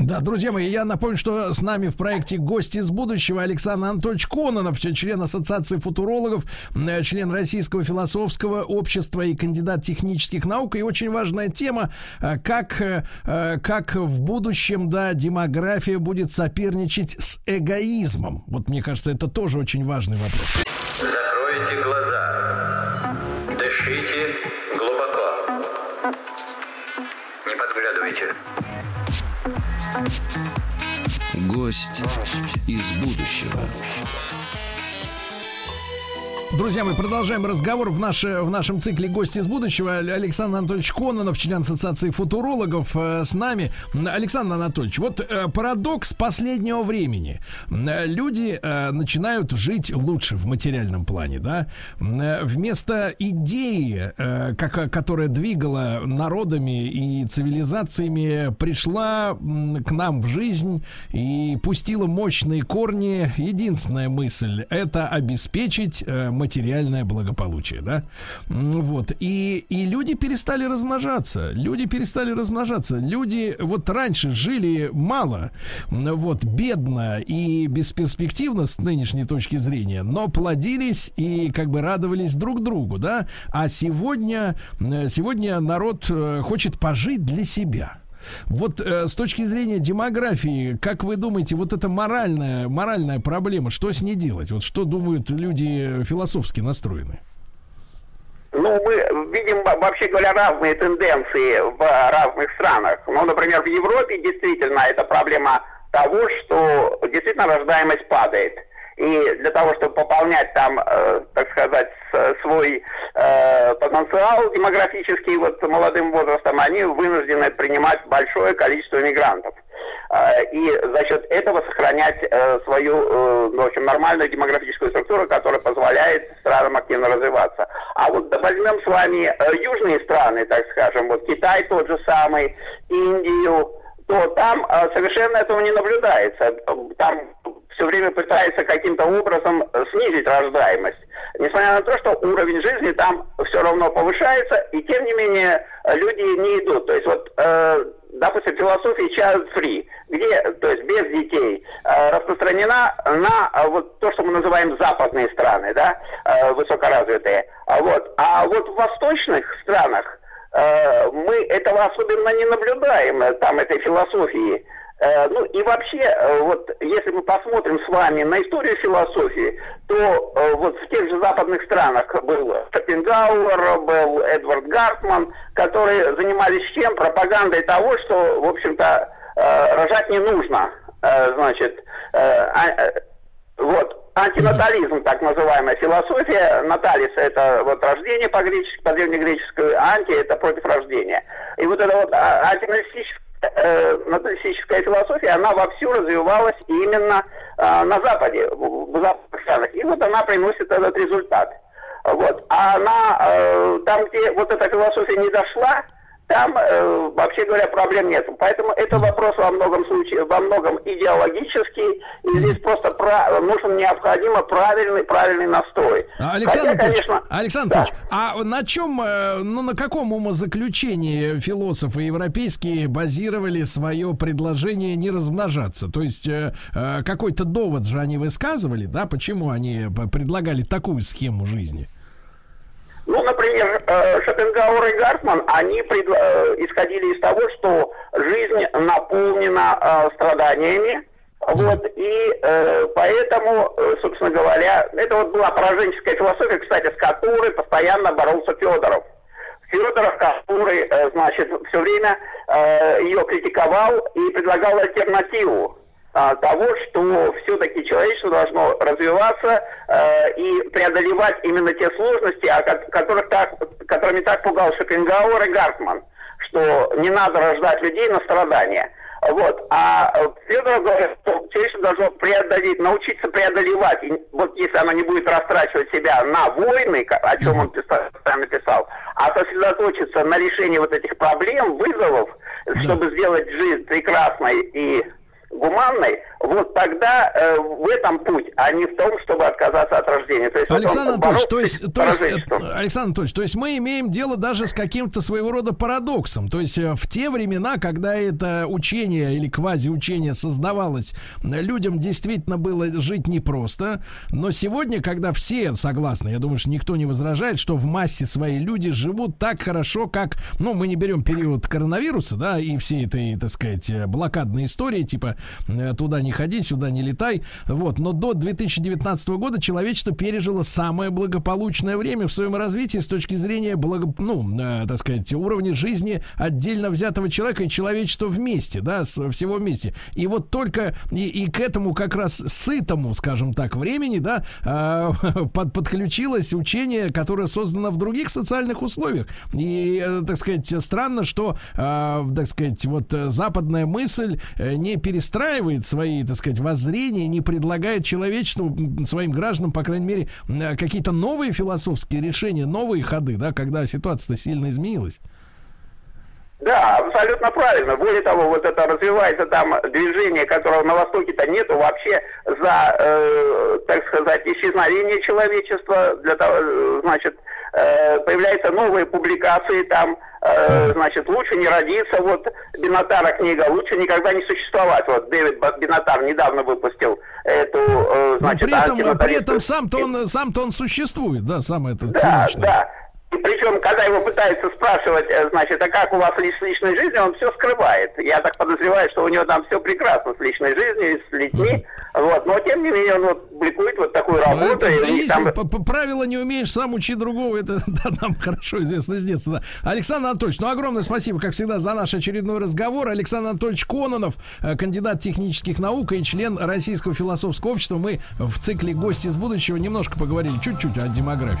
Да, друзья мои, я напомню, что с нами в проекте «Гости из будущего» Александр Анатольевич Кононов, член Ассоциации футурологов, э, член Российского философского общества и кандидат технических наук. И очень важная тема, э, как, э, как в будущем, да, демография будет соперничать с эгоизмом. Вот мне кажется, это тоже очень важный вопрос. Закройте глаза. Гость из будущего. Друзья, мы продолжаем разговор в, наше, в нашем цикле «Гости из будущего». Александр Анатольевич Кононов, член Ассоциации футурологов, э, с нами. Александр Анатольевич, вот э, парадокс последнего времени. Э, Люди начинают жить лучше в материальном плане, да? Вместо идеи, как, которая двигала народами и цивилизациями, пришла к нам в жизнь и пустила мощные корни. Единственная мысль – это обеспечить материальное благополучие, да? Вот. И, и люди перестали размножаться. Люди перестали размножаться. Люди вот раньше жили мало, вот, бедно и бесперспективно с нынешней точки зрения, но плодились и как бы радовались друг другу, да? А сегодня, сегодня народ э, хочет пожить для себя. Вот э, с точки зрения демографии, как вы думаете, вот эта моральная, моральная проблема, что с ней делать? Вот что думают люди философски настроенные? Ну, мы видим, во- вообще говоря, разные тенденции в разных странах. Ну, например, в Европе действительно это проблема того, что действительно рождаемость падает. И для того, чтобы пополнять там, э, так сказать, свой э, потенциал демографический вот молодым возрастом, они вынуждены принимать большое количество мигрантов. Э, и за счет этого сохранять э, свою, э, ну, в общем, нормальную демографическую структуру, которая позволяет странам активно развиваться. А вот возьмем с вами э, южные страны, так скажем, вот Китай тот же самый, Индию, то там э, совершенно этого не наблюдается. Там все время пытается каким-то образом э, снизить рождаемость. Несмотря на то, что уровень жизни там все равно повышается, и тем не менее э, люди не идут. То есть вот, э, допустим, философия child free, где, то есть без детей, э, распространена на э, вот то, что мы называем западные страны, да, э, высокоразвитые. А вот, а вот в восточных странах э, мы этого особенно не наблюдаем, э, там этой философии. Э, Ну и вообще, э, вот если мы посмотрим с вами на историю философии, то э, вот в тех же западных странах был Шопенгауэр, был Эдвард Гартман, которые занимались чем? Пропагандой того, что, в общем-то, рожать не нужно. Значит, а, вот. антинатализм, так называемая философия. Наталис – это вот рождение по-гречески, по-древнегреческому, анти – это против рождения. И вот эта вот а, антинаталистическая э, наталистическая философия, она вовсю развивалась именно э, на Западе, в, в западных странах. И вот она приносит этот результат. Вот. А она, э, там, где вот эта философия не дошла, там, э, вообще говоря, проблем нет. Поэтому это вопрос во многом случае, во многом идеологический, и здесь просто пра- нужен необходимо правильный, правильный настрой. А, Александр Хотя, Анатольевич, конечно, Александр да. Анатольевич, а на чем, э, ну на каком умозаключении философы европейские базировали свое предложение не размножаться? То есть э, э, какой-то довод же они высказывали, да? Почему они предлагали такую схему жизни? Ну, например, э, Шопенгауэр и Гартман, они э, исходили из того, что жизнь наполнена э, страданиями, вот, и э, поэтому, собственно говоря, это вот была пораженческая философия, кстати, с которой постоянно боролся Федоров. Федоров, который, э, значит, все время э, ее критиковал и предлагал альтернативу того, что все-таки человечество должно развиваться э, и преодолевать именно те сложности, о ко- которых так, которыми так пугал Шопенгауэр и Гартман, что не надо рождать людей на страдания. Вот. А э, Федоров говорит, что человечество должно преодолеть, научиться преодолевать. И вот если оно не будет растрачивать себя на войны, о чем он писа- постоянно писал, а сосредоточиться на решении вот этих проблем, вызовов, чтобы сделать жизнь прекрасной и гуманной, вот тогда э, в этом путь, а не в том, чтобы отказаться от рождения. То есть, Александр Анатольевич, то есть, то есть, э, Александр Анатольевич, то есть мы имеем дело даже с каким-то своего рода парадоксом. То есть э, в те времена, когда это учение или квазиучение создавалось, людям действительно было жить непросто. Но сегодня, когда все согласны, я думаю, что никто не возражает, что в массе своей люди живут так хорошо, как, ну, мы не берем период коронавируса, да, и все этой, так сказать, э, блокадной истории, типа туда не ходи, сюда не летай, вот. Но до 2019 года человечество пережило самое благополучное время в своем развитии с точки зрения, благо, ну, э, так сказать, уровня жизни отдельно взятого человека и человечества вместе, да, с, всего вместе. И вот только и, и к этому как раз сытому, скажем так, времени, да, э, под, подключилось учение, которое создано в других социальных условиях. И, э, так сказать, странно, что, э, так сказать, вот э, западная мысль э, не перестраивает свои, так сказать, воззрения, не предлагает человечеству, своим гражданам, по крайней мере, м, какие-то новые философские решения, новые ходы, да, когда ситуация сильно изменилась. Да, абсолютно правильно. Более того, вот это развивается там движение, которого на Востоке-то нету вообще за, э, так сказать, исчезновение человечества. Для того, э, значит, э, появляются новые публикации там, э, значит, лучше не родиться. Вот Бинатара книга «Лучше никогда не существовать». Вот Дэвид Бинатар недавно выпустил эту, э, Но значит, при этом, при этом сам-то он, сам-то он существует, да, самое это да, циничное. да. И причем, когда его пытаются спрашивать, э, значит, а как у вас с личной жизнью, он все скрывает. Я так подозреваю, что у него там все прекрасно с личной жизнью, с людьми. Вот. Но, тем не менее, он вот публикует вот такую Ну, работу. это, и если там- по правила не умеешь сам учить другого, это да, нам хорошо известно с детства. да. Александр Анатольевич, ну огромное спасибо, как всегда, за наш очередной разговор. Александр Анатольевич Кононов, э, кандидат технических наук и член Российского философского общества. Мы в цикле «Гости из будущего» немножко поговорили чуть-чуть о демографии.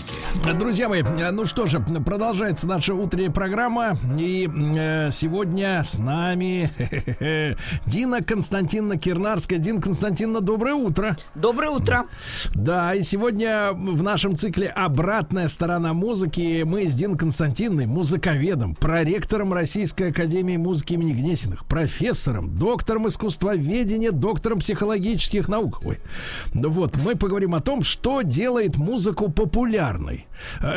Друзья мои, ну что же, продолжается наша утренняя программа. И э, сегодня с нами Дина Константиновна Кирнарская. Дина Константиновна, доброе утро. Доброе утро. Да, и сегодня в нашем цикле «Обратная сторона музыки» мы с Диной Константиновной, музыковедом, проректором Российской Академии музыки имени Гнесиных, профессором, доктором искусствоведения, доктором психологических наук. Ой. Ну Вот, мы поговорим о том, что делает музыку популярной.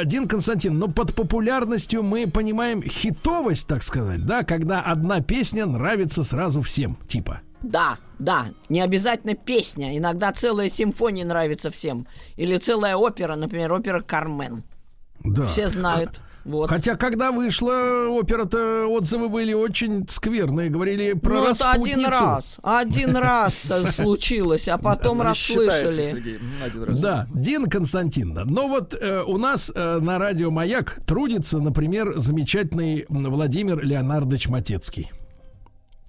Дин Константин, ну под популярностью мы понимаем хитовость, так сказать, да, когда одна песня нравится сразу всем, типа. Да, да, не обязательно песня. Иногда целая симфония нравится всем. Или целая опера, например, опера Кармен. Да. Все знают. Вот. Хотя, когда вышла опера-то, отзывы были очень скверные. Говорили про ну, это распутницу. один раз. Один раз случилось, а потом расслышали. Да, Дина Константиновна. Но вот э, у нас э, на радио «Маяк» трудится, например, замечательный Владимир Леонардович Матецкий.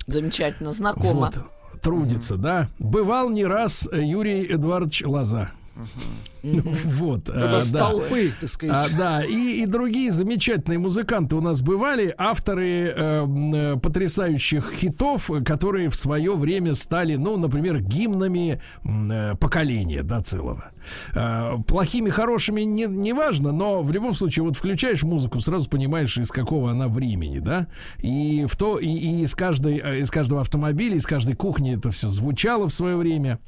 Замечательно, знакомо. Вот, трудится, да. Бывал не раз Юрий Эдуардович Лоза. Вот, Это а, с да. толпы, так сказать. А, да, и, другие замечательные музыканты у нас бывали, авторы э, м, э, потрясающих хитов, которые в свое время стали, ну, например, гимнами э, поколения, да, целого. Э, плохими, хорошими не, не важно, но в любом случае, вот включаешь музыку, сразу понимаешь, из какого она времени, да, и в то, и, и из каждой, э, из каждого автомобиля, из каждой кухни это все звучало в свое время.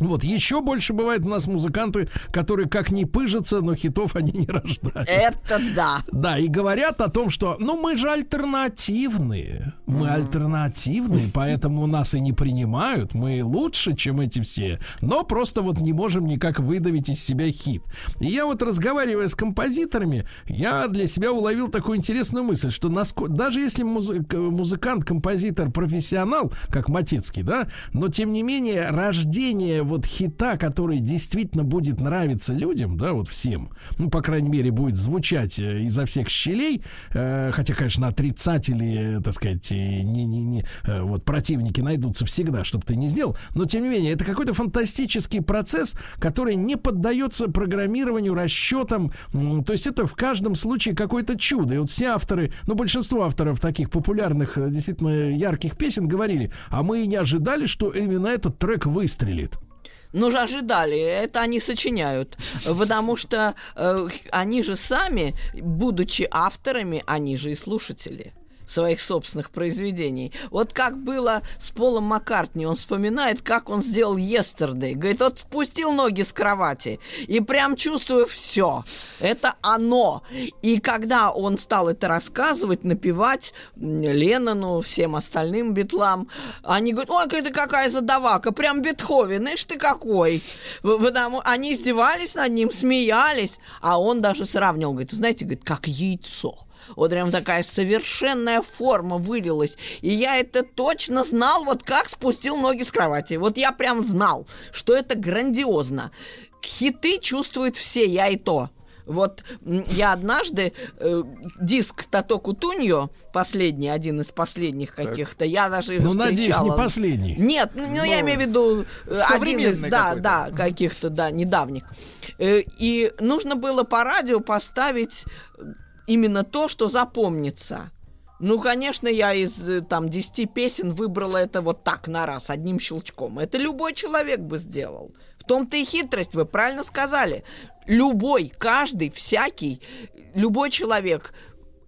Вот, еще больше бывает у нас музыканты, которые как не пыжатся, но хитов они не рождают. Это да. Да, и говорят о том, что, ну, мы же альтернативные. Мы альтернативные, поэтому нас и не принимают. Мы лучше, чем эти все. Но просто вот не можем никак выдавить из себя хит. И я вот разговаривая с композиторами, я для себя уловил такую интересную мысль, что наско- даже если музы- к- музыкант, композитор, профессионал, как Матецкий, да, но тем не менее рождение вот хита, который действительно будет нравиться людям, да, вот всем, ну, по крайней мере, будет звучать э, изо всех щелей, э, хотя, конечно, отрицатели, э, так сказать, э, не, не, не, э, вот противники найдутся всегда, чтобы ты не сделал, но тем не менее, это какой-то фантастический процесс, который не поддается программированию, расчетам, то есть это в каждом случае какое-то чудо. И вот все авторы, ну, большинство авторов таких популярных, действительно ярких песен говорили, а мы и не ожидали, что именно этот трек выстрелит. Ну ожидали, это они сочиняют, потому что э, они же сами, будучи авторами, они же и слушатели своих собственных произведений. Вот как было с Полом Маккартни, он вспоминает, как он сделал Yesterday. Говорит, вот спустил ноги с кровати и прям чувствую все. Это оно. И когда он стал это рассказывать, напевать Леннону, всем остальным битлам, они говорят, ой, это какая задавака, прям Бетховен, знаешь ты какой. Потому они издевались над ним, смеялись, а он даже сравнивал, говорит, «Вы знаете, говорит, как яйцо. Вот прям такая совершенная форма вылилась. И я это точно знал, вот как спустил ноги с кровати. Вот я прям знал, что это грандиозно. Хиты чувствуют все, я и то. Вот я однажды э, диск Тато Кутуньо, последний, один из последних каких-то, я даже Ну, надеюсь, не последний. Нет, ну, ну, я имею в виду э, один из, да, да, каких-то, да, недавних. Э, И нужно было по радио поставить именно то, что запомнится. Ну, конечно, я из э, там 10 песен выбрала это вот так на раз, одним щелчком. Это любой человек бы сделал. В том-то и хитрость, вы правильно сказали. Любой, каждый, всякий, любой человек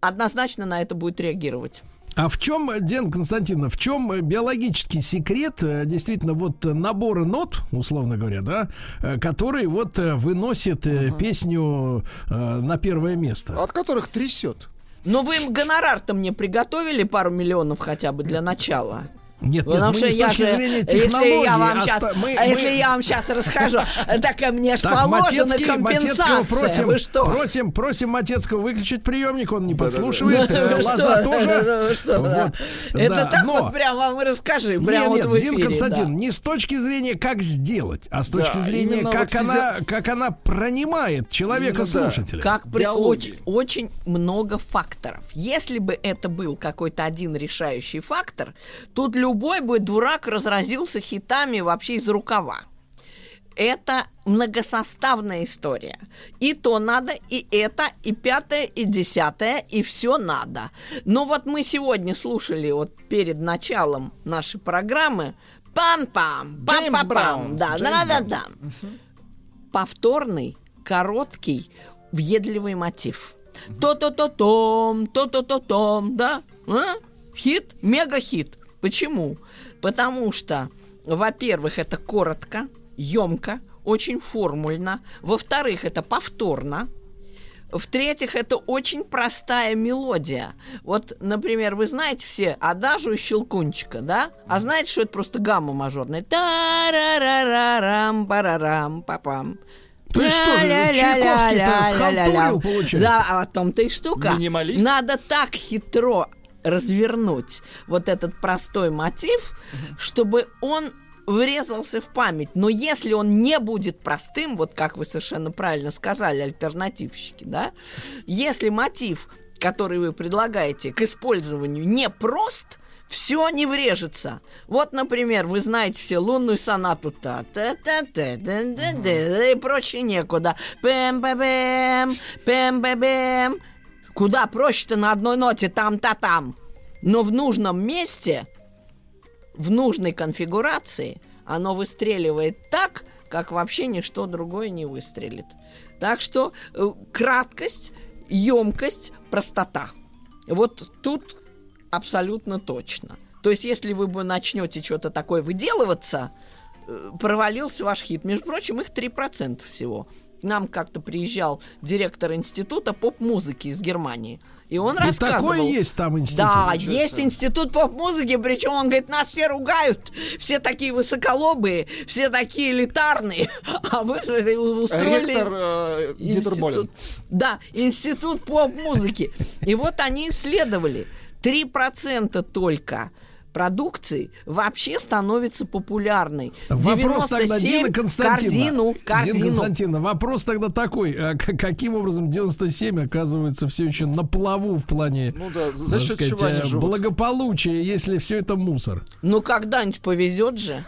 однозначно на это будет реагировать. А в чем, Ден Константиновна, в чем э, биологический секрет, э, действительно, вот э, набора нот, условно говоря, да, э, который вот э, выносит э, песню э, на первое место? От которых трясет. Ну, вы им гонорар-то мне приготовили пару миллионов хотя бы для начала. Нет, нет, Потому мы что не с точки же, зрения если технологии. я вам а сейчас, мы- а мы- если я вам сейчас расскажу, так и мне ж Так, положена Матецкий, Матецкого компенсация. просим, Вы что? просим, просим Матецкого выключить приемник, он не подслушивает, Ну, Лоза тоже. Это так вот прям вам и расскажи, Нет, прям нет, вот в Дин. Константин, не с точки зрения, как сделать, а с точки зрения, как, она, как она пронимает человека-слушателя. Как при очень много факторов. Если бы это был какой-то один решающий фактор, тут любой бы дурак разразился хитами вообще из рукава. Это многосоставная история. И то надо, и это, и пятое, и десятое, и все надо. Но вот мы сегодня слушали вот перед началом нашей программы пам-пам, пам-пам-пам, Браун. да, Джеймс да-да-да. Повторный, короткий, въедливый мотив. То-то-то-том, то-то-то-том, да? А? Хит, мега-хит. Почему? Потому что, во-первых, это коротко, емко, очень формульно. Во-вторых, это повторно. В-третьих, это очень простая мелодия. Вот, например, вы знаете все адажу и щелкунчика, да? А знаете, что это просто гамма мажорная? та ра ра ра рам парарам папам То есть что же, Чайковский-то схалтурил, получается? Да, а в том-то и штука. Минималист? Надо так хитро развернуть вот этот простой мотив, чтобы он врезался в память. Но если он не будет простым, вот как вы совершенно правильно сказали, альтернативщики, да, если мотив, который вы предлагаете к использованию, не прост, все не врежется. Вот, например, вы знаете все лунную сонату та та та та та та и прочее некуда. пэм пэм Куда проще-то на одной ноте там-та-там. Но в нужном месте, в нужной конфигурации, оно выстреливает так, как вообще ничто другое не выстрелит. Так что э, краткость, емкость, простота. Вот тут абсолютно точно. То есть, если вы бы начнете что-то такое выделываться, э, провалился ваш хит. Между прочим, их 3% всего. Нам как-то приезжал директор института поп-музыки из Германии. И он И рассказывал... такое есть там институт. Да, Ничего есть себе. институт поп-музыки, причем он говорит, нас все ругают, все такие высоколобые, все такие элитарные, а вы же устроили... Ректор э. Институт- Да, институт поп-музыки. И вот они исследовали, 3% только продукции вообще становится популярной. Вопрос тогда, 97 Дина Константиновна. корзину, Дина корзину. Константиновна, вопрос тогда такой. а каким образом 97 оказывается все еще на плаву в плане Ну да, за счет сказать, чего они э, живут? благополучия, если все это мусор? Ну, когда-нибудь повезет же.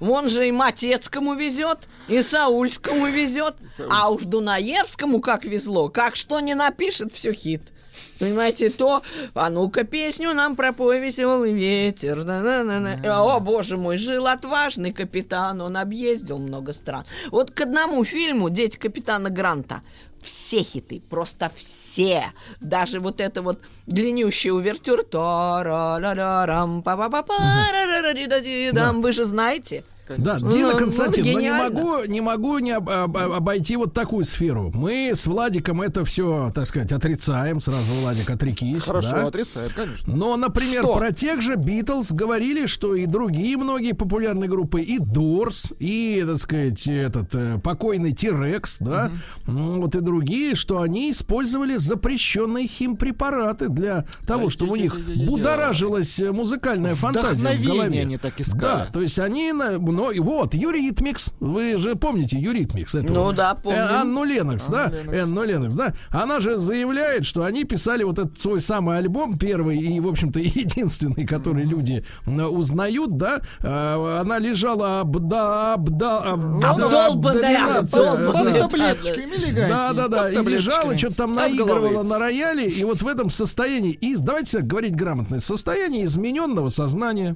Вон же и Матецкому везет, и Саульскому везет, а уж Дунаевскому как везло. Как что не напишет, все хит. Понимаете, то, а ну-ка песню нам пропой веселый ветер. Да-да-да-да. О, боже мой, жил отважный капитан, он объездил много стран. Вот к одному фильму «Дети капитана Гранта» все хиты, просто все. Даже вот это вот длиннющая ра-ра-ра-ри-да-ди-дам. Вы же знаете. Да, Ну, Дина ну, Константиновна, не могу, не могу не об- об- обойти вот такую сферу. Мы с Владиком это все, так сказать, отрицаем. Сразу, Владик, отрекись. Хорошо, да? отрицает, конечно. Но, например, Что? про тех же Битлз говорили, что и другие многие популярные группы, и Дорс, и, так сказать, этот э, покойный Тирекс, да, м, вот и другие, что они использовали запрещенные химпрепараты для того, чтобы у них будоражилась музыкальная фантазия в голове. они так искали. Да, то есть они, ну, и вот, Eurythmics, вы же помните Eurythmics? эту, Ну да, помню. э, Энни Леннокс, да? Энни Леннокс. Да? Она же заявляет, что они писали вот этот свой самый альбом, первый и, в общем-то, единственный, который люди э, узнают, да? Э, Она лежала обда... обда... Обдолбанная, обдолбанная. да. Под таблеточками легонькие, Да, да, И лежала, что-то там наигрывала на рояле. И вот в этом состоянии, и давайте говорить грамотно, состояние измененного сознания.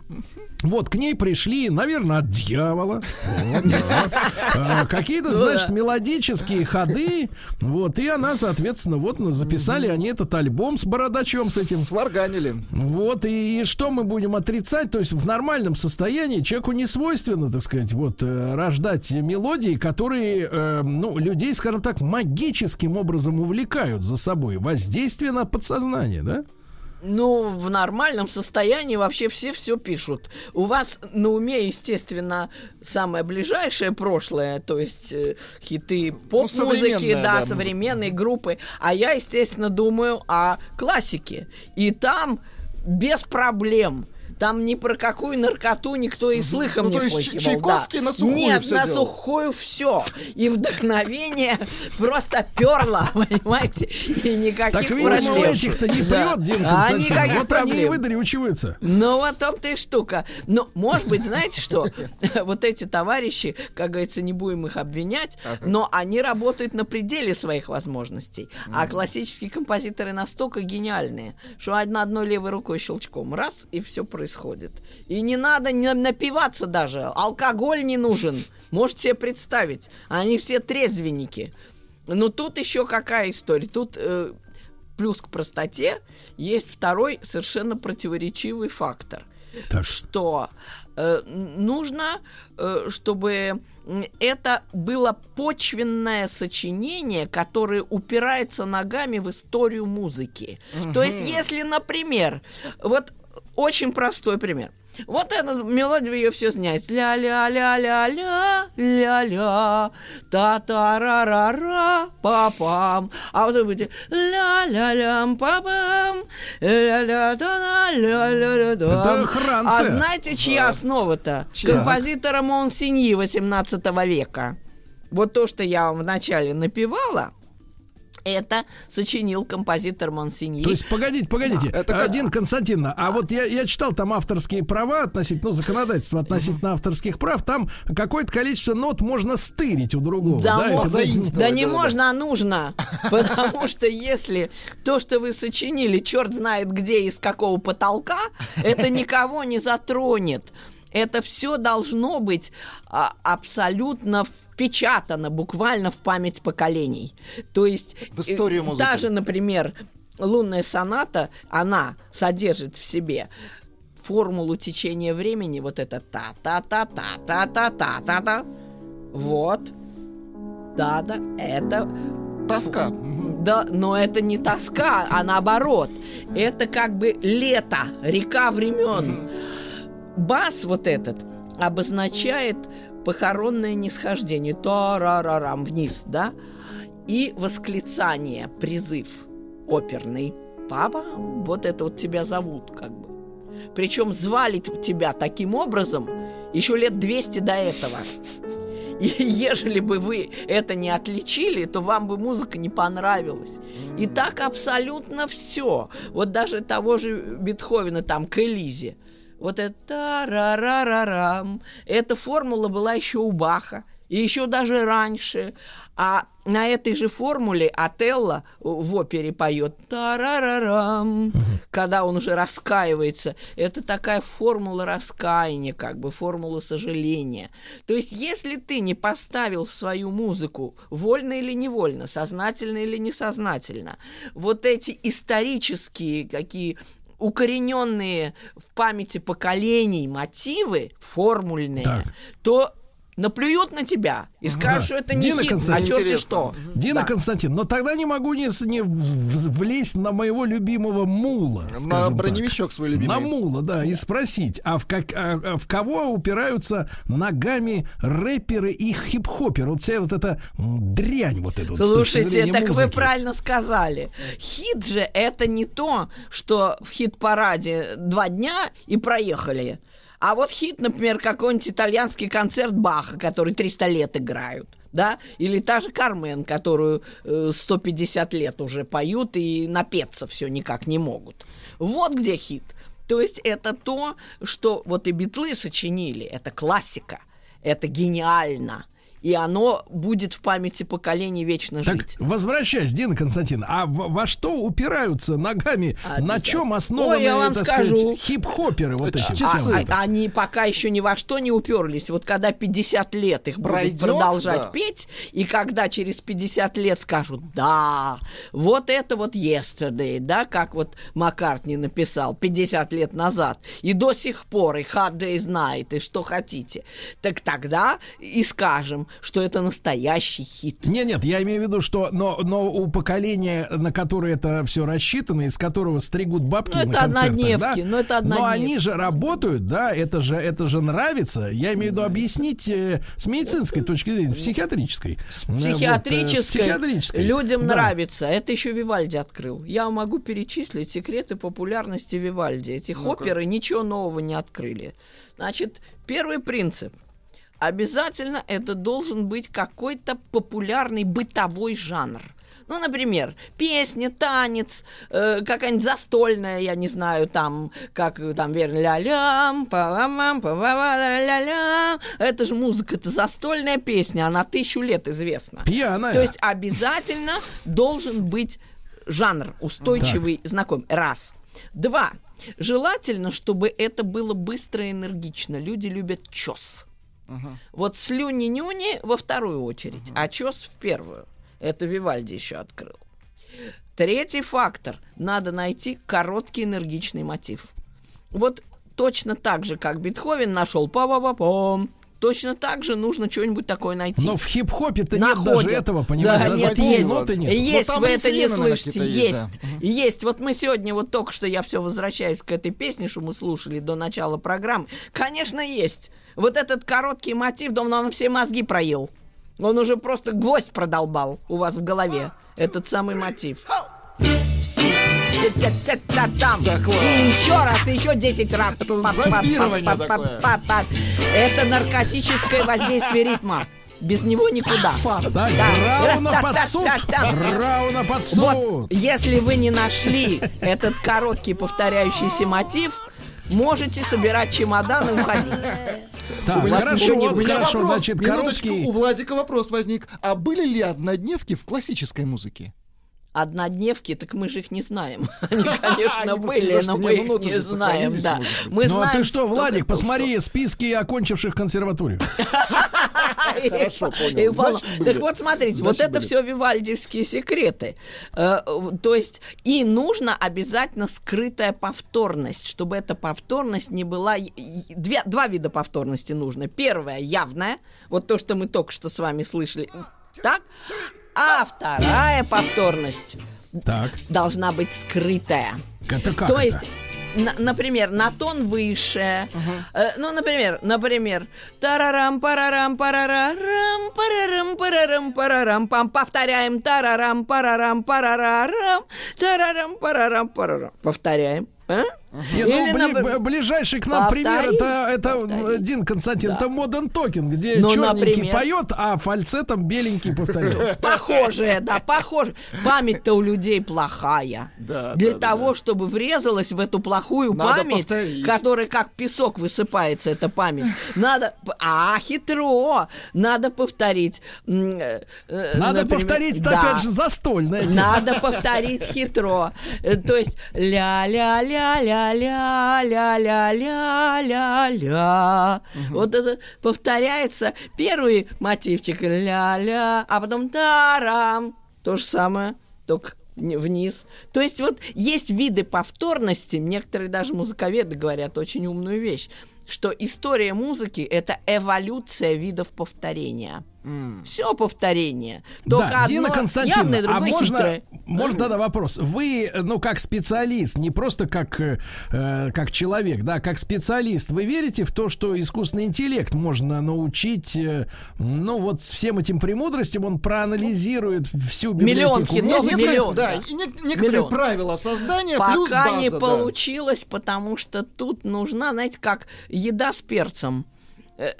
Вот, к ней пришли, наверное, от дьявола. Вот, да. А, Какие-то, Ну значит, мелодические ходы. Вот, и она, соответственно, вот записали они этот альбом с бородачом с этим. Сварганили. Вот, и, и что мы будем отрицать? То есть в нормальном состоянии человеку не свойственно, так сказать, вот, э, рождать мелодии, которые, э, ну, людей, скажем так, магическим образом увлекают за собой. Воздействие на подсознание, да? Ну, в нормальном состоянии вообще все все пишут. У вас на уме, естественно, самое ближайшее прошлое, то есть э, хиты поп-музыки, современная, да, да, музыка. современные группы. А я, естественно, думаю о классике. И там без проблем. Там ни про какую наркоту никто и слыхом Ну, не то есть слыхивал. Чайковский да. на сухую Нет, всё на делал. сухую все. И вдохновение просто перло, понимаете? И никаких Так, видимо, у этих-то не Да. прет, Дина А никаких Вот они и выдрючиваются. Ну, вот том-то и штука. Но, может быть, знаете что? Вот эти товарищи, как говорится, не будем их обвинять, но они работают на пределе своих возможностей. А классические композиторы настолько гениальные, что одной левой рукой щелчком раз, и все происходит. И не надо не напиваться даже. Алкоголь не нужен. Можете себе представить. Они все трезвенники. Но тут еще какая история? Тут э, плюс к простоте есть второй совершенно противоречивый фактор. Что э, нужно, э, чтобы это было почвенное сочинение, которое упирается ногами в историю музыки. То есть, если, например, вот очень простой пример. Вот эту мелодию ее все знаете. Ля-ля-ля-ля-ля, ля-ля, та-та-ра-ра-ра, па-пам. А вот вы будете ля-ля-лям, па-пам, ля-ля-та-ля-ля-ля-ля. Это Франция. А знаете, чья основа-то? Чья? Композитора Монсиньи 18 века. Вот то, что я вам вначале напевала, это сочинил композитор Монсиньи. То есть, погодите, погодите. Это как- Один Константин, а вот я, я читал там авторские права относительно, ну, законодательство относительно авторских прав, там какое-то количество нот можно стырить у другого. Да, это мо- будет- да не можно, а нужно. Потому что если то, что вы сочинили, черт знает где и с какого потолка, это никого не затронет. Это все должно быть а, абсолютно впечатано буквально в память поколений. То есть В историю э, музыки. даже, например, лунная соната, она содержит в себе формулу течения времени, вот это та-та-та-та-та-та-та-та-та. Вот. Да-да, это... Тоска. Да, но это не тоска, а наоборот. Это как бы лето, река времен. Бас вот этот обозначает похоронное нисхождение. Та-ра-ра-рам вниз, да? И восклицание, призыв оперный. Папа, вот это вот тебя зовут, как бы. Причем звали тебя таким образом еще лет 200 до этого. И ежели бы вы это не отличили, то вам бы музыка не понравилась. И так абсолютно все. Вот даже того же Бетховена там к Элизе. Вот это та-ра-ра-ра-рам. Эта формула была еще у Баха. И еще даже раньше. А на этой же формуле Отелло в опере поет та-ра-ра-рам, когда он уже раскаивается. Это такая формула раскаяния, как бы формула сожаления. То есть, если ты не поставил в свою музыку, вольно или невольно, сознательно или несознательно, вот эти исторические какие укорененные в памяти поколений мотивы, формульные, Так. то наплюют на тебя и скажут, Да. что это не Дина хит, а черти что. Дина Да. Константин, но тогда не могу не, не влезть на моего любимого мула. На скажем так. броневичок свой любимый. На мула, да, и спросить, а в, как, а- а в кого упираются ногами рэперы и хип-хоперы? Вот вся вот эта дрянь вот вот точки Слушайте, зрения так вы музыки. правильно сказали. Хит же это не то, что в хит-параде два дня и проехали. А вот хит, например, какой-нибудь итальянский концерт Баха, который 300 лет играют. Да? Или та же Кармен, которую э, 150 лет уже поют и напеться все никак не могут. Вот где хит. То есть это то, что вот и битлы сочинили. Это классика. Это гениально. И оно будет в памяти поколений вечно Так, жить. возвращаясь, Дина Константин, а во, во что упираются ногами? На чем основаны, Ой, я вам так скажу. сказать, хип-хоперы вот эти? А- все а- они пока еще ни во что не уперлись. Вот когда 50 лет их Пройдет, будут продолжать да. петь, и когда через 50 лет скажут, да, вот это вот yesterday, да, как вот Маккартни написал 50 лет назад, и до сих пор, и hard day's night, и что хотите, так тогда и скажем, что это настоящий хит. Не, нет, я имею в виду, что но, но у поколения, на которое это все рассчитано, из которого стригут бабки Ну, на концертах, да? ну, это Но однодневки. они же работают, да, это же, это же нравится. Я имею в виду объяснить э, с медицинской точки зрения, психиатрической. С Психиатрической, психиатрической. людям Да. нравится. Это еще Вивальди открыл. Я могу перечислить секреты популярности Вивальди. Эти оперы ничего нового не открыли. Значит, первый принцип. Обязательно это должен быть какой-то популярный бытовой жанр. Ну, например, песня, танец, э, какая-нибудь застольная, я не знаю, там, как э, там, верно, ля-лям, па-ла-мам, па-ла-ля-лям. Это же музыка, это застольная песня, она тысячу лет известна. Пьяная. То есть обязательно должен быть жанр устойчивый, знакомый. Раз. Два. Желательно, чтобы это было быстро и энергично. Люди любят чес. Вот слюни-нюни во вторую очередь, а чес в первую. Это Вивальди еще открыл. Третий фактор. Надо найти короткий энергичный мотив. Вот точно так же, как Бетховен нашел па па па пом точно так же нужно что-нибудь такое найти. Но в хип-хопе-то нет даже этого, понимаешь? Да, даже нет, есть. ноты нет. Есть, Ну, там вы это не слышите. Есть. есть, да. Есть. Вот мы сегодня, вот только что я все возвращаюсь к этой песне, что мы слушали до начала программы. Конечно, есть. Вот этот короткий мотив, да он нам все мозги проел. Он уже просто гвоздь продолбал у вас в голове. Этот самый мотив. Там. Еще раз, еще 10 раз. Это зомбирование такое. Это наркотическое воздействие ритма. Без него никуда. Так, Да. Рауна под суд! Рауна под суд! Вот, если вы не нашли этот короткий повторяющийся мотив, можете собирать чемодан и уходить. Так, У вас хорошо, не вот будет. хорошо, вопрос, значит, короткий... у Владика вопрос возник. А были ли однодневки в классической музыке? Однодневки, так мы же их не знаем. Они, конечно, были, но мы ну, их не знаем. Да. Мы Ну а ты что, Владик, это посмотри списки окончивших консерваторию. Хорошо, понял. Так вот, смотрите, вот это все вивальдивские секреты. Э, То есть, и нужно обязательно скрытая повторность, чтобы эта повторность не была... два вида повторности нужно. Первая явная, вот то, что мы только что с вами слышали. Так? А вторая повторность Так, должна быть скрытая. это как То это? есть, на- например, на тон выше. Э, ну, например, например, тарарам парарам парарам парарам парарам парарам пам повторяем тарарам парарам парарам тарарам парарам парарам повторяем. а? Не, ну, Или, бли- б- ближайший к нам пример повторить, это, это. Дин Константин, Да. это Modern Talking, где Ну, черненький например. поет, а фальцетом беленький повторяет. Похожее, да, похоже. Память-то у людей плохая. Да, Для да, да, того, чтобы врезалась в эту плохую Надо память, повторить. которая как песок высыпается, эта память, надо... А, хитро! Надо повторить. Э, э, Надо например, повторить, да. опять же, застольная тема. Надо повторить хитро. Э, То есть ля-ля-ля-ля-ля-ля. Угу. Вот это повторяется первый мотивчик ля-ля, а потом тарам. То же самое, только вниз. То есть вот есть виды повторности, некоторые даже музыковеды говорят очень умную вещь, что история музыки — это эволюция видов повторения. Все повторение. Только да, Дина Константиновна, явное, а можно, хитрое. можно тогда вопрос? Вы, ну, как специалист, не просто как, э, э, как человек, да, как специалист, вы верите в то, что искусственный интеллект можно научить, э, ну, вот с всем этим премудростям, он проанализирует всю Миллион библиотеку хитов, музыки? Если- миллион, да, да. и не- некоторые Миллион. правила создания Пока плюс база, не да. получилось, потому что тут нужна, знаете, как еда с перцем.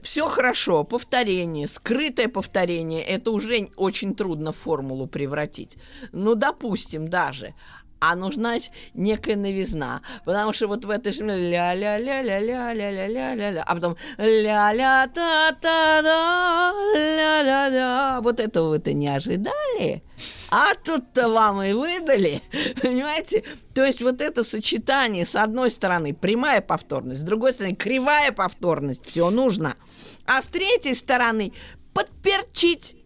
Все хорошо, повторение, скрытое повторение, это уже очень трудно в формулу превратить. Ну, допустим, даже. А нужна некая новизна. Потому что вот в этой же ля-ля-ля-ля-ля-ля-ля-ля-ля-ля, а потом ля-ля-та-та-да, ля-ля-да. Вот этого вы-то не ожидали? А тут-то вам и выдали, понимаете? То есть вот это сочетание, с одной стороны, прямая повторность, с другой стороны, кривая повторность, все нужно. А с третьей стороны, подперчить.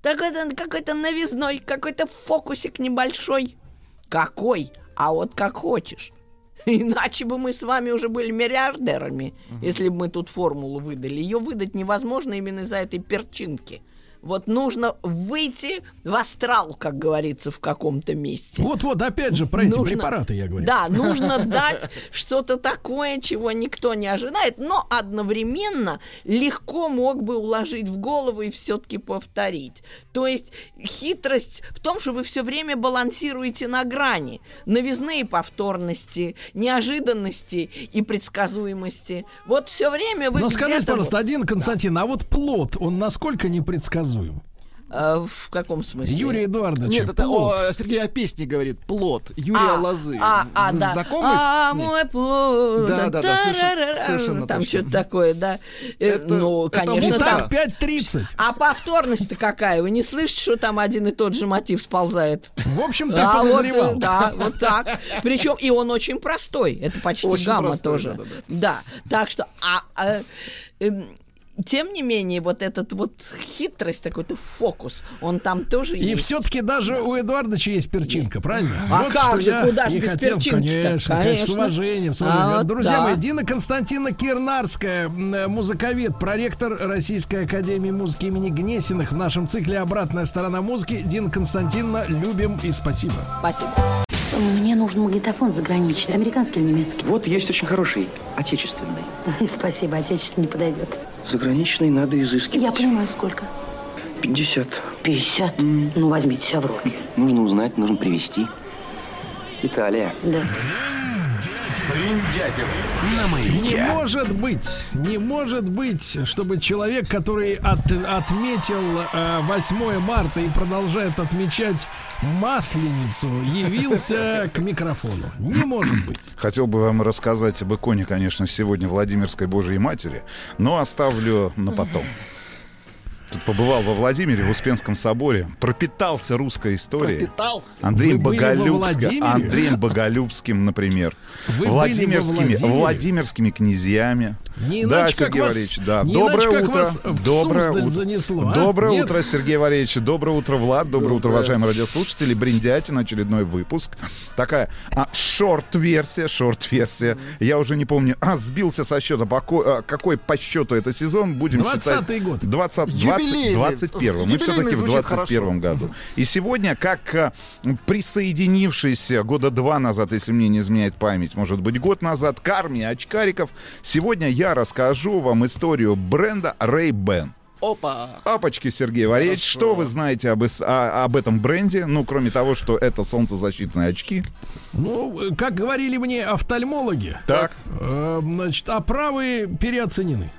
Какой-то, какой-то новизной, какой-то фокусик небольшой. Какой? А вот как хочешь. Иначе бы мы с вами уже были миллиардерами, если бы мы тут формулу выдали. Ее выдать невозможно именно из-за этой перчинки. Вот нужно выйти в астрал, как говорится, в каком-то месте. Вот-вот, опять же, про эти Нужно- препараты я говорю. Да, нужно дать что-то такое, чего никто не ожидает, но одновременно легко мог бы уложить в голову и все-таки повторить. То есть хитрость в том, что вы все время балансируете на грани новизны и повторности, неожиданности и предсказуемости. Вот все время вы Но скажите, пожалуйста, один Константин, а вот плод, он насколько непредсказуем? Э, в каком смысле? Юрий Эдуардович, Нет, это плод. о, Сергей о песне говорит. Плод. Юрия А, Лозы. А, а, да. знакомы а, с ней? мой плод. Да, да, да, совершенно- совершенно Там точно. что-то такое, да. Э, Это- ну, это конечно, музыка. там. Итак, 5.30. А повторность-то какая? Вы не слышите, что там один и тот же мотив сползает? В общем, ты А, вот, подозревал. э, да, вот так. Причем и он очень простой. Это почти Очень гамма простой, тоже. да-да-да. Да, так что... А, а, эм, тем не менее, вот этот вот хитрость, такой-то фокус, он там тоже И есть. все-таки даже у Эдуардовича есть перчинка, правильно? А Вот как же, куда же и без хотел, перчинки-то? конечно, конечно, с уважением, с А уважением. вот Друзья да. мои, Дина Константиновна Кирнарская, э, музыковед, проректор Российской Академии музыки имени Гнесиных в нашем цикле «Обратная сторона музыки». Дина Константиновна, любим и спасибо. Спасибо. Мне нужен магнитофон заграничный, американский или немецкий. Вот есть очень хороший, отечественный. Спасибо, отечественный подойдет. Заграничный надо изыскивать. Я понимаю, сколько. 50. 50? Ну, возьмите себя в руки. Нужно узнать, нужно привезти. Италия. Да. На Не может быть, не может быть, чтобы человек, который от- отметил э, 8 марта и продолжает отмечать Масленицу, явился к микрофону. Не может быть. Хотел бы вам рассказать об иконе, конечно, сегодня Владимирской Божьей Матери, но оставлю на потом. Тут побывал во Владимире, в Успенском соборе, пропитался русской историей. Пропитался? Андреем Владимире? Андреем Боголюбским, например. Вы были во Владимирскими? Владимирскими князьями. Не да, Сергей вас- Валерьевич, да. не Доброе утро. вас в Доброе утро. занесло, а? Доброе Нет? утро, Сергей Валерьевич. Доброе утро, Влад. Доброе, утро, уважаемые радиослушатели. Бриндятин, очередной выпуск. Такая а, шорт-версия, шорт-версия. Я уже не помню, а, сбился со счета. По ко- а, какой по счету это сезон? Будем 20-й считать. год. 20, 20, Юбилейный. 21 Мы все-таки в звучит 21 году. И сегодня, как а, присоединившийся года два назад, если мне не изменяет память, может быть, год назад, к армии очкариков, сегодня я расскажу вам историю бренда Ray-Ban. Опа. Апочки, Сергей Валерьевич, что вы знаете об, эс- а- об этом бренде? Ну, кроме того, что это солнцезащитные очки. Ну, э, как говорили мне офтальмологи, Так. э, значит, оправы переоценены.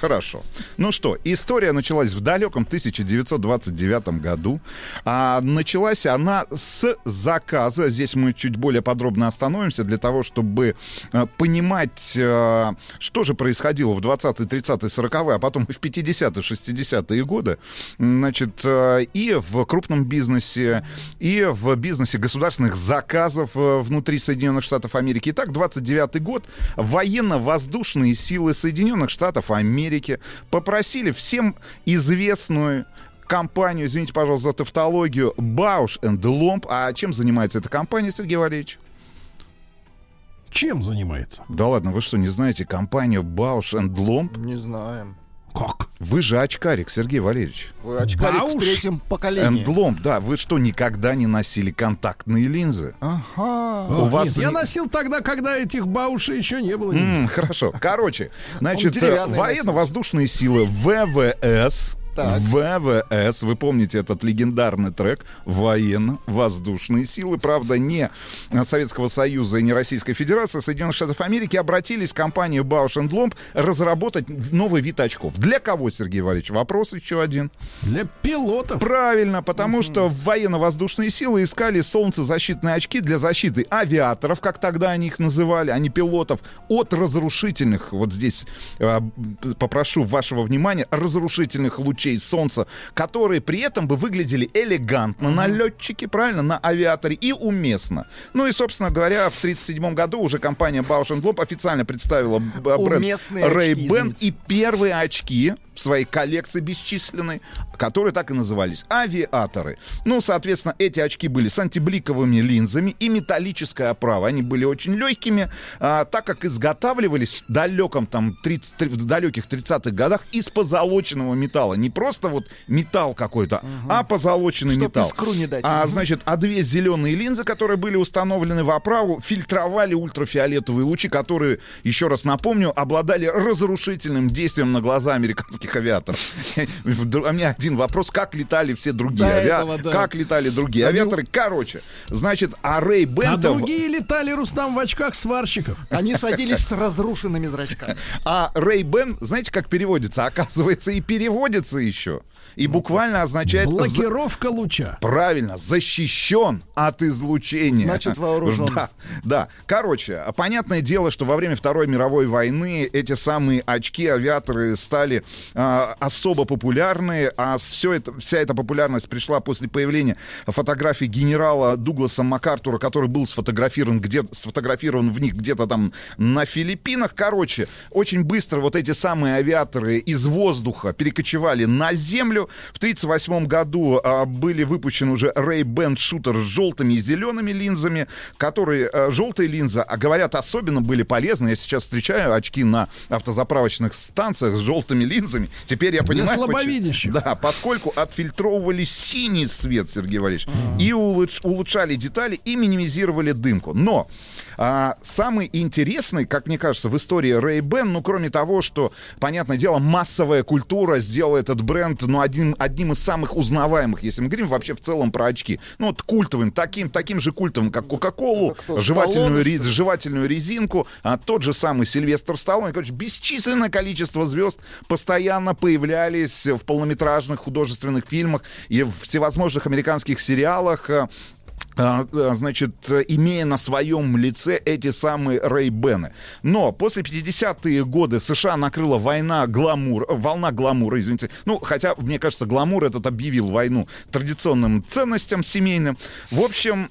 Хорошо. Ну что, история началась в далеком 1929 году. А началась она с заказа. Здесь мы чуть более подробно остановимся для того, чтобы э, понимать, э, что же происходило в 20-е, 30-е, 40-е, а потом и в 50-е, 60-е годы. Значит, э, и в крупном бизнесе, и в бизнесе государственных заказов внутри Соединенных Штатов Америки. Итак, 29 год. Военно-воздушные силы Соединенных Штатов Америки попросили всем известную компанию, извините, пожалуйста, за тавтологию, Bausch and Lomb. А чем занимается эта компания, Сергей Валерьевич? Чем занимается? Да ладно, вы что, не знаете компанию Bausch and Lomb? Не знаем. Как? Вы же очкарик, Сергей Валерьевич. Вы очкарик Бауш в третьем поколении. Lomb, да, вы что, никогда не носили контактные линзы? Ага. У О, вас нет, я не- носил тогда, когда этих баушей еще не было. М, хорошо. Короче, значит, э, военно-воздушные силы ВВС. Так. ВВС, вы помните этот легендарный трек «Военно-воздушные силы», правда, не Советского Союза и не Российской Федерации, а Соединенных Штатов Америки обратились в компанию Bausch Lomb разработать новый вид очков. Для кого, Сергей Валерьевич? Вопрос еще один. Для пилотов. Правильно, потому что военно-воздушные силы искали солнцезащитные очки для защиты авиаторов, как тогда они их называли, а не пилотов, от разрушительных, вот здесь э, попрошу вашего внимания, разрушительных лучей солнца, которые при этом бы выглядели элегантно на летчике, правильно, на авиаторе и уместно. Ну и, собственно говоря, в 1937 году уже компания Bausch Lomb официально представила бренд Ray-Ban и первые очки своей коллекции бесчисленной, которые так и назывались авиаторы. Ну, соответственно, эти очки были с антибликовыми линзами и металлическая оправа. Они были очень легкими, а, так как изготавливались в далеком там 30, три- в далеких 30-х годах из позолоченного металла. Не просто вот металл какой-то, а позолоченный Чтоб металл. искру не дать. А, значит, а две зеленые линзы, которые были установлены в оправу, фильтровали ультрафиолетовые лучи, которые, еще раз напомню, обладали разрушительным действием на глаза американских авиаторов. А у меня один вопрос, как летали все другие До авиа- этого, да. Как летали другие авиаторы? Короче, значит, а Рэй А Бентов... другие летали, Рустам, в очках сварщиков. Они садились с разрушенными зрачками. А Рэй Бен, знаете, как переводится? Оказывается, и переводится еще. И буквально означает... Блокировка луча. Правильно, защищен от излучения. Значит, вооружен. Да, да. Короче, понятное дело, что во время Второй мировой войны эти самые очки авиаторы стали а, особо популярны, а все это, вся эта популярность пришла после появления фотографий генерала Дугласа МакАртура, который был сфотографирован, где, сфотографирован в них где-то там на Филиппинах. Короче, очень быстро вот эти самые авиаторы из воздуха перекочевали на землю. В 1938 году а, были выпущены уже Ray-Ban шутер с желтыми и зелеными линзами, которые а, желтые линзы, а говорят, особенно были полезны. Я сейчас встречаю очки на автозаправочных станциях с желтыми линзами. Теперь я Для понимаю... почему- слабовидящих. Да, поскольку отфильтровывали синий свет, Сергей Валерьевич, и улуч- улучшали детали, и минимизировали дымку. Но а, самый интересный, как мне кажется, в истории Ray-Ban, ну, кроме того, что, понятное дело, массовая культура сделала этот бренд, ну, одним, одним из самых узнаваемых, если мы говорим вообще в целом про очки. Ну, вот культовым, таким, таким же культовым, как Кока-Колу, жевательную, ре- жевательную резинку, а, тот же самый Сильвестр Сталлоне. Короче, бесчисленное количество звезд постоянно появлялись в полнометражных художественных фильмах и в всевозможных американских сериалах. А, а, значит, имея на своем лице эти самые Рейбены. Но после 50-е годы США накрыла война гламур, волна гламура, извините. Ну, хотя, мне кажется, гламур этот объявил войну традиционным ценностям семейным. В общем,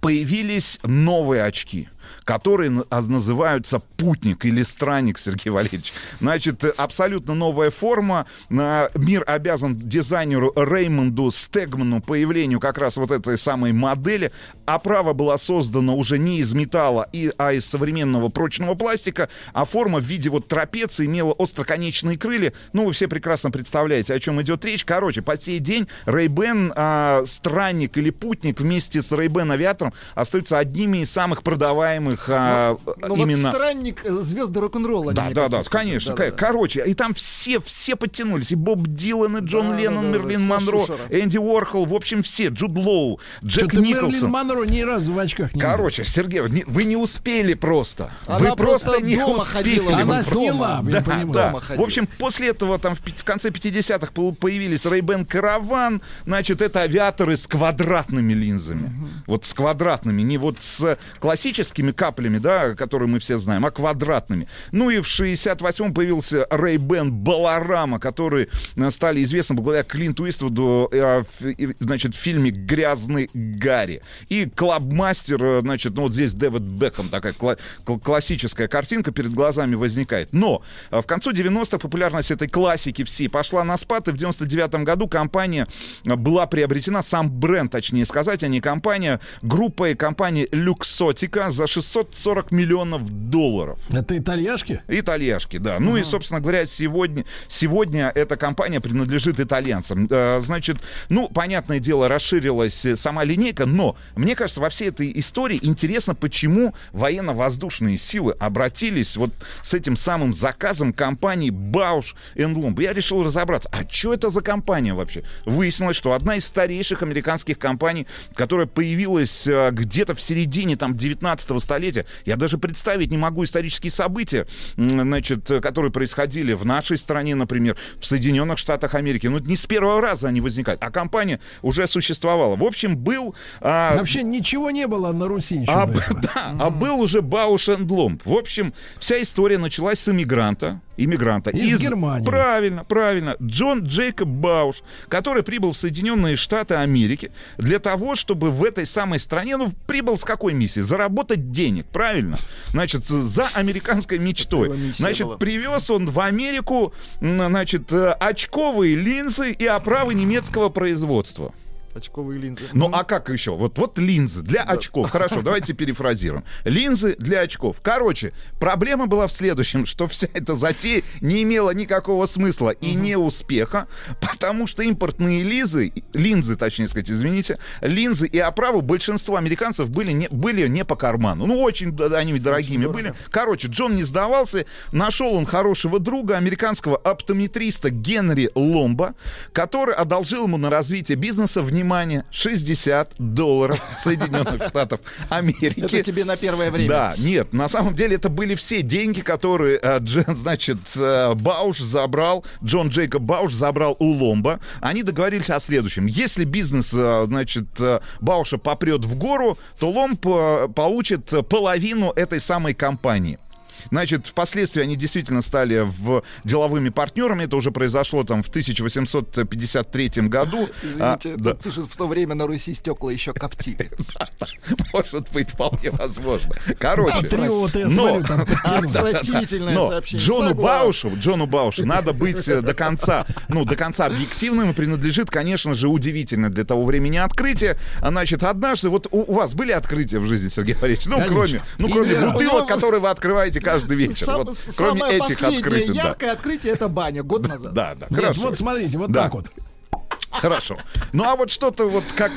появились новые очки которые а, называются путник или странник, Сергей Валерьевич. Значит, абсолютно новая форма. А, Мир обязан дизайнеру Реймонду Стегману появлению как раз вот этой самой модели. Оправа была создана уже не из металла, а из современного прочного пластика, а форма в виде вот трапеции имела остроконечные крылья. Ну, вы все прекрасно представляете, о чем идет речь. Короче, по сей день Ray-Ban а, странник или путник вместе с Ray-Ban авиатором остаются одними из самых продаваемых а, Ну именно... вот странник э, звезды рок-н-ролла. Да, да, да, конечно. Да, да, да. Короче, и там все, все подтянулись. И Боб Дилан, и Джон Да, Леннон, да, да, Мерлин вся Монро, шушера. Энди Уорхол, в общем, все. Джуд Лоу, Джек Что-то Николсон. Мерлин Монро ни разу в очках не Короче, Сергей, вы не- успели просто. Она вы просто, просто не дома успели. ходила, Она просто- сняла, я да, понимаю. да. В общем, после этого там в, в конце 50-х пол- появились Ray-Ban Caravan. Значит, это авиаторы с квадратными линзами. Вот с квадратными, не вот с классическими каплями, да, которые мы все знаем, а квадратными. Ну и в 68-м появился Ray-Ban Баларама, которые стали известны благодаря Клинту Иствуду, э, и, значит, в фильме «Грязный Гарри». И Клабмастер, э, значит, ну вот здесь Дэвид Бекхэм, такая кла- кл- классическая картинка перед глазами возникает. Но э, в концу 90-х популярность этой классики всей пошла на спад, и в 99-м году компания была приобретена, сам бренд, точнее сказать, а не компания, группой компании Люксотика за 640 миллионов долларов. Это итальяшки? Итальяшки, да. Ну и, собственно говоря, сегодня, сегодня эта компания принадлежит итальянцам. Э, Значит, ну, понятное дело, расширилась э, сама линейка, но мне кажется, во всей этой истории интересно, почему военно-воздушные силы обратились вот с этим самым заказом компании Bausch Lomb. Я решил разобраться, а что это за компания вообще? Выяснилось, что одна из старейших американских компаний, которая появилась э, где-то в середине там 19 столетия, я даже представить не могу исторические события, значит, э, которые происходили в нашей стране, например, в Соединенных Штатах Америки. Ну, не с первого раза они возникают, а компания уже существовала. В общем, был... а, Вообще ничего не было на Руси еще. а, да, а был уже Бауш энд Ломб. В общем, вся история началась с иммигранта. Иммигранта. Из Германии. Правильно, правильно. Джон Джейкоб Бауш, который прибыл в Соединенные Штаты Америки для того, чтобы в этой самой стране, ну, прибыл с какой миссией? Заработать денег, правильно? Значит, за американской мечтой. Значит, привез он в Америку, значит, э, очковые линзы и оправы немецкого производства. Очковые линзы. Ну а как еще? Вот, вот линзы для очков. Хорошо, давайте перефразируем. Линзы для очков. Короче, проблема была в следующем, что вся эта затея не имела никакого смысла и не успеха, потому что импортные линзы, линзы, точнее сказать, извините, линзы и оправы большинству американцев были не, были не по карману. Ну, очень они дорогими были. Короче, Джон не сдавался, нашел он хорошего друга, американского оптометриста Генри Ломба, который одолжил ему на развитие бизнеса, внимание, внимание, 60 долларов Соединенных Штатов Америки. Это тебе на первое время. Да, нет, на самом деле это были все деньги, которые, э, значит, э, Бауш забрал, Джон Джейкоб Бауш забрал у Ломба. Они договорились о следующем. Если бизнес, э, значит, Бауша попрет в гору, то Ломб получит половину этой самой компании. Значит, впоследствии они действительно стали в деловыми партнерами. Это уже произошло там в 1853 году. Извините, А, да. тут пишут, в то время на Руси стекла еще коптили. Может быть, вполне возможно. Короче. Но-. Джону. Баушу, Джону Баушу надо быть э, до конца, ну, до конца объективным и принадлежит, конечно же, удивительно для того времени открытие. А, Значит, однажды, вот у, вас были открытия в жизни, Сергей Борисович? Ну, кроме, ну, кроме бутылок, которые вы открываете каждый вечер. Сам- Вот, кроме Самое этих последнее открытий, да. яркое открытие это баня год назад. Да, да, Нет, хорошо. вот смотрите, вот Да. так вот. Хорошо. Ну а вот что-то вот как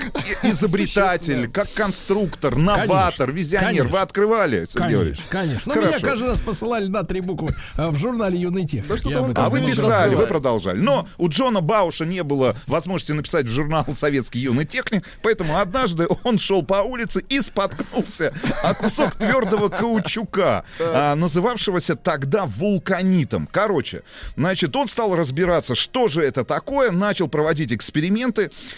и- изобретатель, как конструктор, новатор, визионер, вы открывали, Сергей Конечно, конечно. Ну, меня каждый раз посылали на три буквы а, в журнале «Юный тех». А вы писали, вы продолжали. Но у Джона Бауша не было возможности написать в журнал «Советский юный техник», поэтому однажды он шел по улице и споткнулся о кусок твердого каучука, а, называвшегося тогда вулканитом. Короче, значит, он стал разбираться, что же это такое, начал проводить эксперименты,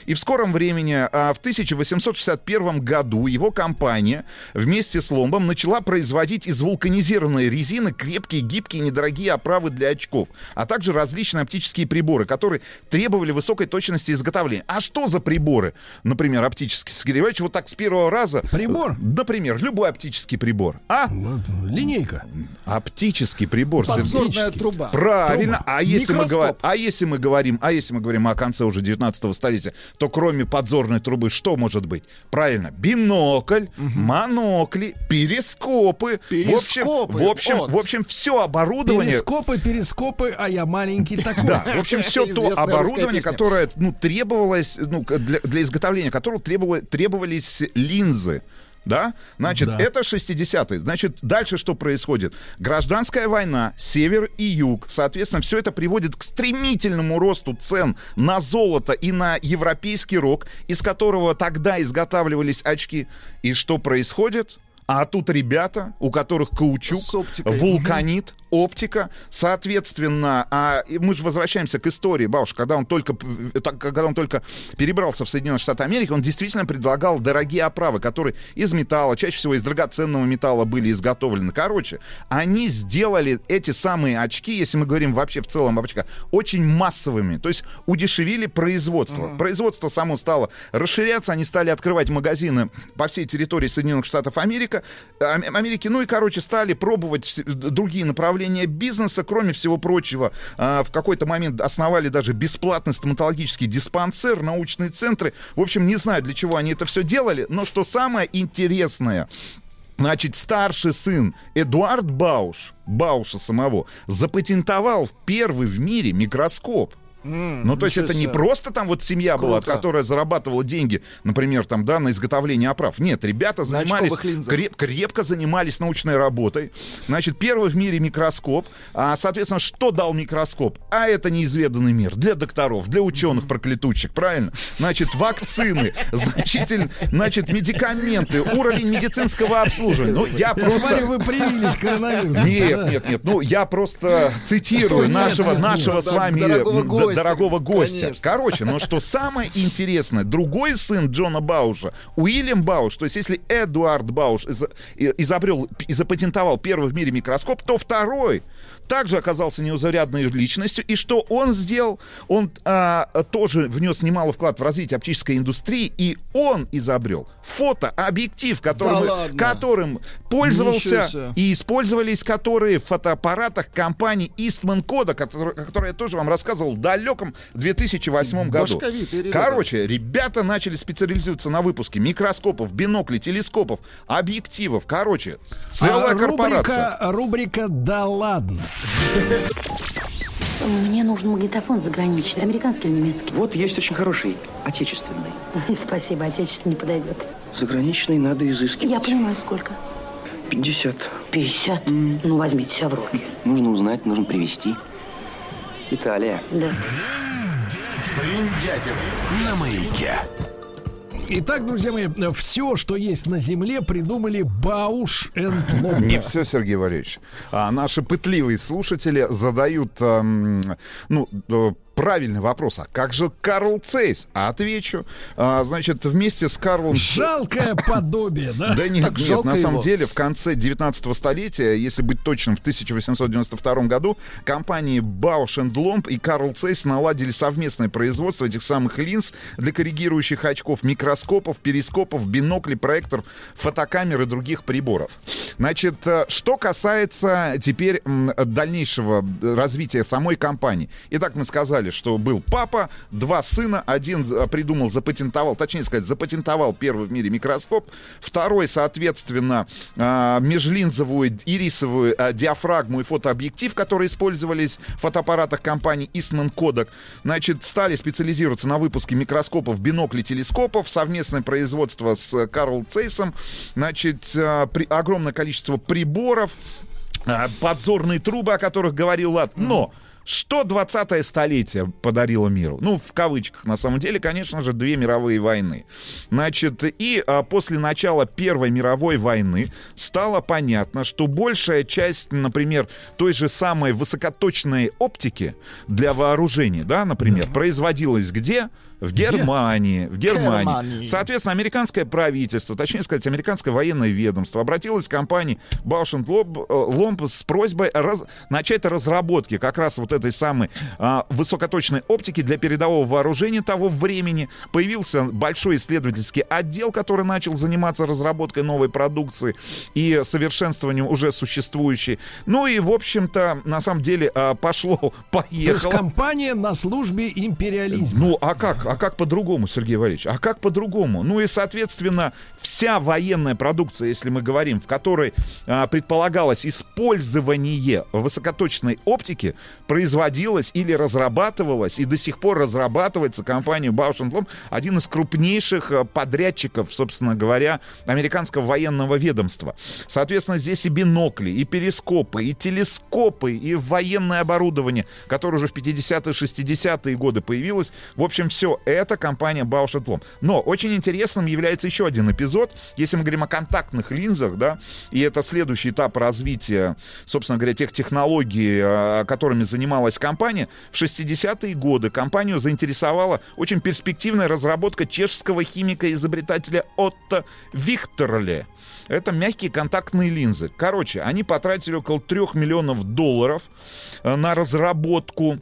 и в скором времени, а, в 1861 году, его компания вместе с Ломбом начала производить из вулканизированной резины крепкие, гибкие, недорогие оправы для очков, а также различные оптические приборы, которые требовали высокой точности изготовления. А что за приборы? Например, оптический Иванович, вот так с первого раза... Прибор? Например, любой оптический прибор. А? Линейка. Оптический прибор. Подзорная труба. Правильно. Труба. А если мы говорим, а если мы говорим, а если мы говорим о конце уже 19 столетия, то кроме подзорной трубы что может быть? Правильно. Бинокль, монокли, перископы. В общем, Перископы, в общем, вот. в общем, все оборудование. Перископы, перископы, а я маленький такой. Да, в общем, все то оборудование, которое ну, требовалось, ну, для, для изготовления которого требовало- требовались линзы. Да? Значит, Да. это 60-е. Значит, дальше что происходит? Гражданская война, север и юг. Соответственно, все это приводит к стремительному росту цен на золото и на европейский рок, из которого тогда изготавливались очки. И что происходит? А тут ребята, у которых каучук, вулканит, оптика. Соответственно, а мы же возвращаемся к истории Бауша, когда он только, так, когда он только перебрался в Соединенные Штаты Америки, он действительно предлагал дорогие оправы, которые из металла, чаще всего из драгоценного металла были изготовлены. Короче, они сделали эти самые очки, если мы говорим вообще в целом об очках, очень массовыми. То есть удешевили производство. Производство само стало расширяться, они стали открывать магазины по всей территории Соединенных Штатов Америка, Ам- Америки. Ну и, короче, стали пробовать другие направления бизнеса. Кроме всего прочего, а, в какой-то момент основали даже бесплатный стоматологический диспансер, научные центры. В общем, не знаю, для чего они это все делали, но что самое интересное, Значит, старший сын Эдуард Бауш, Бауша самого, запатентовал первый в мире микроскоп. Ну, то есть это не просто там вот семья была, которая зарабатывала деньги, например, там, да, на изготовление оправ. Нет, ребята занимались, креп- крепко занимались научной работой. Значит, первый в мире микроскоп. А, соответственно, что дал микроскоп? А это неизведанный мир для докторов, для ученых проклятущих, правильно? Значит, вакцины, значитель, значит, медикаменты, уровень медицинского обслуживания. Ну, я просто... смотрю, вы привились к коронавирусу. Нет, нет, нет. Ну, я просто цитирую нашего, нашего с вами гостя. дорогого гостя. Конечно. Короче, но что самое интересное, другой сын Джона Бауша, Уильям Бауш, то есть если Эдуард Бауш изобрел и запатентовал первый в мире микроскоп, то второй также оказался неузарядной личностью. И что он сделал? Он а, тоже внес немало вклад в развитие оптической индустрии, и он изобрел фотообъектив, которым, Да ладно? которым пользовался и использовались которые в фотоаппаратах компании Eastman Kodak, который, который я тоже вам рассказывал в далеком 2008 году. Ребята. Короче, ребята начали специализироваться на выпуске микроскопов, биноклей, телескопов, объективов. Короче, целая А корпорация. Рубрика, рубрика «Да ладно». Мне нужен магнитофон заграничный, американский или немецкий. Вот есть очень хороший, отечественный. Спасибо, отечественный не подойдет. Заграничный надо изыскивать. Я понимаю, сколько. 50. 50? Ну, возьмите себя в руки. Нужно узнать, нужно привезти. Италия. Да. Бриндятин на маяке. Итак, друзья мои, все, что есть на Земле, придумали Бауш энд Ломба. Не все, Сергей Валерьевич. А наши пытливые слушатели задают, эм, ну, э, правильный вопрос. А как же Карл Цейс? Отвечу. А, значит, вместе с Карлом... Жалкое подобие, да? Да нет, Так нет, на самом деле в конце 19 столетия, если быть точным, в 1892 году компании Bausch Lomb и Карл Цейс наладили совместное производство этих самых линз для коррегирующих очков, микроскопов, перископов, биноклей, проекторов, фотокамер и других приборов. Значит, э, что касается теперь дальнейшего э, развития самой компании. Итак, мы сказали, что был папа, два сына, один э, придумал, запатентовал, точнее сказать, запатентовал первый в мире микроскоп, второй, соответственно, э, межлинзовую ирисовую э, диафрагму и фотообъектив, которые использовались в фотоаппаратах компании Eastman Kodak. Значит, стали специализироваться на выпуске микроскопов, биноклей, телескопов, совместное производство с э, Карл Цейсом, значит, э, при- огромное количество приборов, а, подзорные трубы, о которых говорил Лад. Но что 20-е столетие подарило миру? Ну, в кавычках, на самом деле, конечно же, две мировые войны. Значит, и а, после начала Первой мировой войны стало понятно, что большая часть, например, той же самой высокоточной оптики для вооружений, да, например, производилась где? В Германии. В Германии. Германии. Соответственно, американское правительство, точнее сказать, американское военное ведомство обратилось к компании Bausch Lomb, э, Lomb с просьбой раз- начать разработки как раз вот этой самой а, высокоточной оптики для передового вооружения того времени. Появился большой исследовательский отдел, который начал заниматься разработкой новой продукции и совершенствованием уже существующей. Ну и, в общем-то, на самом деле а, пошло, То есть поехало. компания на службе империализма. Ну, а как? А как по-другому, Сергей Валерьевич? А как по-другому? Ну и, соответственно, вся военная продукция, если мы говорим, в которой а, предполагалось использование высокоточной оптики, производилась или разрабатывалась, и до сих пор разрабатывается компанией Bausch один из крупнейших а, подрядчиков, собственно говоря, американского военного ведомства. Соответственно, здесь и бинокли, и перископы, и телескопы, и военное оборудование, которое уже в 50-е, 60-е годы появилось. В общем, все это компания Bausch Lomb. Но очень интересным является еще один эпизод. Если мы говорим о контактных линзах, да, и это следующий этап развития, собственно говоря, тех технологий, э, которыми занималась компания, в 60-е годы компанию заинтересовала очень перспективная разработка чешского химика-изобретателя Отто Виктерле. Это мягкие контактные линзы. Короче, они потратили около 3 миллионов долларов э, на разработку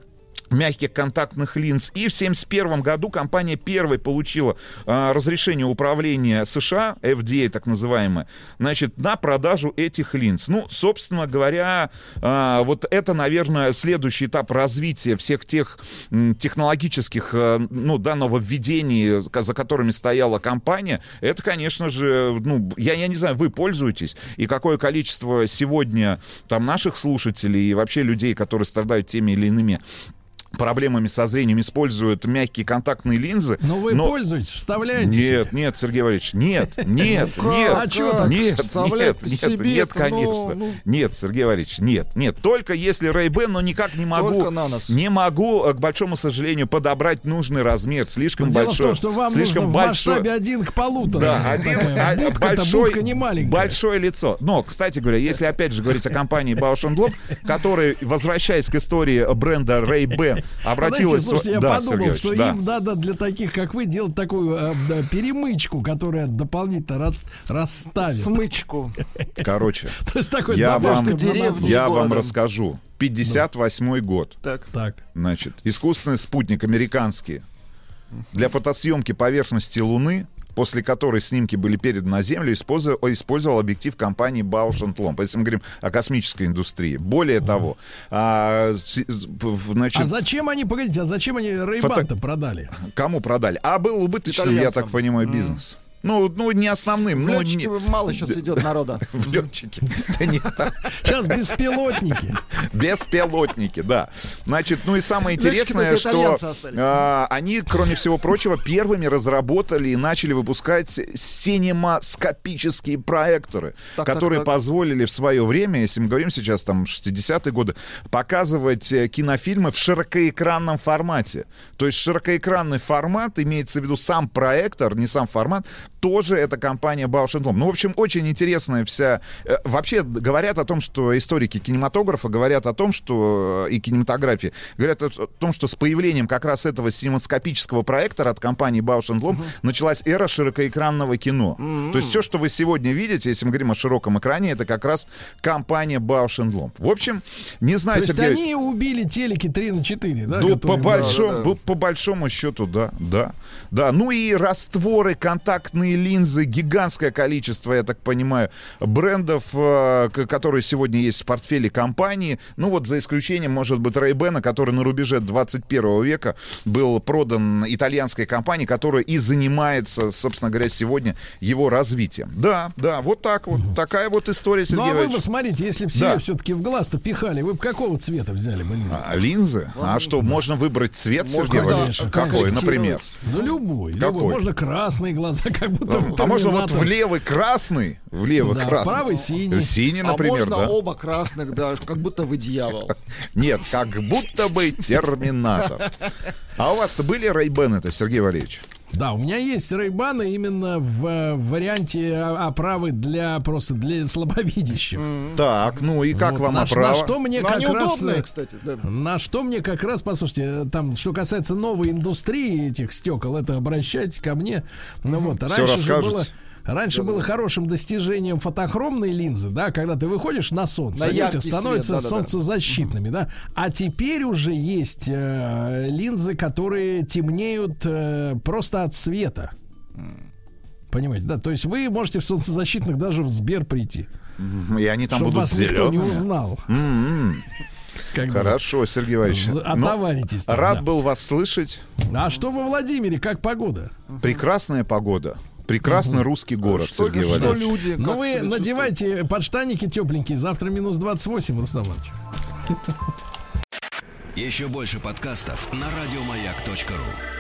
мягких контактных линз. И в 1971 году компания первой получила а, разрешение управления США, FDA так называемое, значит, на продажу этих линз. Ну, собственно говоря, а, вот это, наверное, следующий этап развития всех тех м, технологических, а, ну, да, нововведений, за которыми стояла компания. Это, конечно же, ну, я, я не знаю, вы пользуетесь, и какое количество сегодня там наших слушателей и вообще людей, которые страдают теми или иными проблемами со зрением используют мягкие контактные линзы. Но вы пользуетесь, вставляете Нет, нет, Сергей Валерьевич, нет, нет, Ну нет. а чё так Нет, нет, нет, нет, ну, конечно. ну. Нет, Сергей Валерьевич, нет, нет. Только если Ray Ban, но никак не могу, не могу, э, к большому сожалению, подобрать нужный размер. Слишком Дело большой. в том, что вам слишком нужно в большой. масштабе один к полутора. Да, один, а, будка-то большой, будка не маленькая. большое лицо. Но, кстати говоря, если опять же говорить о компании Bausch Lomb, которая, возвращаясь к истории бренда Ray-Ban, обратилась... Знаете, слушайте, я Да, подумал, Сергей что да. им надо для таких, как вы, делать такую э, перемычку, которая дополнительно рас- расставит. Смычку. Короче, То есть такой я вам, я вам расскажу. 58 год. Так. Так. Значит, искусственный спутник американский для фотосъемки поверхности Луны, после которой снимки были переданы на Землю, использовал, использовал объектив компании Bausch Lomb. Если мы говорим о космической индустрии. Более того, а, значит, А зачем они, погодите, а зачем они Рейбан-то продали? кому продали? А был убыточным, я Итальянцам. так понимаю, бизнес. Ну, ну не основным. В ну, не- мало сейчас идет народа. В летчики. Да не так. Сейчас беспилотники. Беспилотники, да. Значит, ну и самое интересное, что а, они, кроме всего прочего, первыми разработали и начали выпускать синемаскопические проекторы, Так, которые так. позволили в свое время, если мы говорим сейчас там 60-е годы, показывать э, кинофильмы в широкоэкранном формате. То есть широкоэкранный формат, имеется в виду сам проектор, не сам формат, тоже это компания Bausch Lomb. Ну, в общем, очень интересная вся... э, Вообще говорят о том, что историки кинематографа говорят о том, что э, и кинематографии говорят о том, что с появлением как раз этого синемаскопического проектора от компании Bausch Lomb началась эра широкоэкранного кино. То есть все, что вы сегодня видите, если мы говорим о широком экране, это как раз компания Bausch Lomb. В общем, не То знаю, есть Сергей... они убили телеки 3 на 4, да? Ну, по, большому, Да, да, да. по большому счету, да, да, да. Ну и растворы, контактные линзы, гигантское количество, я так понимаю, брендов, э, которые сегодня есть в портфеле компании. Ну вот за исключением, может быть, Ray-Ban, который на рубеже 21 века был продан итальянской компании, которая и занимается, собственно говоря, сегодня его развитием. Да, да, вот так вот. Такая вот история, Сергей Ну а вы бы смотрите, если бы Да. себе все-таки в глаз-то пихали, вы бы какого цвета взяли бы линзы? А, линзы? А что, можно выбрать цвет, Можно, Сергей Валерьевич? конечно, Какой, например? Ну любой, любой. Какой? Можно красные глаза, как будто бы А можно вот в левый красный, в левый Да, красный. правый синий. Синий, а например, можно да. оба красных, да, как будто вы дьявол. Нет, как будто бы терминатор. А у вас-то были Рейбен это, Сергей Валерьевич? Да, у меня есть рейбаны именно в э, варианте оправы для просто для слабовидящих. Так, ну и как Вот, вам на, оправа? на что мне Но как они раз... удобные, э, кстати. да. На что мне как раз, послушайте, э, там, что касается новой индустрии этих стекол, это обращайтесь ко мне. Ну вот, Всё раньше же расскажете. было... Раньше было хорошим достижением фотохромной линзы, да, когда ты выходишь на солнце, На они яркий свет, становятся да-да-да. солнцезащитными, да. А теперь уже есть э, линзы, которые темнеют э, просто от света. Понимаете, да? То есть вы можете в солнцезащитных даже в Сбер прийти. И они там Чтоб будут вас никто не узнал. М-м. Как бы. Хорошо, Сергей Иванович. Ну, отоваритесь там, Рад да. был вас слышать. А что во Владимире, как погода? Прекрасная погода. Прекрасный русский город, Что- Сергей что Валерьевич. люди, Ну вы надевайте подштаники тепленькие, завтра минус 28, Рустам Иванович. Еще больше подкастов на радиомаяк.ру.